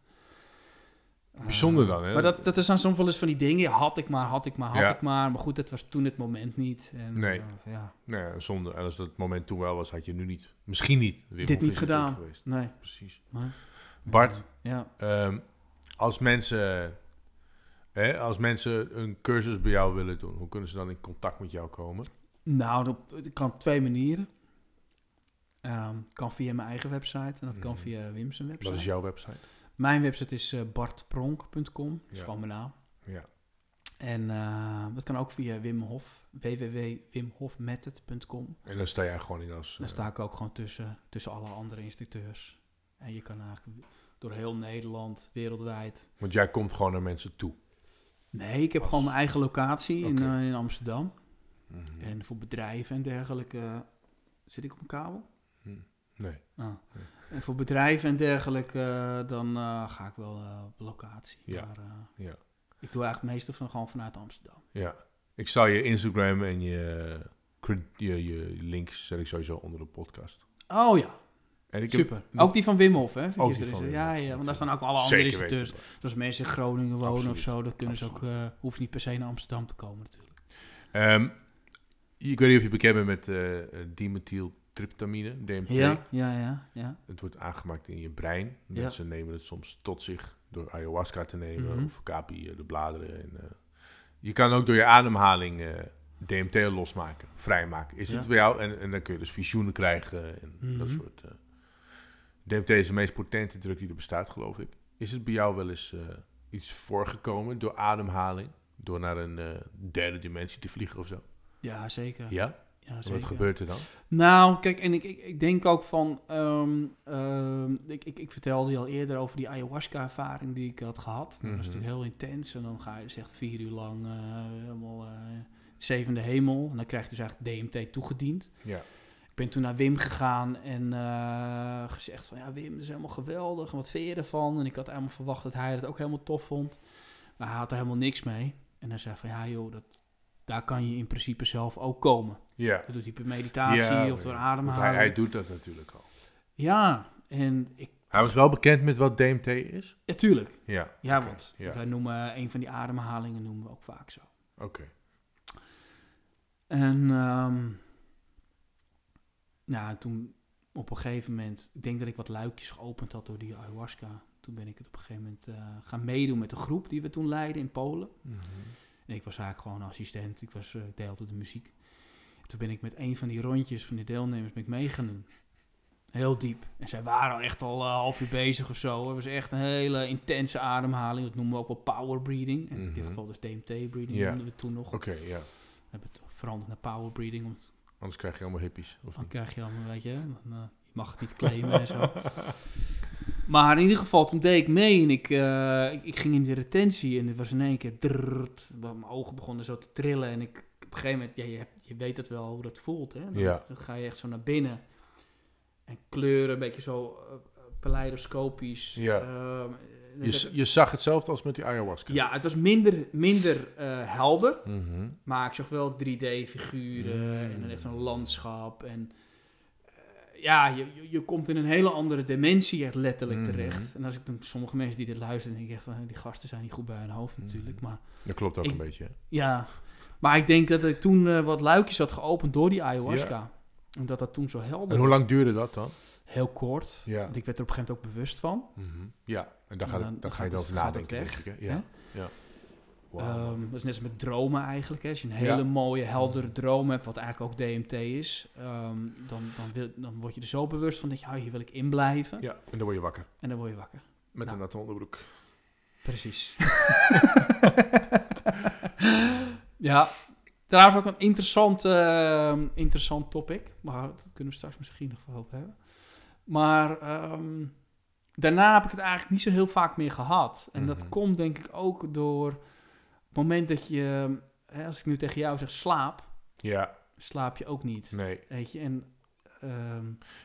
Bijzonder dan, hè? Maar dat, dat is dan soms wel eens van die dingen. Had ik maar, had ik maar, had Ja. ik maar. Maar goed, dat was toen het moment niet. En, Nee. eh, ja, Nee, zonde. En als dat moment toen wel was, had je nu niet, misschien niet, Wim dit niet gedaan. Geweest. Nee. Precies. Maar- Bart, Ja. ehm, als mensen, hè, als mensen een cursus bij jou willen doen, hoe kunnen ze dan in contact met jou komen? Nou, dat, dat kan op twee manieren. Ehm, kan via mijn eigen website en dat kan Mhm. via Wim's website. Wat is jouw website? Mijn website is eh, bartpronk.com. Dat is Ja. gewoon mijn naam. Ja. En eh, dat kan ook via Wim Hof. www.wimhofmethod.com. En dan sta jij gewoon in als... Daar eh, sta ik ook gewoon tussen, tussen alle andere instructeurs. En je kan eigenlijk door heel Nederland, wereldwijd. want jij komt gewoon naar mensen toe. Nee, ik heb Als- gewoon mijn eigen locatie in, in Amsterdam. Mhm. En voor bedrijven en dergelijke. Zit ik op een kabel? Nee. Ah. Nee. En voor bedrijven en dergelijke, eh, dan eh, ga ik wel eh, op locatie. Ja. Maar, Ja. ik doe eigenlijk het meeste van gewoon vanuit Amsterdam. Ja. Ik zal je Instagram en je, je, je links zet ik sowieso onder de podcast. Oh ja, En ik heb- super. Ook die van Wim Hof, hè? Ook die van. Wim ja, ja, want daar staan ook alle andere instructeurs. Dus als mensen in Groningen wonen Absoluut. of zo, dan kunnen ze ook, hoeven niet per se naar Amsterdam te komen natuurlijk. Ehm, ik weet niet of je bekend bent met eh, dimethyltryptamine, DMT. Ja, ja, ja, ja. Het wordt aangemaakt in je brein. Ja. Mensen nemen het soms tot zich door ayahuasca te nemen Mhm. of kapi, eh, de bladeren. En, je kan ook door je ademhaling DMT losmaken, vrijmaken. Is Ja. het bij jou? En, en dan kun je dus visioenen krijgen en dat Mhm. soort. eh. DMT is de meest potente drug die er bestaat, geloof ik. Is het bij jou wel eens iets voorgekomen door ademhaling? Door naar een derde dimensie te vliegen of zo? Ja, zeker. Ja? Ja, Wat zeker. gebeurt er dan? Nou, kijk, en ik, ik, ik denk ook van... ehm, ehm, ik, ik, ik vertelde je al eerder over die ayahuasca-ervaring die ik had gehad. Dat was Mhm. natuurlijk heel intens. En dan ga je dus echt vier uur lang eh, helemaal eh, zevende hemel. En dan krijg je dus eigenlijk DMT toegediend. Ja. Ik ben toen naar Wim gegaan en eh, gezegd van... Ja, Wim, dat is helemaal geweldig. En wat vind je ervan? En ik had helemaal verwacht dat hij het ook helemaal tof vond. Maar hij had er helemaal niks mee. En hij zei van... Ja, joh, dat, daar kan je in principe zelf ook komen. Ja. Dat doet hij per meditatie Ja, of door ja. ademhaling. Hij, hij doet dat natuurlijk al. Ja, en ik... Hij was wel bekend met wat DMT is? Ja, tuurlijk. Ja. Ja, want Ja, wij noemen een van die ademhalingen noemen we ook vaak zo. oké. En ehm nou, toen op een gegeven moment, ik denk dat ik wat luikjes geopend had door die ayahuasca. Toen ben ik het op een gegeven moment eh, gaan meedoen met de groep die we toen leidden in Polen. Mhm. En ik was eigenlijk gewoon assistent, ik, was, eh, ik deed altijd de muziek. En toen ben ik met een van die rondjes van die deelnemers ben ik mee gaan doen. Heel diep. En zij waren al echt al een half uur bezig of zo. Het was echt een hele intense ademhaling. Dat noemen we ook wel power breathing. En in dit Mhm. geval dus DMT breathing Ja. noemden we toen nog. Oké, ja. We hebben het veranderd naar power breathing. Want Anders krijg je allemaal hippies. Of dan niet? krijg je allemaal, weet je, dan, eh, je mag het niet claimen en zo. Maar in ieder geval, toen deed ik mee en ik, eh, ik, ik ging in de retentie en het was in één keer drrrt, mijn ogen begonnen zo te trillen en ik, op een gegeven moment, ja, je, hebt, je weet het wel hoe dat voelt, hè? Dan, Ja. dan ga je echt zo naar binnen en kleuren, een beetje zo eh, kaleidoscopisch. Ja. Ehm, Je, dat- je zag hetzelfde als met die ayahuasca. ja, het was minder, minder eh, helder, Mhm. maar ik zag wel 3D-figuren Mm. en dan echt een landschap. En ja, je, je, komt in een hele andere dimensie echt letterlijk Mhm. terecht. En als ik dan sommige mensen die dit luisteren, denk ik echt van, die gasten zijn niet goed bij hun hoofd natuurlijk. Maar Dat klopt ook Ik- een beetje. hè? ja, maar ik denk dat ik toen eh, wat luikjes had geopend door die ayahuasca. Omdat dat toen zo helder En hoe lang duurde dat dan? Heel kort. Ja. Want ik werd er op een gegeven moment ook bewust van. Mhm. Ja, en dan, En gaat dan- het, dan dan ga je gaat nadenken, denk ik. Hè? Ja. ja. Wauw. Ehm, dat is net als met dromen eigenlijk. Hè. Als je een Ja. hele mooie, heldere droom hebt, wat eigenlijk ook DMT is, ehm, dan, dan, wil, dan word je er zo bewust van dat je, ah, hier wil ik in blijven. ja, en dan word je wakker. En dan word je wakker. Met Nou. een natte onderbroek. Precies. ja, trouwens ook een interessant, ehm, interessant topic. Maar dat kunnen we straks misschien nog wel over hebben. Maar daarna heb ik het eigenlijk niet zo heel vaak meer gehad. En dat Mhm. komt denk ik ook door het moment dat je, hè, als ik nu tegen jou zeg slaap, Ja, slaap je ook niet. nee. Weet je, en...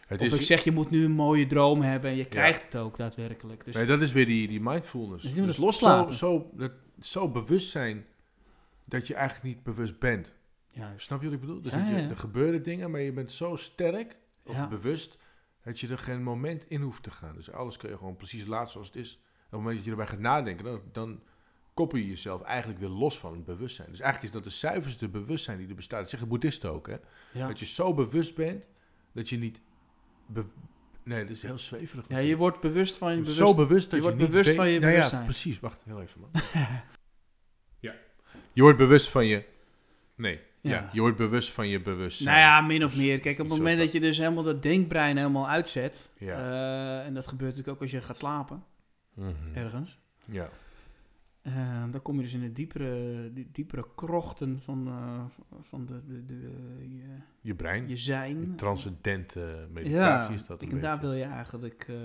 Het of is, ik zeg, je moet nu een mooie droom hebben en je krijgt het ook daadwerkelijk. Dus nee, dat is weer die, die mindfulness. Dus het loslaten. Zo, zo, dat, zo bewust zijn dat je eigenlijk niet bewust bent. juist. Snap je wat ik bedoel? Dus Ja, je, ja, er gebeuren dingen, maar je bent zo sterk of bewust dat je er geen moment in hoeft te gaan. Dus alles kun je gewoon precies laten zoals het is. Op het moment dat je erbij gaat nadenken, dan, dan koppel je jezelf eigenlijk weer los van het bewustzijn. Dus eigenlijk is dat de zuiverste bewustzijn die er bestaat. Dat zeggen boeddhisten ook, hè? Ja. Dat je zo bewust bent dat je niet... nee, dat is heel zweverig. Ja, je wordt bewust van je Je bewust. zo bewust dat je je, wordt niet bewust weet- van je Nou ja, bewustzijn. precies. Wacht, heel even man. ja. Je wordt bewust van je... Nee. Ja. je wordt bewust van je bewustzijn. Nou ja, min of meer. Kijk, op het moment dat je dus helemaal dat denkbrein helemaal uitzet. Ja. eh, en dat gebeurt natuurlijk ook als je gaat slapen, Mhm. ergens. Ja. Eh, dan kom je dus in de diepere, die diepere krochten van, eh, van de, de, de, je, Je brein. je zijn. Transcendente ja, meditatie is dat en daar wil je eigenlijk eh,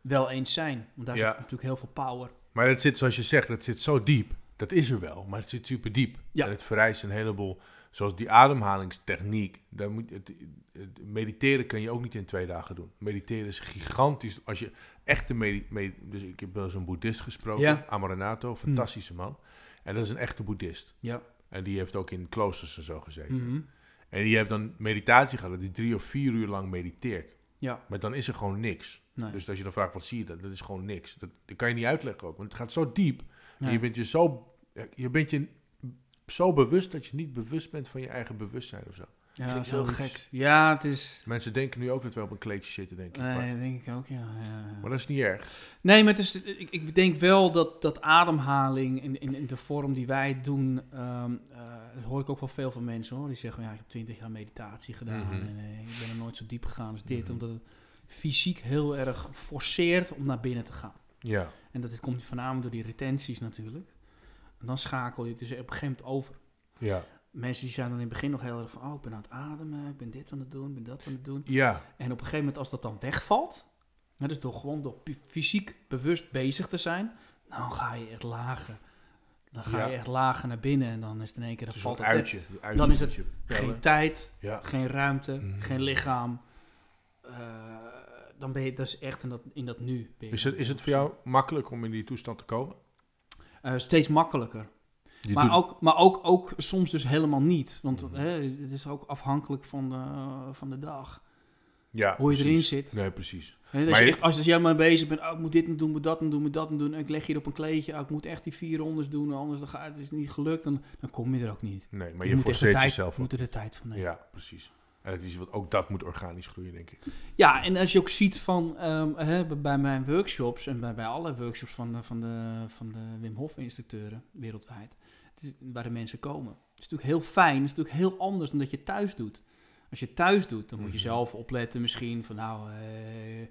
wel eens zijn. Want daar Ja. zit natuurlijk heel veel power. Maar het zit, zoals je zegt, het zit zo diep. Dat is er wel, maar het zit super diep. Ja. En het vereist een heleboel, zoals die ademhalingstechniek. Daar moet, het, het- mediteren kun je ook niet in twee dagen doen. Mediteren is gigantisch. Als je echte medi medi- Dus ik heb wel eens een boeddhist gesproken, Ja. Amaranato, fantastische man. En dat is een echte boeddhist. Ja. En die heeft ook in kloosters en zo gezeten. Mhm. En die heeft dan meditatie gehad, dat die drie of vier uur lang mediteert. Ja. Maar dan is er gewoon niks. Nee. Dus als je dan vraagt, wat zie je dan? Dat is gewoon niks. Dat, dat kan je niet uitleggen ook, want het gaat zo diep. En je bent je zo, je bent je zo bewust dat je niet bewust bent van je eigen bewustzijn of zo. ja, klinkt heel zoiets. gek. Ja, het is... Mensen denken nu ook dat we op een kleedje zitten, denk ik. Nee, Maar, dat denk ik ook, ja. ja. maar dat is niet erg. Nee, maar het is, ik, ik denk wel dat, dat ademhaling in, in, in de vorm die wij het doen, ehm, eh, dat hoor ik ook wel veel van mensen hoor. Die zeggen, ja, ik heb twintig jaar meditatie gedaan Mhm. en eh, ik ben er nooit zo diep gegaan als dit. Mhm. Omdat het fysiek heel erg forceert om naar binnen te gaan. Ja, En dat komt voornamelijk door die retenties natuurlijk. Dan schakel je het dus op een gegeven moment over. ja, Mensen die zijn dan in het begin nog heel erg van, oh, ik ben aan het ademen, ik ben dit aan het doen, ik ben dat aan het doen. ja, En op een gegeven moment als dat dan wegvalt, hè, dus door gewoon door fysiek bewust bezig te zijn, dan ga je echt lager. Dan ga Ja. je echt lager naar binnen en dan is het in één keer, een valt het uitje. Dan is het Geen tijd, Ja, geen ruimte, Mhm. geen lichaam. Eh, dan ben je dus echt in dat, in dat nu. is het, is het voor jou makkelijk om in die toestand te komen? Eh, steeds makkelijker. Je maar doet- ook, maar ook, ook soms dus helemaal niet. Want Mhm. hè, het is ook afhankelijk van de, van de dag. ja, hoe je erin zit. Nee, precies. Maar je echt, als jij maar bezig bent, oh, ik moet dit doen, moet dat doen, moet dat doen. En ik leg hier op een kleedje, oh, ik moet echt die vier rondes doen, anders dan gaat het is niet gelukt. Dan, dan kom je er ook niet. Nee, maar je je, moet echt de tijd, jezelf moet er de tijd van nemen. Ja, precies. En het is wat, ook dat moet organisch groeien, denk ik. en als je ook ziet van ehm, hè, bij mijn workshops en bij, bij alle workshops van de, van de, van de Wim Hof instructeuren wereldwijd, is, waar de mensen komen. Het is natuurlijk heel fijn, het is natuurlijk heel anders dan dat je thuis doet. Als je thuis doet, dan moet je Mhm. zelf opletten misschien van nou, eh,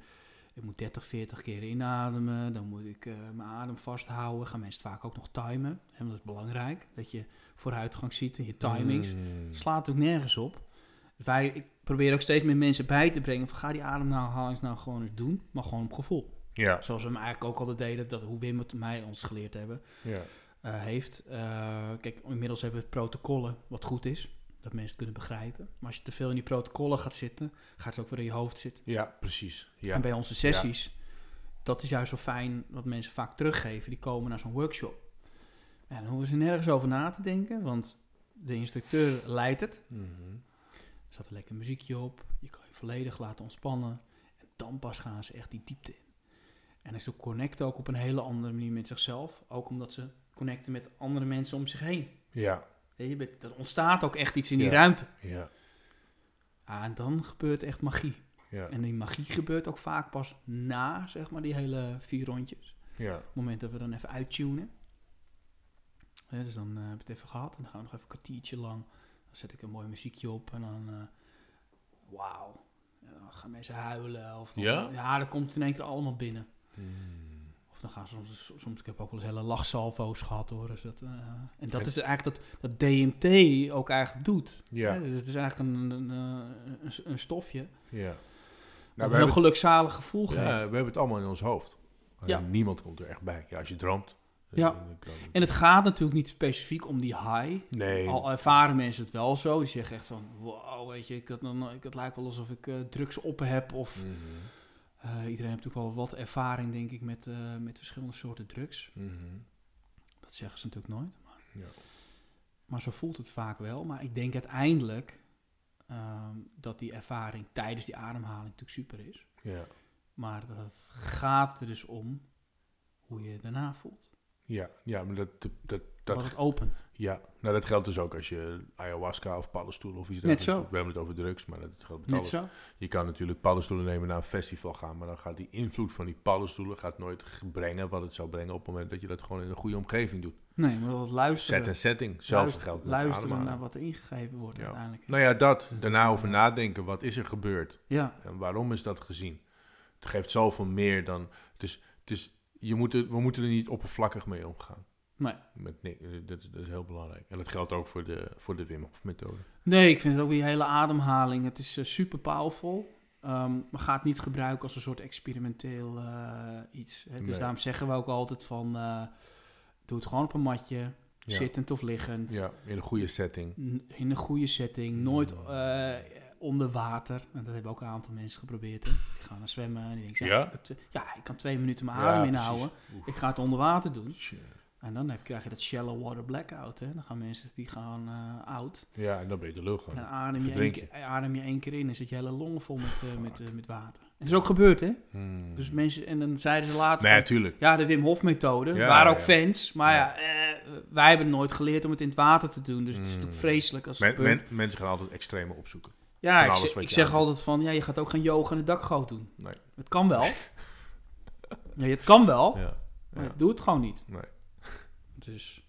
ik moet 30, 40 keer inademen, dan moet ik eh, mijn adem vasthouden. Gaan mensen vaak ook nog timen, hè, dat is belangrijk, dat je vooruitgang ziet in je timings. Mm. Slaat ook nergens op. Wij, ik probeer ook steeds meer mensen bij te brengen van ga die ademhalings nou gewoon eens doen, maar gewoon op gevoel. Ja, Zoals we hem eigenlijk ook altijd deden, dat hoe Wim het mij ons geleerd hebben, ja. eh, heeft. Eh, kijk, inmiddels hebben we protocollen, wat goed is, dat mensen het kunnen begrijpen. Maar als je te veel in die protocollen gaat zitten, gaat het ook weer in je hoofd zitten. Ja, precies. Ja. En bij onze sessies, dat is juist zo fijn wat mensen vaak teruggeven. Die komen naar zo'n workshop. En dan hoeven ze nergens over na te denken, want de instructeur leidt het. Er staat een lekker muziekje op. Je kan je volledig laten ontspannen. En dan pas gaan ze echt die diepte in. En ze connecten ook op een hele andere manier met zichzelf. Ook omdat ze connecten met andere mensen om zich heen. Ja, je, met- er ontstaat ook echt iets in die Ja. ruimte. ja, Ah, en dan gebeurt echt magie. ja, En die magie gebeurt ook vaak pas na, zeg maar, die hele vier rondjes. ja. Op het moment dat we dan even uittunen. Hè, dus dan eh, heb ik het even gehad. En dan gaan we nog even een kwartiertje lang. Zet ik een mooi muziekje op. En dan, eh, wauw. En dan gaan mensen huilen. Of dan, Ja? Ja, dan komt het in één keer allemaal binnen. Mm. Of dan gaan ze soms, soms ik heb ook wel eens hele lachsalvo's gehad hoor. Dus dat, eh, en dat En- is eigenlijk dat, dat DMT ook eigenlijk doet. Ja, Hè, dus het is eigenlijk een, een, een, een, een stofje. ja. Nou, een we heel hebben, gelukzalig gevoel het, geeft. ja, we hebben het allemaal in ons hoofd. Ja. Niemand komt er echt bij. Ja, als je droomt. Ja. En het gaat natuurlijk niet specifiek om die high. Nee. Al ervaren mensen het wel zo. Die zeggen echt van, wow, weet je, ik had dan, ik, het lijkt wel alsof ik eh, drugs op heb. Of Mhm. eh, iedereen heeft natuurlijk wel wat ervaring, denk ik, met, eh, met verschillende soorten drugs. Mhm. Dat zeggen ze natuurlijk nooit. Maar, Ja. maar zo voelt het vaak wel. Maar ik denk uiteindelijk ehm, dat die ervaring tijdens die ademhaling natuurlijk super is. Ja. Maar dat het gaat er dus om hoe je je daarna voelt. Ja, ja maar dat, dat, dat, wat het opent. ja. Nou, dat geldt dus ook als je ayahuasca of paddenstoelen of iets Net zo. dergelijks- We hebben het over drugs, maar dat geldt Net alles. zo. Je kan natuurlijk paddenstoelen nemen naar een festival gaan, maar dan gaat die invloed van die paddenstoelen gaat nooit brengen wat het zou brengen op het moment dat je dat gewoon in een goede omgeving doet. Nee, maar wat luisteren. Set en setting, zelfs luisteren, geldt luisteren ademhalen. naar wat er ingegeven wordt Ja. uiteindelijk. Nou ja, dat. Daarna over nadenken, wat is er gebeurd? Ja, En waarom is dat gezien? Het geeft zoveel meer dan... Het is, het is, je moet er, we moeten er niet oppervlakkig mee omgaan. nee. Met, nee, eh, dat, is- dat is heel belangrijk. En dat geldt ook voor de, voor de Wim Hof methode. Nee, ik vind het ook die hele ademhaling. Het is eh, super powerful. Ehm, maar ga het niet gebruiken als een soort experimenteel eh, iets. Hè? Dus Nee. daarom zeggen we ook altijd van... doe het gewoon op een matje. Ja. Zittend of liggend. Ja, in een goede setting. N- In een goede setting. Nooit eh, onder water. En dat hebben ook een aantal mensen geprobeerd. Hè? Die gaan naar zwemmen. En die denken, Ja? het- ja, ik kan twee minuten mijn adem inhouden. Ik ga het onder water doen. shit. En dan heb, krijg je dat shallow water blackout. Hè? Dan gaan mensen die gaan eh oud. Ja, en dan ben je de lucht En dan adem je, één adem je één keer in en zit je hele longen vol met, eh, met, eh, met water. En dat is ook gebeurd, hè? Hmm. Dus mensen, en dan zeiden ze later, Nee, natuurlijk. ja, de Wim Hof methode, Ja, waren ook ja. fans. Maar Ja. ja, eh, wij hebben nooit geleerd om het in het water te doen. Dus het is Mm. natuurlijk vreselijk als Men, men- mensen gaan altijd extreme opzoeken. Ja, ik, zeg, ik altijd van, ja, je gaat ook geen yoga in het dakgoot doen. Nee. Het kan wel. ja, het kan wel, Ja. maar Ja. doe het gewoon niet. Nee. Dus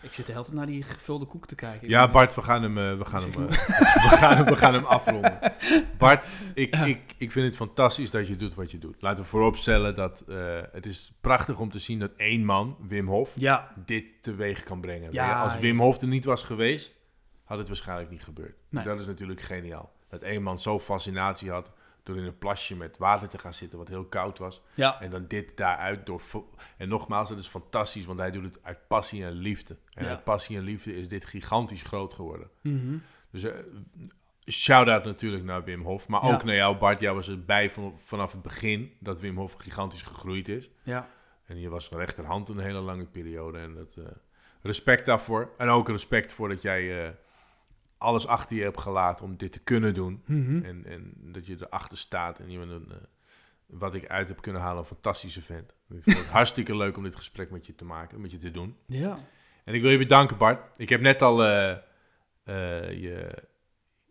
ik zit de hele tijd naar die gevulde koek te kijken. Ja, Bart, we gaan hem, eh, we gaan hem, eh, we gaan hem, we gaan hem afronden. Bart, ik, ik, ik vind het fantastisch dat je doet wat je doet. Laten we vooropstellen dat eh, het is prachtig om te zien dat één man, Wim Hof, Ja, dit teweeg kan brengen. Ja, Als. Wim Hof er niet was geweest, had het waarschijnlijk niet gebeurd. Nee. Dat is natuurlijk geniaal. Dat één man zo fascinatie had door in een plasje met water te gaan zitten, wat heel koud was. ja, En dan dit daaruit door. En nogmaals, dat is fantastisch, want hij doet het uit passie en liefde. En Ja. uit passie en liefde is dit gigantisch groot geworden. Mhm. Dus eh shout-out natuurlijk naar Wim Hof. Maar Ja. ook naar jou, Bart. Jij was erbij van, vanaf het begin dat Wim Hof gigantisch gegroeid is. ja. En je was rechterhand een hele lange periode. En dat, eh, respect daarvoor. En ook respect voor dat jij eh, alles achter je hebt gelaten om dit te kunnen doen. Mhm. En, en dat je erachter staat. En je bent een, eh, wat ik uit heb kunnen halen, een fantastische vent. Ik vond het hartstikke leuk om dit gesprek met je te maken, met je te doen. Ja. En ik wil je bedanken, Bart. Ik heb net al eh, eh, je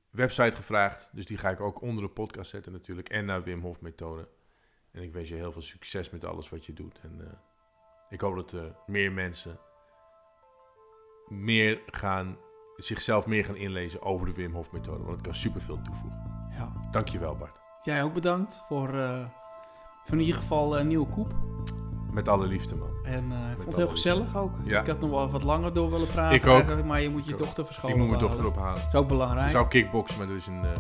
website gevraagd. Dus die ga ik ook onder de podcast zetten natuurlijk. En naar Wim Hof methode. En ik wens je heel veel succes met alles wat je doet. En ik hoop dat eh, meer mensen meer gaan, zichzelf meer gaan inlezen over de Wim Hof methode. Want het kan superveel toevoegen. ja. Dankjewel, Bart. Jij ook bedankt voor, eh, voor in ieder geval een nieuwe koep. Met alle liefde, man. En eh, ik vond het heel gezellig ook. Ja. Ik had nog wel wat langer door willen praten. Ik ook. Maar je moet je Ik ook. dochter Ik verscholen moet mijn houden. dochter ophalen. Dat is ook Ik belangrijk. zou kickboksen, maar er is een eh,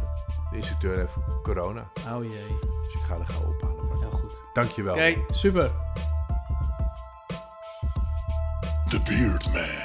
de instructeur heeft corona. Oh jee. Dus ik ga er gauw ophalen. Bart. Heel goed. Dankjewel. Oké, super. The Beard Man.